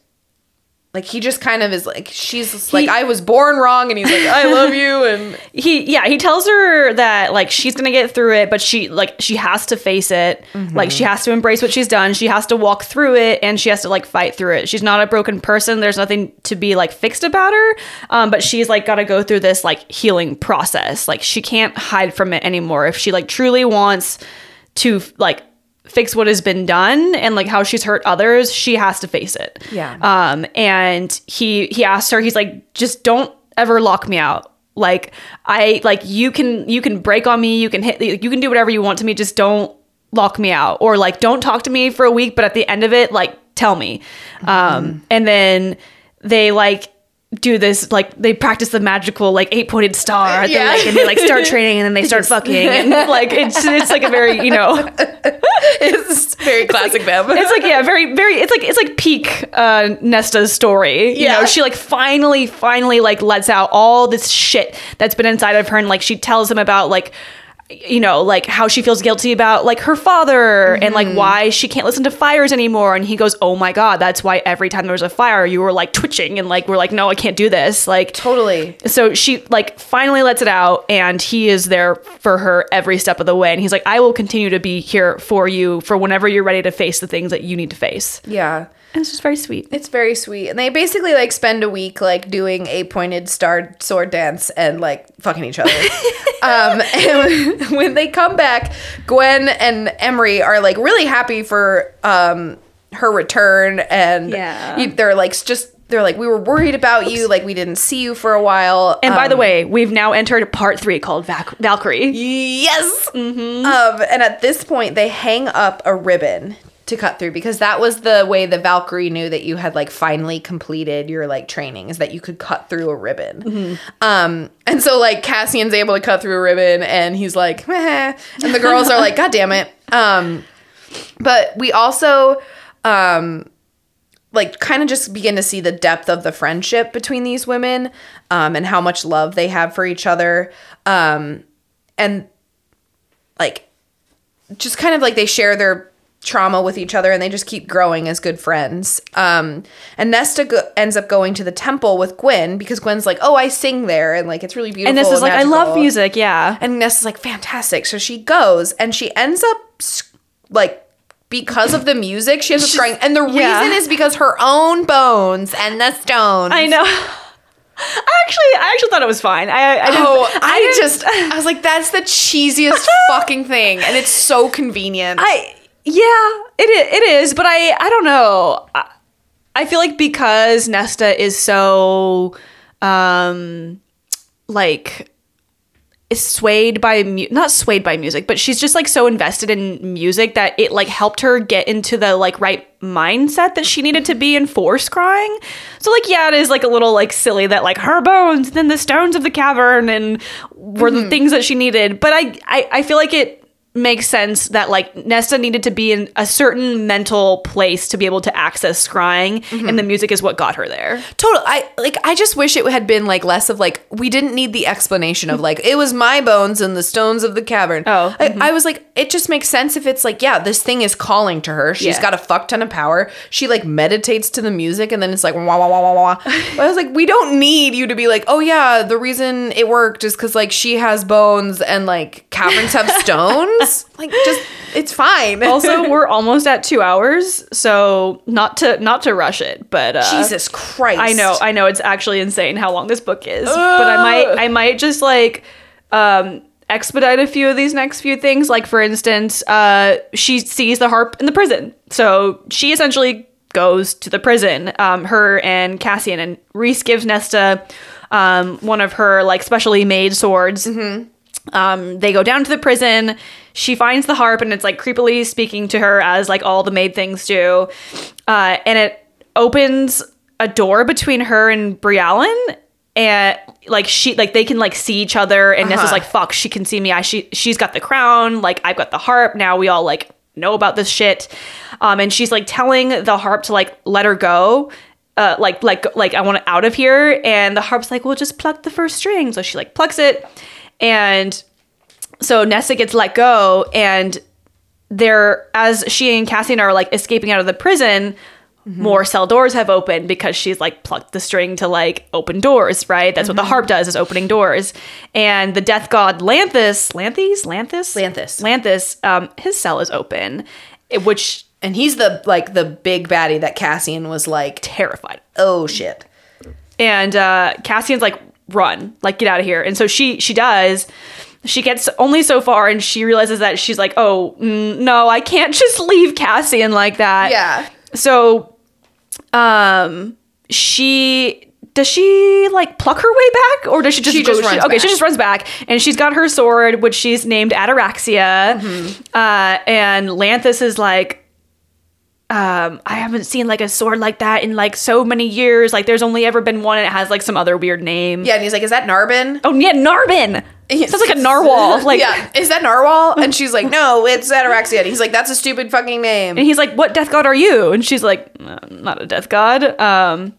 like he just kind of is like, she's like, I was born wrong, and he's like, I love you, and
he yeah he tells her that like she's gonna get through it but she like she has to face it. Like she has to embrace what she's done. She has to walk through it and she has to like fight through it. She's not a broken person. There's nothing to be like fixed about her. Um, but she's like got to go through this like healing process. Like she can't hide from it anymore. If she like truly wants to like fix what has been done and like how she's hurt others she has to face it.
Yeah.
um and he he asked her he's like just don't ever lock me out. Like i like you can you can break on me you can hit you can do whatever you want to me just don't lock me out. Or like don't talk to me for a week but at the end of it like tell me. Um and then they like do this like they practice the magical like eight pointed star
Yeah.
lake and they like start training and then they start fucking and like it's it's like a very you know
it's very classic them.
it's like yeah, very very. It's like it's like peak uh, Nesta's story. You
Yeah.
know, she like finally finally like lets out all this shit that's been inside of her, and like she tells him about like you know like how she feels guilty about like her father and like mm-hmm. why she can't listen to fires anymore. And he goes oh my god that's why every time there was a fire you were like twitching and like we're like no i can't do this. Like
totally.
so she like finally lets it out and he is there for her every step of the way. And he's like i will continue to be here for you for whenever you're ready to face the things that you need to face.
Yeah.
It's just very sweet
It's very sweet. And they basically like spend a week like doing a pointed star sword dance and like fucking each other. um and when they come back, Gwyn and Emerie are like really happy for um her return and
Yeah.
they're like just they're like we were worried about you like we didn't see you for a while.
and by the
Um,
way we've now entered part three called Vac- valkyrie
Yes. Um, and at this point, they hang up a ribbon to cut through because that was the way the Valkyrie knew that you had like finally completed your like training is that you could cut through a ribbon.
Mm-hmm.
Um, and so like Cassian's able to cut through a ribbon and he's like, Meh. and the girls are like, God damn it. Um, but we also um like kind of just begin to see the depth of the friendship between these women um and how much love they have for each other um and like just kind of like they share their trauma with each other and they just keep growing as good friends um and nesta go- ends up going to the temple with gwyn because gwyn's like oh i sing there and like it's really beautiful
And this is like, I love music. Yeah.
And Nessa's like, fantastic. So she goes and she ends up like because of the music, she ends up crying. And the
yeah.
reason is because her own bones and the stones.
I know. I actually, I actually thought it was fine. I, I didn't,
Oh, I,
didn't-
just, I was like, that's the cheesiest fucking thing. And it's so convenient.
I yeah, it it is, but I I don't know. I, I feel like because Nesta is so um like is swayed by mu- not swayed by music, but she's just like so invested in music that it like helped her get into the like right mindset that she needed to be in for scrying. So like yeah, it is like a little like silly that like her bones and then the stones of the cavern and were the things that she needed. But I, I I feel like it makes sense that like Nesta needed to be in a certain mental place to be able to access scrying mm-hmm. and the music is what got her there.
Total. I like. I just wish it had been like less of like we didn't need the explanation of like it was my bones and the stones of the cavern.
Oh,
I, mm-hmm. I was like, it just makes sense if it's like, yeah, this thing is calling to her. She's
Yeah.
got a fuck ton of power. She like meditates to the music, and then it's like wah wah wah wah wah. I was like, we don't need you to be like, oh yeah, the reason it worked is because like she has bones and like caverns have stones. Like, just it's fine.
also we're almost at two hours so not to not to rush it but uh
Jesus Christ.
i know i know it's actually insane how long this book is but i might i might just like um expedite a few of these next few things. Like for instance uh she sees the harp in the prison. So she essentially goes to the prison. Um her and cassian and rhys gives nesta um one of her like specially made swords um, they go down to the prison. She finds the harp and it's like creepily speaking to her as like all the made things do. Uh, and it opens a door between her and Briallyn. And like she like they can like see each other and Nessa's
Uh-huh.
like fuck she can see me I she she's got the crown like I've got the harp now we all like know about this shit um and she's like telling the harp to like let her go uh like like like I want it out of here and the harp's like well just pluck the first string so she like plucks it and so Nessa gets let go, and they're as she and Cassian are like escaping out of the prison. More cell doors have opened because she's like plucked the string to like open doors, right? That's what the harp does is opening doors. And the death god Lanthys, Lanthys, Lanthys,
Lanthys.
Lanthys, um, his cell is open, which
And he's the like the big baddie that Cassian was like,
terrified.
oh shit.
and uh, Cassian's like, "Run, like get out of here." And so she she does. She gets only so far, and she realizes that she's like, "Oh no, I can't just leave Cassian like that."
Yeah.
So, um, she does she like pluck her way back, or does she just
She
go-
just runs
okay?
back.
She just runs back, and she's got her sword, which she's named Ataraxia.
Mm-hmm.
Uh, and Lanthys is like, um, I haven't seen like a sword like that in like so many years. Like, there's only ever been one, and it has like some other weird name.
Yeah, and he's like, is that Narbin?
Oh yeah, Narbin. Sounds like a narwhal. Like,
yeah, is that narwhal? And she's like, no, it's Ataraxia. And he's like, that's a stupid fucking name.
And he's like, "What death god are you?" And she's like, "Uh, "Not a death god." Um,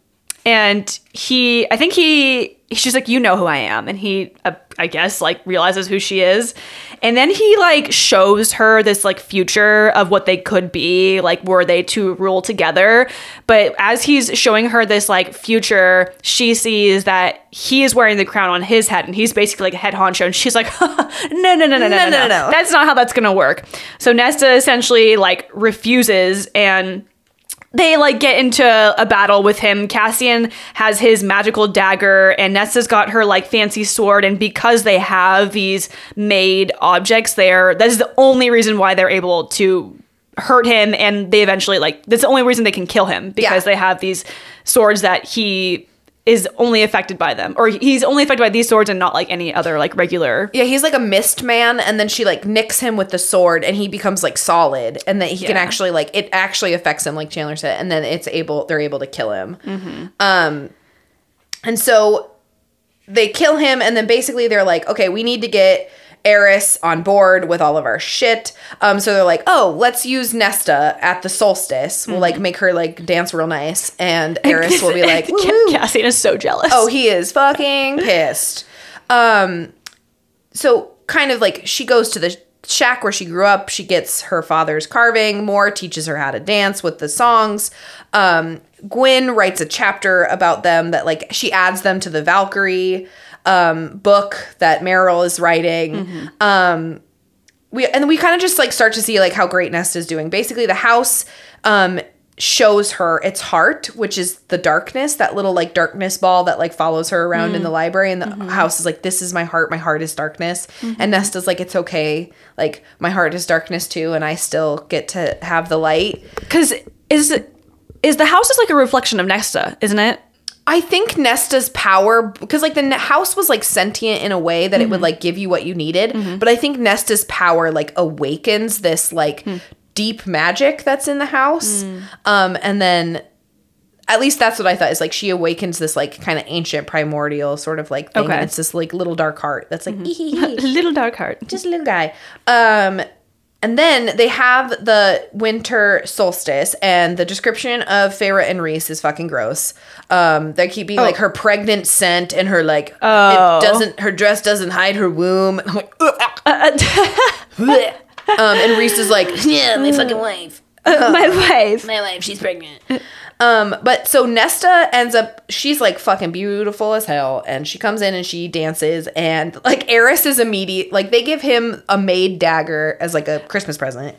and he, I think he, she's like, "You know who I am," and he, uh, I guess, like realizes who she is, and then he like shows her this like future of what they could be, like were they to rule together. But as he's showing her this like future, she sees that he is wearing the crown on his head, and he's basically like a head honcho, and she's like, "No, no, no, no, no, no, no,
no.
That's not how that's gonna work. So Nesta essentially like refuses and they like get into a battle with him. Cassian has his magical dagger and Nesta's got her like fancy sword and because they have these made objects there, that is the only reason why they're able to hurt him and they eventually like that's the only reason they can kill him because
Yeah.
they have these swords that he is only affected by them, or he's only affected by these swords and not like any other like regular.
Yeah, he's like a mist man, and then she like nicks him with the sword, and he becomes like solid, and then he can actually like it actually affects him, like Chandler said, and then it's able they're able to kill him.
Mm-hmm.
Um, and so they kill him, and then basically they're like, okay, we need to get Eris on board with all of our shit. Um, so they're like, oh, let's use Nesta at the solstice. We'll
Mm-hmm.
like make her like dance real nice, and Eris will be like.
Cassian is so jealous.
Oh, he is fucking pissed. Um, so kind of like she goes to the shack where she grew up. She gets her father's carving. Mor teaches her how to dance with the songs. Um, Gwyn writes a chapter about them that like she adds them to the Valkyrie um, book that Merrill is writing. Um, we and we kind of just like start to see like how great Nest is doing. Basically, the house um shows her its heart, which is the darkness, that little like darkness ball that like follows her around in the library. And the house is like, This is my heart, my heart is darkness. And Nesta's like, It's okay. Like my heart is darkness too, and I still get to have the light.
because is is the house is like a reflection of Nesta, isn't it?
I think Nesta's power because like the house was like sentient in a way that it would mm-hmm. like give you what you needed, mm-hmm. but I think Nesta's power like awakens this like mm. deep magic that's in the house. Mm. Um and then at least that's what I thought is like she awakens this like kind of ancient primordial sort of like thing
Okay.
and it's this like little dark heart that's like mm-hmm.
Little dark heart.
just a little guy. Um, and then they have the winter solstice, and the description of Feyre and Rhys is fucking gross. Um, they keep being like her pregnant scent and her like
Oh.
it doesn't her dress doesn't hide her womb. And I'm like, um, and Rhys is like, yeah, my fucking wife.
My wife.
My wife, she's pregnant. Um, but so Nesta ends up, she's like fucking beautiful as hell, and she comes in and she dances, and like Eris is immediate, like they give him a made dagger as like a Christmas present.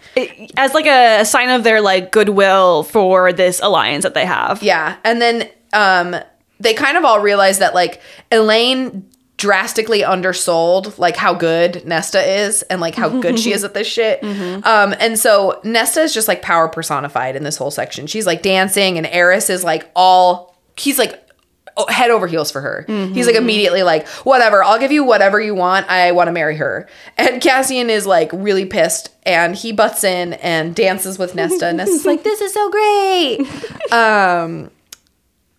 As like a sign of their like goodwill for this alliance that they have.
Yeah, and then um, they kind of all realize that like Elaine drastically undersold like how good Nesta is and like how good she is at this shit. Um, and so Nesta is just like power personified in this whole section. She's like dancing, and Eris is like all he's like head over heels for her. He's like immediately like, whatever, I'll give you whatever you want. I want to marry her. And Cassian is like really pissed and he butts in and dances with Nesta. And Nesta's like, this is so great. um,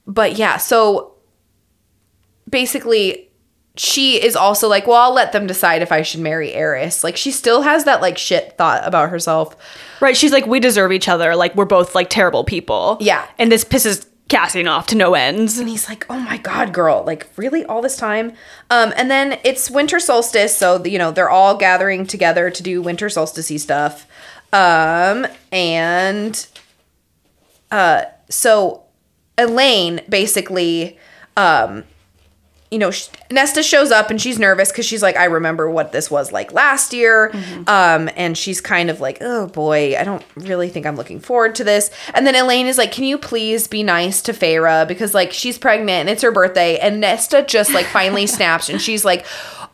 but yeah, so basically she is also like, well, I'll let them decide if I should marry Eris. Like she still has that like shit thought about herself.
Right. She's like, we deserve each other. Like we're both like terrible people.
Yeah.
And this pisses Cassian off to no ends.
And he's like, "Oh my god, girl! Like, really, all this time?" Um, and then it's winter solstice, so you know they're all gathering together to do winter solstice stuff. Um, and uh, so Elaine basically, um, you know, sh- Nesta shows up and she's nervous because she's like, I remember what this was like last year. Um, and she's kind of like, oh boy, I don't really think I'm looking forward to this. And then Elaine is like, can you please be nice to Feyre because like she's pregnant and it's her birthday. And Nesta just like finally snaps and she's like,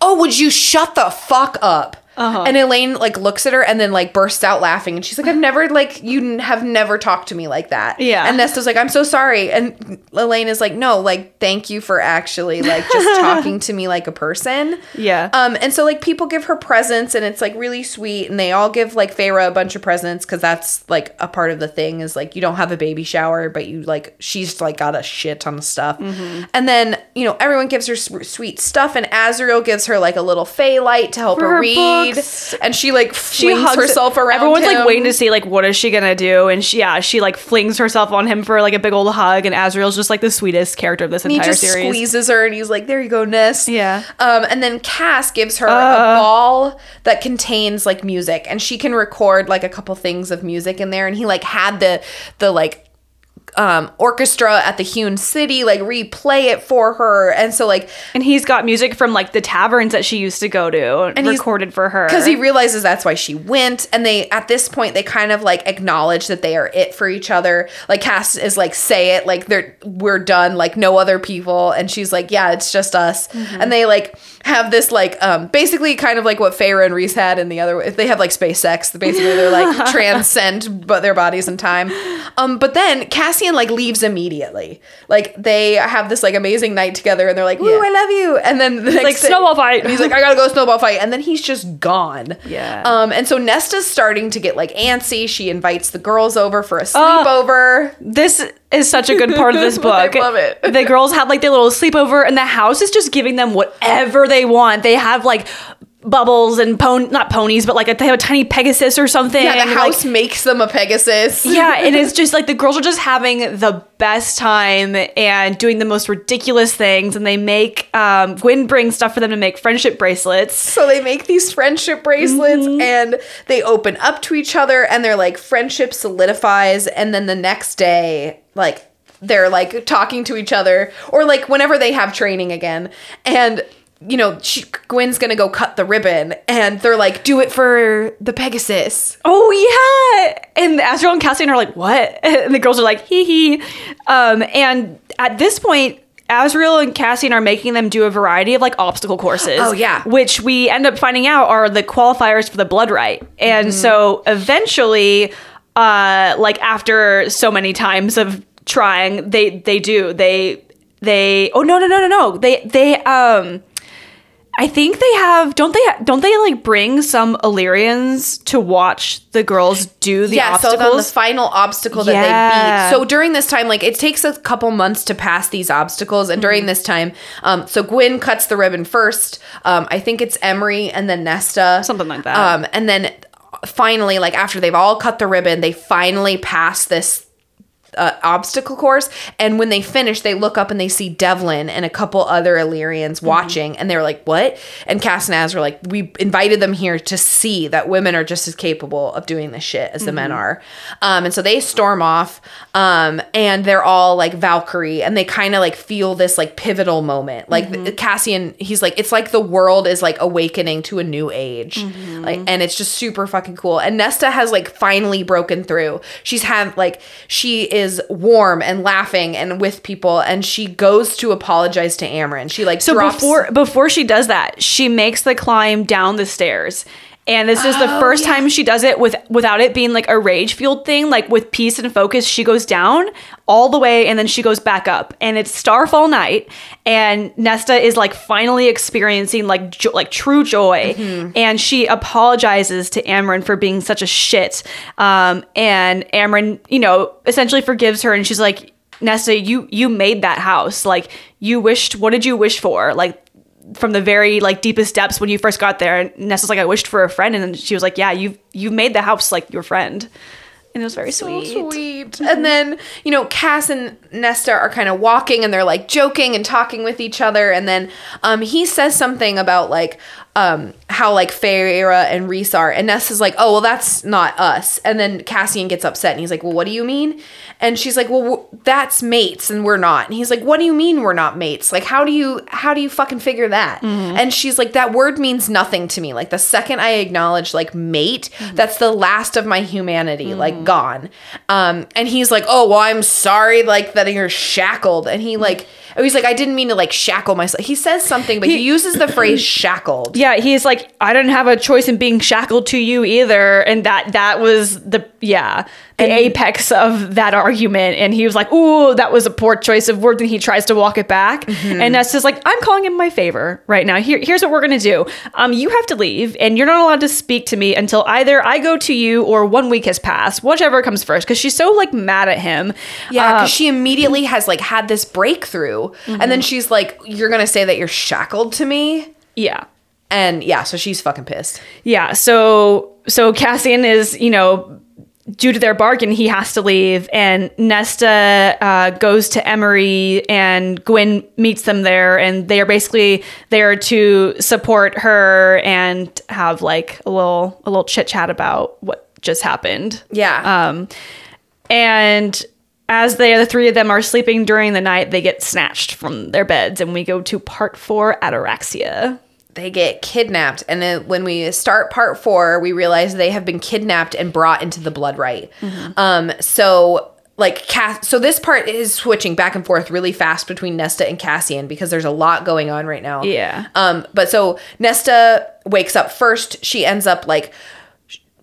oh, would you shut the fuck up? And Elaine like looks at her and then like bursts out laughing and she's like, I've never like you have never talked to me like that.
Yeah.
And Nesta's like, I'm so sorry. And Elaine is like, no, like thank you for actually like just talking to me like a person.
Yeah.
Um, and so like people give her presents and it's like really sweet and they all give like Feyre a bunch of presents because that's like a part of the thing is like you don't have a baby shower but you like she's like got a shit ton of stuff.
Mm-hmm.
And then you know everyone gives her sweet stuff and Azriel gives her like a little fey light to help
For
her,
her
read and she like she flings herself around.
Everyone's like waiting to see like what is she gonna do, and she yeah she like flings herself on him for like a big old hug, and Azriel's just like the sweetest character of this
And he
entire
just
series.
squeezes her and he's like, there you go, Ness.
Yeah.
Um, and then Cass gives her a
Uh.
ball that contains like music and she can record like a couple things of music in there. And he like had the, the like, um, orchestra at the Hewn City, like replay it for her. And so like,
And he's got music from like the taverns that she used to go to and recorded for her.
because he realizes that's why she went. And they at this point they kind of like acknowledge that they are it for each other. Like cass is like say it like they're we're done like no other people. And she's like yeah it's just us. And they like have this like um basically kind of like what Feyre and Rhys had in the other they have like space sex basically they're like transcend but their bodies in time. Um but then cass Cassian like leaves immediately. Like they have this like amazing night together, and they're like, "Ooh,
Yeah.
I love you," and then the next
like,
day-
"Snowball fight."
he's like, "I gotta go snowball fight," and then he's just gone.
Yeah.
Um, and so Nesta's starting to get like antsy. She invites the girls over for a
Oh.
sleepover.
This is such a good part of this book.
I love it.
The girls have like their little sleepover, and the house is just giving them whatever they want. They have like bubbles and pon not ponies, but like a, they have a tiny Pegasus or something.
Yeah, the
like-
house makes them a Pegasus.
yeah, and it's just like the girls are just having the best time and doing the most ridiculous things. And they make um, Gwyn brings stuff for them to make friendship bracelets.
So they make these friendship bracelets
Mm-hmm.
and they open up to each other and they're like friendship solidifies and then the next day like they're like talking to each other or like whenever they have training again and you know she, Gwyn's gonna go cut the ribbon and they're like do it for the Pegasus
Oh yeah, and Azriel and Cassian are like, "What?" And the girls are like, "Hee hee." Um, and at this point, Azriel and Cassian are making them do a variety of like obstacle courses.
Oh, yeah.
which we end up finding out are the qualifiers for the blood rite. And
Mm-hmm.
so eventually, uh, like after so many times of trying, they they do they they oh no no no no no they they um. I think they have don't they don't they like bring some Illyrians to watch the girls do the
yeah, so
obstacles?
then the final obstacle that
Yeah.
they beat. So during this time, like it takes a couple months to pass these obstacles, and
Mm-hmm.
during this time, um, so Gwyn cuts the ribbon first. Um, I think it's Emerie and then Nesta,
Something like that.
Um, and then finally, like after they've all cut the ribbon, they finally pass this uh, obstacle course. And when they finish, they look up and they see Devlon and a couple other Illyrians watching, and they're like, "What?" And Cass and Az are like, "We invited them here to see that women are just as capable of doing this shit as the men are." Um, and so they storm off, um, and they're all like Valkyrie, and they kind of like feel this like pivotal moment. Like Cassian, he's like, "It's like the world is like awakening to a new age," like, and it's just super fucking cool. And Nesta has like finally broken through. She's had like she is warm and laughing and with people, and she goes to apologize to Amren. She like
so
drops.
before before she does that, she makes the climb down the stairs. And this is the
Oh,
first
yeah.
time she does it with without it being like a rage fueled thing. Like with peace and focus, she goes down all the way and then she goes back up. And it's Starfall night, and Nesta is like finally experiencing like jo- like true joy.
Mm-hmm.
And she apologizes to Amren for being such a shit. Um, and Amren, you know, essentially forgives her, and she's like, Nesta, you you made that house. Like you wished. What did you wish for? Like from the very like deepest depths when you first got there. And Nesta's like, I wished for a friend, and then she was like, Yeah, you've you've made the house like your friend, and it was very
So
sweet.
sweet. And then, you know, Cass and Nesta are kind of walking and they're like joking and talking with each other. And then um, he says something about like um, how like Feyre and Rhys are. And Ness is like, oh, well, that's not us. And then Cassian gets upset and he's like, well, what do you mean? And she's like, well, w- that's mates and we're not. And he's like, what do you mean we're not mates? Like, how do you, how do you fucking figure that? And she's like, that word means nothing to me. Like the second I acknowledge like mate, that's the last of my humanity, like gone. Um, and he's like, oh, well, I'm sorry, like that you're shackled. And he like, oh, he's like, I didn't mean to like shackle myself. He says something, but he,
He-
uses the phrase shackled.
Yeah, he's like, I didn't have a choice in being shackled to you either, and that that was the yeah the apex of that argument. And he was like, "Ooh, that was a poor choice of word." And he tries to walk it back,
Mm-hmm.
and Nesta's like, "I'm calling in my favor right now. Here, here's what we're gonna do. Um, you have to leave, and you're not allowed to speak to me until either I go to you or one week has passed, whichever comes first. Because she's so like mad at him.
Yeah,
Uh,
because she immediately has like had this breakthrough, and then she's like, "You're gonna say that you're shackled to me?"
yeah.
And yeah, so she's fucking pissed.
Yeah, so so Cassian is, you know, due to their bargain, he has to leave, and Nesta uh, goes to Emerie, and Gwyn meets them there, and they are basically there to support her and have like a little a little chit chat about what just happened.
Yeah.
Um, and as they the three of them are sleeping during the night, they get snatched from their beds, and we go to part four, Ataraxia.
They get kidnapped and then when we start part four we realize they have been kidnapped and brought into the blood rite um so like Cass, so this part is switching back and forth really fast between Nesta and Cassian because there's a lot going on right now.
Yeah.
Um, but so Nesta wakes up first. She ends up like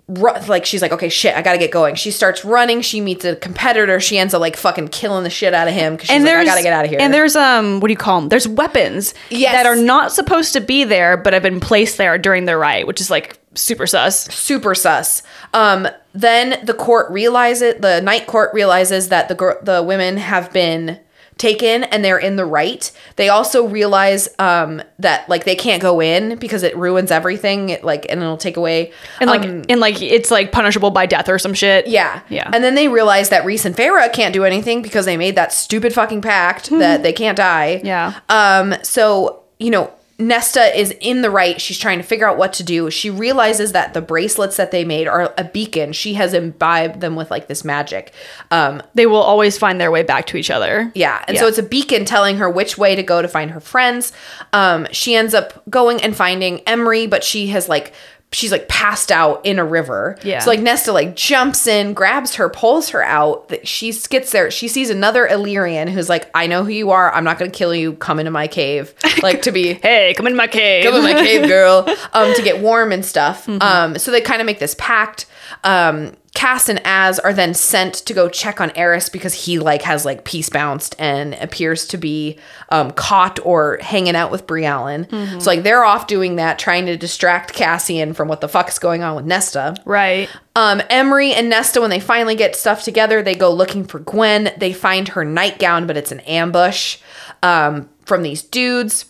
like she's like, okay, shit, I gotta get going. She starts running. She meets a competitor. She ends up like fucking killing the shit out of him because she's
and
like, I gotta get out of here.
And there's um, what do you call them? There's weapons
Yes.
that are not supposed to be there, but have been placed there during the riot, which is like super sus.
super sus. Um, then the court realizes the night court realizes that the gir- the women have been taken and they're in the rite. They also realize um, that like they can't go in because it ruins everything. It, like and it'll take away
And like,
um,
and like, it's like punishable by death or some shit.
yeah,
Yeah.
And then they realize that Rhys and Feyre can't do anything because they made that stupid fucking pact that they can't die.
Yeah.
Um, so, you know, Nesta is in the rite. She's trying to figure out what to do. She realizes that the bracelets that they made are a beacon. She has imbibed them with like this magic. Um,
They will always find their way back to each other.
yeah. And so it's a beacon telling her which way to go to find her friends. Um, she ends up going and finding Emerie, but she has like she's like passed out in a river.
Yeah.
So like Nesta like jumps in, grabs her, pulls her out. That She gets there. She sees another Illyrian who's like, I know who you are. I'm not gonna kill you. Come into my cave. Like to be
Hey, come in my cave.
come in my cave, girl, um, to get warm and stuff.
Mm-hmm.
Um, so they kind of make this pact. Um, Cass and Az are then sent to go check on Eris because he like has like peace bounced and appears to be um, caught or hanging out with Briallyn.
Mm-hmm.
So like they're off doing that, trying to distract Cassian from what the fuck's going on with Nesta.
Right.
Um, Emerie and Nesta, when they finally get stuff together, they go looking for Gwyn. They find her nightgown, but it's an ambush um, from these dudes.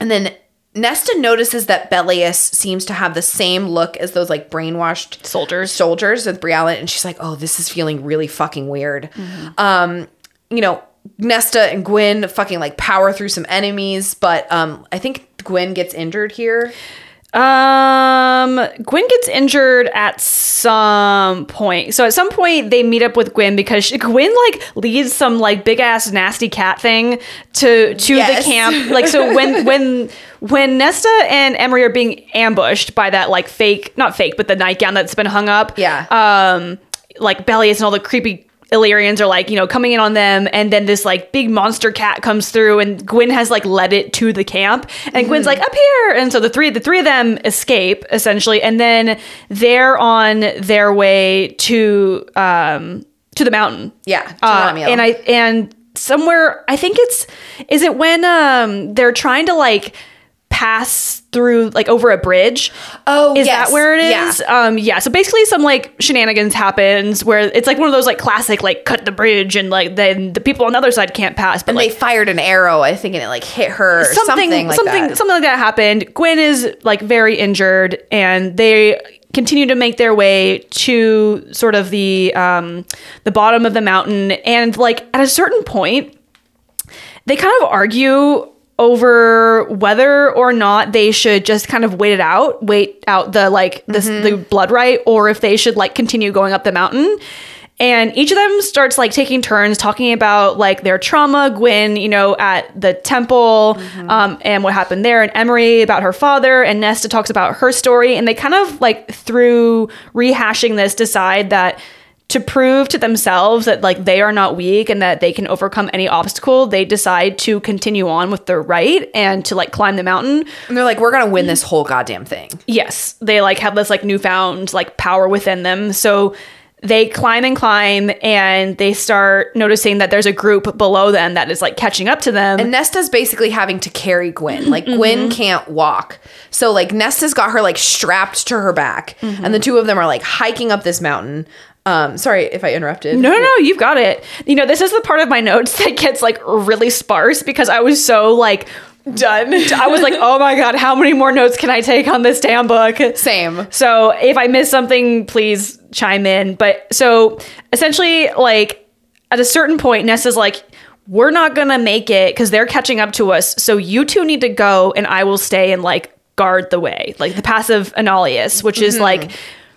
And then Nesta notices that Belius seems to have the same look as those like brainwashed
Soldiers.
soldiers with Briallyn, and she's like, "Oh, this is feeling really fucking weird." Um, you know, Nesta and Gwyn fucking like power through some enemies, but um, I think Gwyn gets injured here.
Um, Gwyn gets injured at some point. So at some point they meet up with Gwyn because she, Gwyn like leads some like big ass nasty cat thing to to
Yes.
the camp. Like so when when when Nesta and Emerie are being ambushed by that like fake, not fake, but the nightgown that's been hung up.
Yeah.
Um, like Bellius and all the creepy Illyrians are like, you know, coming in on them, and then this like big monster cat comes through, and Gwyn has like led it to the camp, and Gwyn's like up here, and so the three the three of them escape essentially, and then they're on their way to um to the mountain,
Yeah,
uh, and I and somewhere I think it's is it when um they're trying to like pass through like over a bridge
Oh,
is
yes.
that where it is? Yeah. um yeah so basically some like shenanigans happens where it's like one of those like classic like cut the bridge and like then the people on the other side can't pass but
and
like
they fired an arrow, I think, and it like hit her. Something,
something
like
something
that.
something like that happened. Gwyn is like very injured, and they continue to make their way to sort of the um, the bottom of the mountain. And like at a certain point, they kind of argue over whether or not they should just kind of wait it out, wait out the like this the blood rite, or if they should like continue going up the mountain. And each of them starts like taking turns talking about like their trauma. Gwyn, you know, at the temple, um, and what happened there, and Emerie about her father, and Nesta talks about her story. And they kind of like through rehashing this decide that to prove to themselves that like they are not weak and that they can overcome any obstacle, they decide to continue on with their rite and to like climb the mountain.
and they're like, we're gonna win this whole goddamn thing.
Yes, they like have this like newfound like power within them. So they climb and climb and they start noticing that there's a group below them that is like catching up to them.
And Nesta's basically having to carry Gwyn. Like mm-hmm. Gwyn can't walk. So like Nesta's got her like strapped to her back. Mm-hmm. And the two of them are like hiking up this mountain. Um, sorry if I interrupted.
No, no, no, you've got it. You know, this is the part of my notes that gets like really sparse because I was so like done. I was like, oh my God, how many more notes can I take on this damn book?
Same.
So if I miss something, please chime in. But so essentially, like at a certain point, Nessa's like, we're not gonna make it because they're catching up to us. So you two need to go, and I will stay and like guard the way, like the passive Enalius, which is like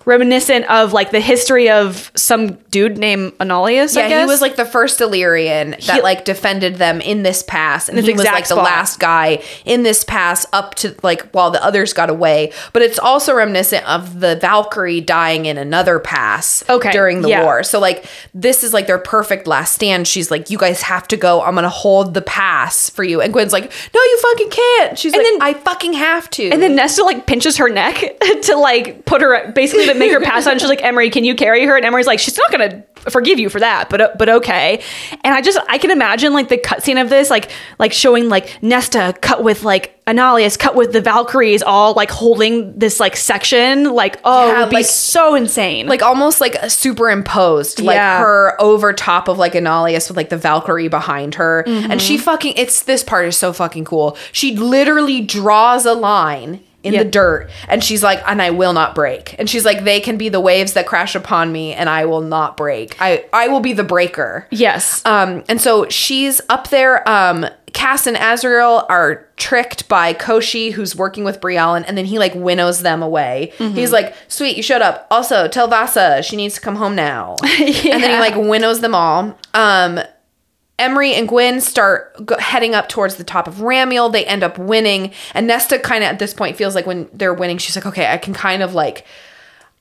reminiscent of like the history of some dude named Enalius. I
Yeah,
guess
he was like the first Illyrian that
He-
like defended them in this pass, and
This
he was like the last guy in this pass up to like while the others got away. But it's also reminiscent of the Valkyrie dying in another pass
Okay,
during the
yeah.
war. So like this is like their perfect last stand. She's like, "You guys have to go. I'm gonna hold the pass for you." And Gwyn's like, "No, you fucking can't." She's
And
like,
then-
"I fucking have to."
And then Nesta like pinches her neck to like put her basically make her pass out. And she's like, Emerie, can you carry her? And Emerie's like, she's not gonna forgive you for that, but but okay. And I just I can imagine like the cutscene of this, like like showing like Nesta cut with like Enalius, cut with the Valkyries, all like holding this like section. Like oh,
Yeah,
it would be
like-
so insane.
like almost like superimposed, like
Yeah.
her over top of like Enalius with like the Valkyrie behind her. And she
Mm-hmm.
fucking, it's this part is so fucking cool. She literally draws a line in
Yeah.
the dirt and she's like, and I will not break. And she's like, they can be the waves that crash upon me and I will not break. I, I will be the breaker.
yes,
Um, and so she's up there. Um, Cass and Azriel are tricked by Koschei, who's working with Briallyn, and then he like winnows them away.
Mm-hmm.
He's like, "Sweet, you showed up. Also, tell Vassa she needs to come home now." yeah. And then he like winnows them all. Um, Emerie and Gwyn start go- heading up towards the top of Ramiel. They end up winning, and Nesta kind of at this point feels like when they're winning, she's like, "Okay, I can kind of like."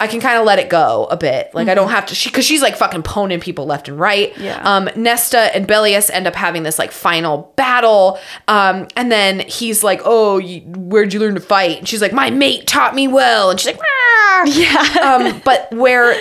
I can kind of let it go a bit. Like I don't have to, she because she's like fucking poning people left and right.
Mm-hmm. Yeah.
Um, Nesta and Bellius end up having this like final battle. Um, and then he's like, "Oh, you, where'd you learn to fight?" And she's like, "My mate taught me well." And she's like, "Ah."
yeah.
um, but where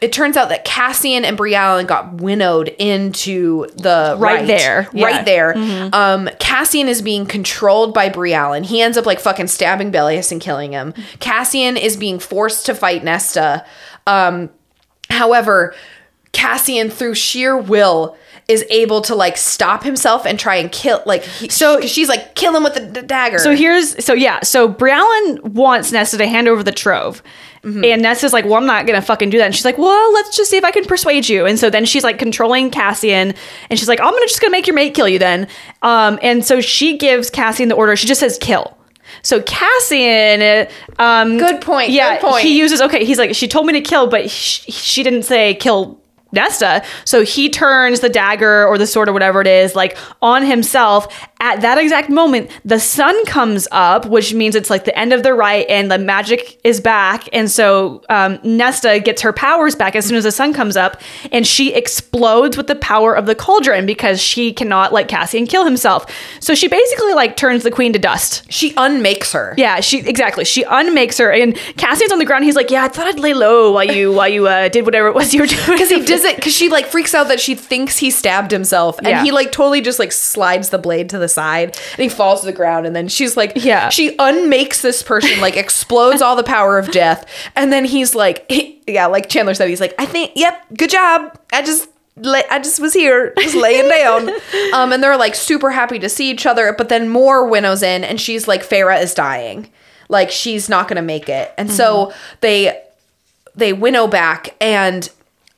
it turns out that Cassian and Briallyn got winnowed into the
Right there.
right
Yeah. Mm-hmm.
there. Um, Cassian is being controlled by Briallyn. He ends up like fucking stabbing Bellius and killing him. Cassian is being forced to fight Nesta. Um, however, Cassian through sheer will is able to like stop himself and try and kill like he, so she's like kill him with the, the dagger.
So here's so yeah, so Briallyn wants Nesta to hand over the trove.
Mm-hmm.
And Nesta's like, well, I'm not gonna fucking do that. And she's like, well, let's just see if I can persuade you. And so then she's like controlling Cassian, and she's like, I'm gonna just gonna make your mate kill you then. Um, and so she gives Cassian the order. She just says kill. So Cassian, um,
Good point,
Yeah,
good point.
he uses okay. He's like, she told me to kill, but she, she didn't say kill Nesta. So he turns the dagger or the sword or whatever it is like on himself. At that exact moment, the sun comes up, which means it's like the end of the rite and the magic is back. And so um, Nesta gets her powers back as soon as the sun comes up, and she explodes with the power of the cauldron because she cannot let Cassian kill himself. So she basically like turns the queen to dust.
she unmakes her.
Yeah, she exactly. She unmakes her, and Cassian's on the ground. He's like, "Yeah, I thought I'd lay low while you while you uh, did whatever it was you were doing."
Because he does it because she like freaks out that she thinks he stabbed himself, and
Yeah.
he like totally just like slides the blade to the side, and he falls to the ground, and then she's like,
Yeah.
she unmakes this person, like explodes all the power of death, and then he's like, yeah, like Chandler said, he's like, I think, yep, good job, I just. I just was here, just laying down. Um, and they're like super happy to see each other, but then Mor winnows in, and she's like, Feyre is dying. Like, she's not gonna make it. And so they they winnow back and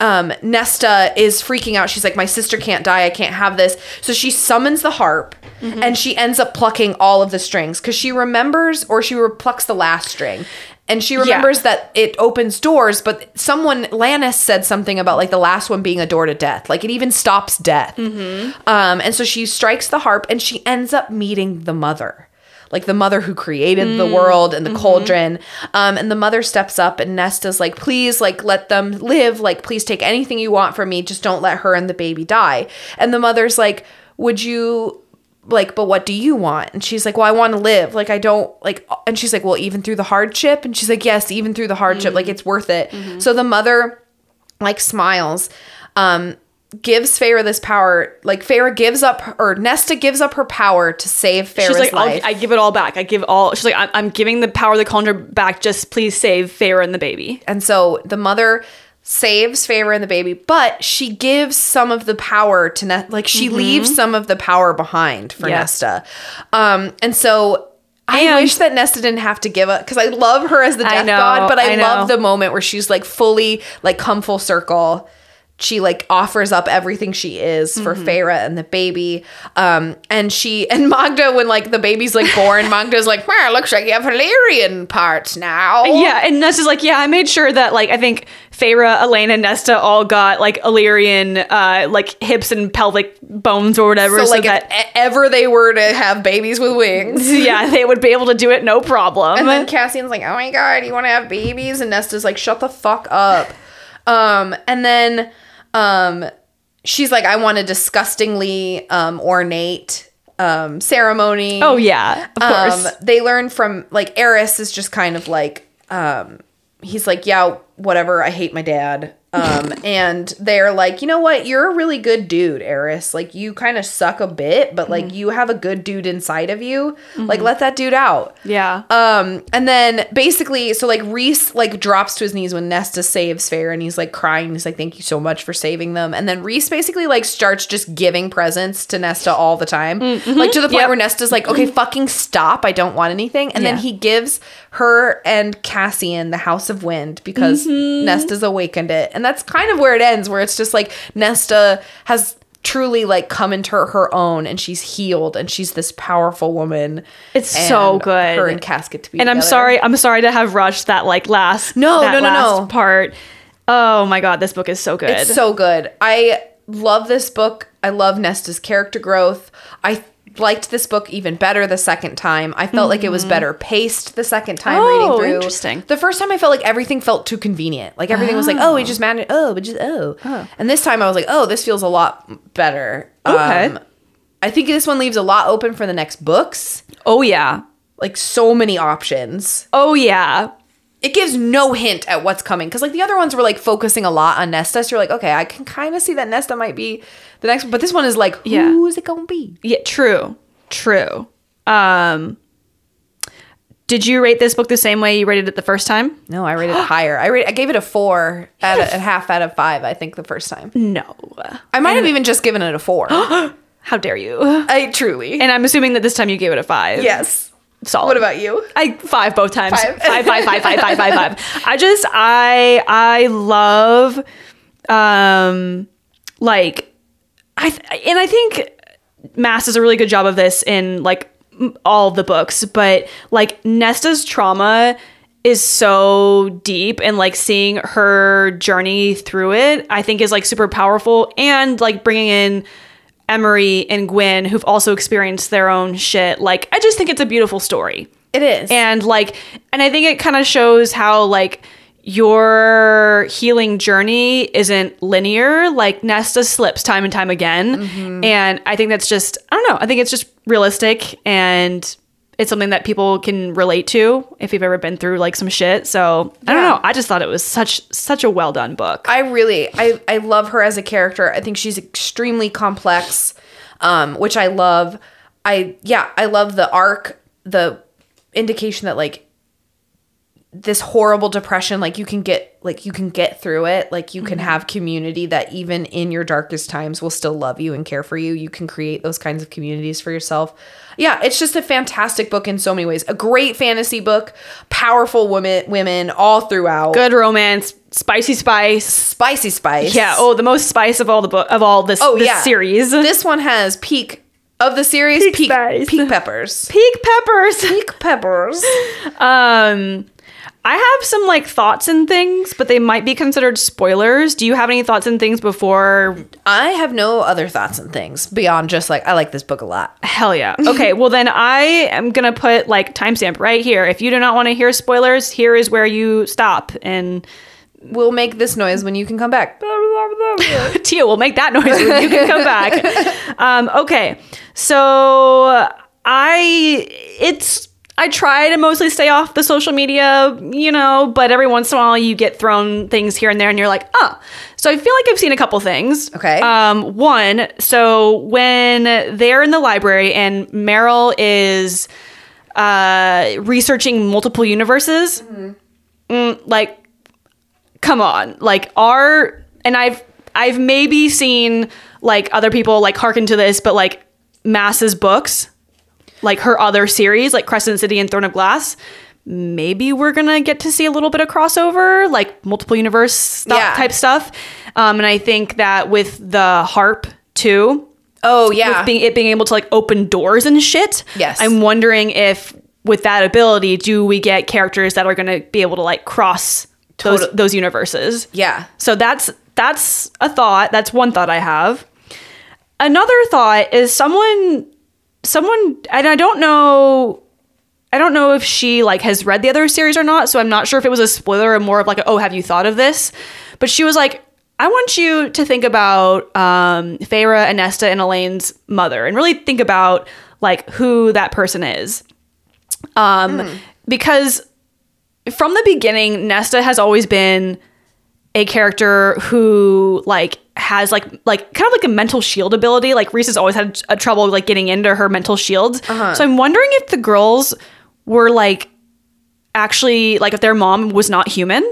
um, Nesta is freaking out. She's like, My sister can't die. I can't have this. So she summons the harp and she ends up plucking all of the strings because she remembers or she plucks the last string. And she remembers that it opens doors, but someone, Lanthys said something about like the last one being a door to death. Like it even stops death. Um, and so she strikes the harp and she ends up meeting the mother like the mother who created the world and the cauldron. Um, and the mother steps up and Nesta's like, please, like, let them live. Like, please take anything you want from me. Just don't let her and the baby die. And the mother's like, would you like, but what do you want? And she's like, well, I want to live. Like, I don't like, and she's like, well, even through the hardship. And she's like, yes, even through the hardship, like it's worth it. So the mother like smiles. Um, gives Feyre this power. Like Feyre gives up, or Nesta gives up her power to save Feyre's
she's like,
life.
"I give it all back. I give all." She's like, "I'm, I'm giving the power of the cauldron back. Just please save Feyre and the baby."
And so the mother saves Feyre and the baby, but she gives some of the power to ne- like she leaves some of the power behind for
Mm-hmm. Yeah.
Nesta. Um, and so I
And-
wish that Nesta didn't have to give up because I love her as the death
know,
god, but I,
I
love the moment where she's like fully like come full circle. She like offers up everything she is for
Mm-hmm.
Feyre and the baby. Um, and she and Magda, when like the baby's like born, Magda's like, well, looks like you have Illyrian parts now.
Yeah, and Nesta's like, "Yeah, I made sure that like I think Feyre, Elena, and Nesta all got like Illyrian uh like hips and pelvic bones or whatever,
So,
so,
like,
that
if ever they were to have babies with wings.
yeah, they would be able to do it no problem."
And then Cassian's like, oh my god, you want to have babies? And Nesta's like, shut the fuck up. Um, and then um, she's like, I want a disgustingly um, ornate um, ceremony.
oh yeah, of course.
Um, they learn from, like, Eris is just kind of like, um, he's like, yeah, whatever. I hate my dad. Um, and they're like, you know what? You're a really good dude, Eris. Like, you kind of suck a bit, but like, you have a good dude inside of you. Like, let that dude out.
Yeah.
Um, and then basically, so like Rhys like drops to his knees when Nesta saves Feyre, and he's like crying. He's like, "Thank you so much for saving them." And then Rhys basically like starts just giving presents to Nesta all the time, like to the point
Yep.
where Nesta's like, "Okay, fucking stop! I don't want anything." And then he gives her and Cassian the House of Wind because mm-hmm. Nesta's awakened it, and that's kind of where it ends, where it's just like Nesta has truly like come into her own and she's healed and she's this powerful woman
It's so good.
her and casket to be
and I'm sorry, I'm sorry to have rushed that like last
No, no, no, no.
part. Oh my god, this book is so good.
It's so good. I love this book. I love Nesta's character growth. I liked this book even better the second time. I felt like it was better paced the second time
Mm-hmm. Oh,
reading through.
interesting.
The first time I felt like everything felt too convenient. Like everything was like, oh, we just managed. Oh, but just oh. And this time I was like, oh, this feels a lot better.
Okay.
Um, I think this one leaves a lot open for the next books.
oh yeah.
Like so many options.
Oh yeah.
It gives no hint at what's coming because like the other ones were like focusing a lot on Nesta. So you're like, okay, I can kind of see that Nesta might be the next, one. but this one is like,
Yeah.
who's it gonna be?
Yeah, true. True. Um did you rate this book the same way you rated it the first time?
No, I rated it higher. I rate, I gave it a four at a, a half out of five. I think the first time.
No.
I might have even just given it a four.
How dare you?
I truly.
And I'm assuming that this time you gave it a five.
yes.
Solid.
What about you?
I five both times.
Five.
Five, five, five, five, five, five, five. I just I I love um like I th- and I think Maas does a really good job of this in like m- all the books, but like Nesta's trauma is so deep and like seeing her journey through it I think is like super powerful and like bringing in Emerie and Gwyn who've also experienced their own shit. Like I just think it's a beautiful story.
It is.
and like and i think it kind of shows how like your healing journey isn't linear. Like nesta slips time and time again. Mm-hmm. And i think that's just i don't know. I think it's just realistic and it's something that people can relate to if you've ever been through like some shit so i don't
Yeah.
know i just thought it was such such a well done book
I really I I love her as a character. I think she's extremely complex, um, which I love. I yeah, I love the arc, the indication that like this horrible depression like you can get like you can get through it. Like you can have community that even in your darkest times will still love you and care for you. You can create those kinds of communities for yourself. Yeah it's just a fantastic book in so many ways. A great fantasy book powerful women women all throughout.
Good romance spicy spice.
Spicy spice.
Yeah oh the most spice of all the book of all this,
Oh
this
yeah,
series.
This one has peak of the series.
Peak
Peak peak, peppers.
peak peppers.
Peak peppers.
Um, I have some like thoughts and things, but they might be considered spoilers. Do you have any thoughts and things before?
I have no other thoughts and things beyond just like I like this book a lot.
Hell yeah. Okay, well then I am gonna put like timestamp right here. If you do not want to hear spoilers, here is where you stop. And
We'll make this noise when you can come back.
Tia will make that noise when you can come back. Um, okay, so I it's I try to mostly stay off the social media, you know, but every once in a while you get thrown things here and there, and you're like, oh. So I feel like I've seen a couple things.
Okay.
Um, one, so when they're in the library and Merrill is uh, researching multiple universes, mm, like come on like our and i've i've maybe seen like other people like hearken to this but like maas's books like her other series like crescent city and throne of glass maybe we're gonna get to see a little bit of crossover like multiple universe stuff
Yeah.
type stuff um and i think that with the harp too
Oh yeah.
with being it being able to like open doors and shit.
Yes.
I'm wondering if with that ability, do we get characters that are to be able to like cross those those universes?
yeah.
So that's that's a thought. That's one thought I have. Another thought is someone someone and I don't know I don't know if she like has read the other series or not, so I'm not sure if it was a spoiler or more of like, a, oh, have you thought of this? But she was like, I want you to think about um, Feyre, Anesta, and Elain's mother, and really think about like who that person is, um, because from the beginning, Nesta has always been a character who like has like like kind of like a mental shield ability. Like Rhys has always had a trouble like getting into her mental shields.
Uh-huh.
So I'm wondering if the girls were like actually like if their mom was not human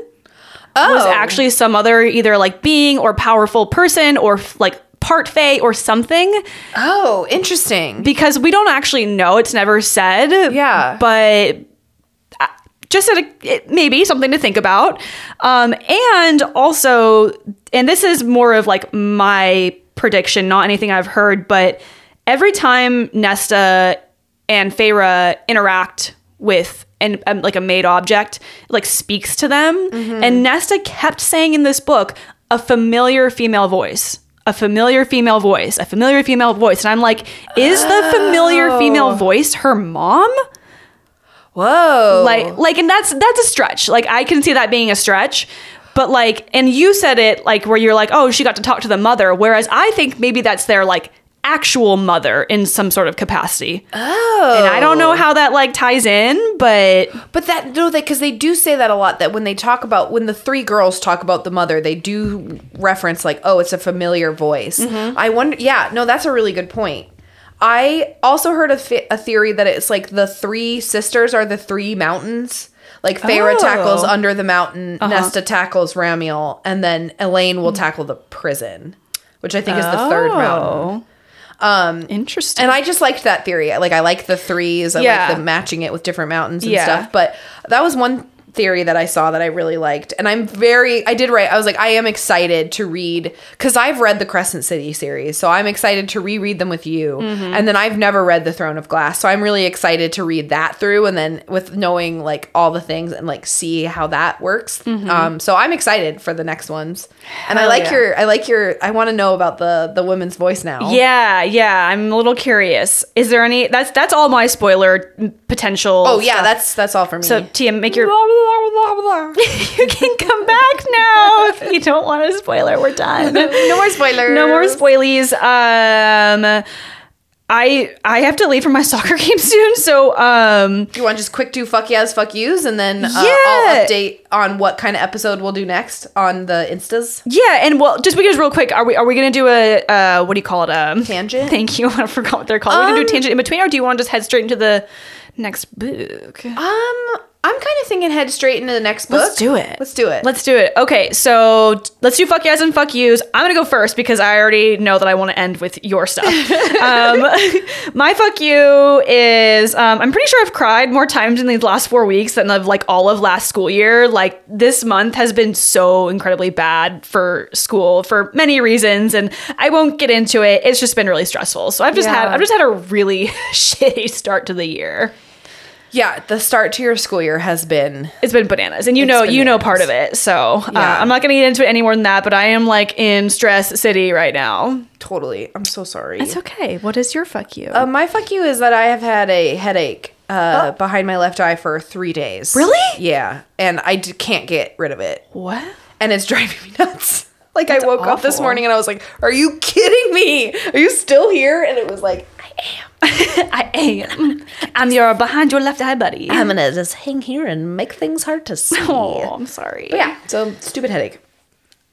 Oh,
was actually some other either like being or powerful person or like part fae or something
oh, interesting.
because we don't actually know it's never said
Yeah.
but just a, it, maybe something to think about. Um, and also and this is more of like my prediction not anything i've heard but every time nesta and Feyre interact with and um, like a made object like speaks to them. And nesta kept saying in this book a familiar female voice a familiar female voice a familiar female voice. And i'm like is the familiar female voice her mom
Whoa.
like like and that's that's a stretch like i can see that being a stretch but like and you said it like where you're like oh she got to talk to the mother whereas i think maybe that's their like actual mother in some sort of capacity
oh.
and i don't know oh. how that like ties in but
But that no, they because they do say that a lot. That when they talk about when the three girls talk about the mother, they do reference like, oh, it's a familiar voice. Mm-hmm. I wonder. Yeah, no, that's a really good point. I also heard a, a theory that it's like the three sisters are the three mountains. Like Feyre
Oh.
tackles under the mountain, Nesta tackles Ramiel, and then Elain will tackle the prison, which I think is the third mountain.
um interesting
And I just liked that theory. Like I like the threes. I
Yeah.
like the matching it with different mountains and
Yeah.
stuff. But that was one theory that I saw that I really liked. And I'm very I did write I was like I am excited to read cuz I've read the Crescent City series. So I'm excited to reread them with you.
Mm-hmm.
And then I've never read The Throne of Glass. So I'm really excited to read that through and then with knowing like all the things and like see how that works. Um so I'm excited for the next ones. and I
Mm-hmm.
Like
yeah.
your I like your I want to know about the the women's voice now.
yeah yeah i'm a little curious is there any that's that's all my spoiler potential
Oh yeah,
stuff.
that's that's all for me.
so tia make your you can come back now if you don't want a spoiler. We're done.
no more spoilers.
No more spoilies. Um, I I have to leave for my soccer game soon, so um,
you want to just quick do fuck yes, fuck yous, and then uh,
Yeah.
I'll update on what kind of episode we'll do next on the instas.
yeah, and well, just because real quick, are we are we gonna do a uh, what do you call it? Um,
Tangent?
Thank you. I forgot what they're called. are we gonna do a
Um,
tangent in between, or do you want to just head straight into the next book?
Um, I'm kind of thinking head straight into the next book.
Let's do it.
Let's do it.
Let's do it. Okay, so let's do fuck yes and fuck yous. I'm gonna go first because I already know that I want to end with your stuff. um, my fuck you is um, I'm pretty sure I've cried more times in these last four weeks than of like all of last school year. Like this month has been so incredibly bad for school for many reasons, and I won't get into it. It's just been really stressful. So I've just had I've just had a really shitty start to the year.
Yeah, the start to your school year has been.
It's been bananas, and you know, you know part of it. So uh, I'm not going to get into it any more than that. But I am like in stress city right now.
Totally. I'm so sorry.
It's okay. What is your fuck you?
Uh, my fuck you is that I have had a headache uh, behind my left eye for three days.
Oh. Really?
Yeah, and I d- can't get rid of it.
what?
and it's driving me nuts. Like I woke up this morning and I was like, "Are you kidding me? Are you still here?" And it was like, "I am."
I am. I'm your behind your left eye buddy.
I'm gonna just hang here and make things hard to see.
oh, I'm sorry.
But yeah, so stupid headache.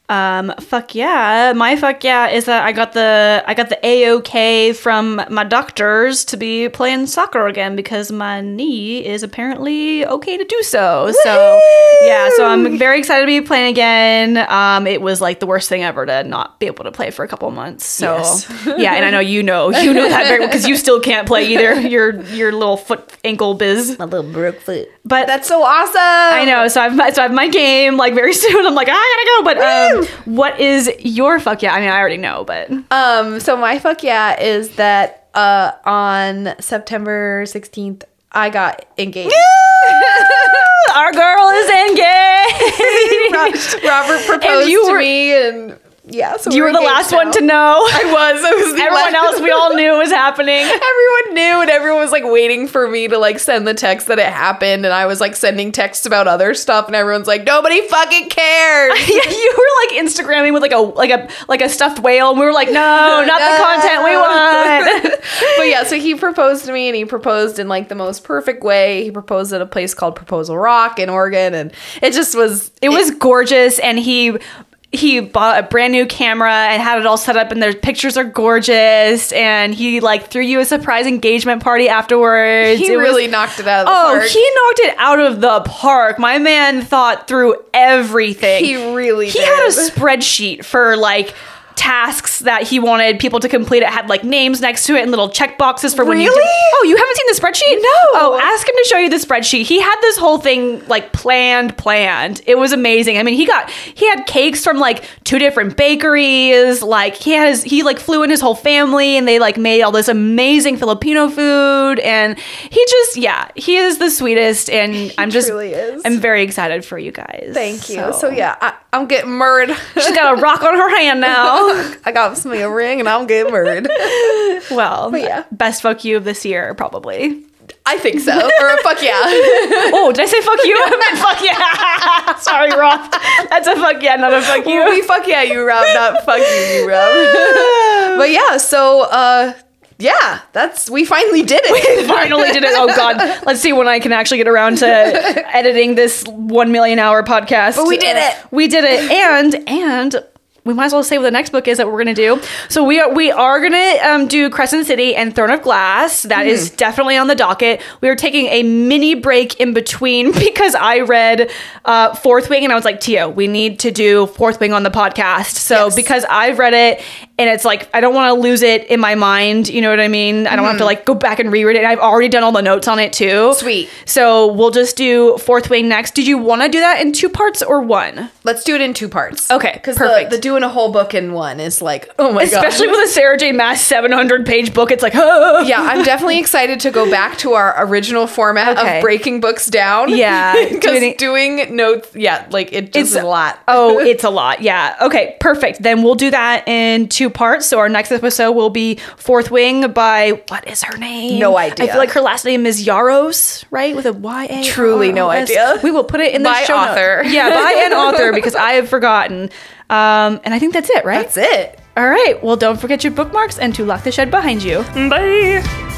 Um, fuck yeah. My fuck yeah is that I got the I got the AOK from my doctors to be playing soccer again because my knee is apparently okay to do so. So yeah, so I'm very excited to be playing again. Um, it was like the worst thing ever to not be able to play for a couple months. So
Yes.
yeah, and I know you know you know that very well because you still can't play either. Your your little foot ankle biz.
My little broke foot.
But
That's so awesome.
I know. So I've so I have my game like very soon. I'm like I gotta go. But um, what is your fuck yeah? I mean, I already know, but
Um. So my fuck yeah is that uh on September 16th I got engaged.
our girl is engaged.
Robert proposed
you
to me and yeah. So
you
we're
were the last one to know.
I was. I was
Everyone
last-
else we all knew it was happening.
Everyone knew, and everyone was like waiting for me to like send the text that it happened, and I was like sending texts about other stuff, and everyone's like, "Nobody fucking cares."
yeah, you were like Instagramming with like a like a like a stuffed whale, and we were like, no, not the content we want.
but yeah, so he proposed to me and he proposed in like the most perfect way. He proposed at a place called Proposal Rock in Oregon and it just was
It was gorgeous, and he he bought a brand new camera and had it all set up, and their pictures are gorgeous. And he like threw you a surprise engagement party afterwards.
he
It was-
really knocked it out of the
Oh,
park.
he knocked it out of the park. My man thought through everything.
He really
He had a spreadsheet for like tasks that he wanted people to complete. It had like names next to it and little check boxes for when you did.
Really?
Oh, you haven't seen the spreadsheet?
No.
Oh, ask him to show you the spreadsheet. He had this whole thing like planned, planned. It was amazing. I mean, he got he had cakes from like two different bakeries. Like he has he like flew in his whole family and they like made all this amazing Filipino food and he just yeah, he is the sweetest and I'm just. I'm very excited for you guys.
Thank you. So, yeah, I, I'm getting married.
She's got a rock on her hand now.
I got me a ring and I'm getting married.
well,
yeah.
best fuck you of this year, probably.
I think so. Or a fuck yeah.
Oh, did I say fuck you? I meant fuck yeah. Sorry, Rob. That's a fuck yeah, not a fuck you.
we fuck yeah, you Rob, not fuck you, you Rob. but yeah, so uh yeah, that's we finally did it.
We finally did it. Oh God. Let's see when I can actually get around to editing this one million hour podcast.
But we did it.
We did it. And and we might as well say what the next book is that we're gonna do. So we are we are gonna um, do Crescent City and Throne of Glass. That is
Mm-hmm.
definitely on the docket. We are taking a mini break in between because I read uh, Fourth Wing and I was like, Tio, we need to do Fourth Wing on the podcast. So
Yes.
because I've read it and it's like I don't want to lose it in my mind. You know what I mean? I don't have to like go back and reread it. And I've already done all the notes on it too.
Mm-hmm. Sweet.
So we'll just do Fourth Wing next. Did you want to do that in two parts or one?
Let's do it in two parts.
Okay,
Because the,
perfect.
the doing a whole book in one is like, oh my god.
Especially with a Sarah J. Maas 700 page book, it's like, oh.
yeah, I'm definitely excited to go back to our original format
Okay.
of breaking books down.
Yeah,
because
doing-
doing notes, yeah, like it just is a lot.
oh, it's a lot. Yeah. Okay, perfect. Then we'll do that in two parts. So our next episode will be Fourth Wing by what is her name?
No idea.
I feel like her last name is Yarros, right? With a Y A.
Truly no idea.
We will put it in the
By
show notes.
author.
Yeah, by an author because I have forgotten. Um, and I think that's it, right?
That's it.
All right. Well, don't forget your bookmarks and to lock the shed behind you. Bye.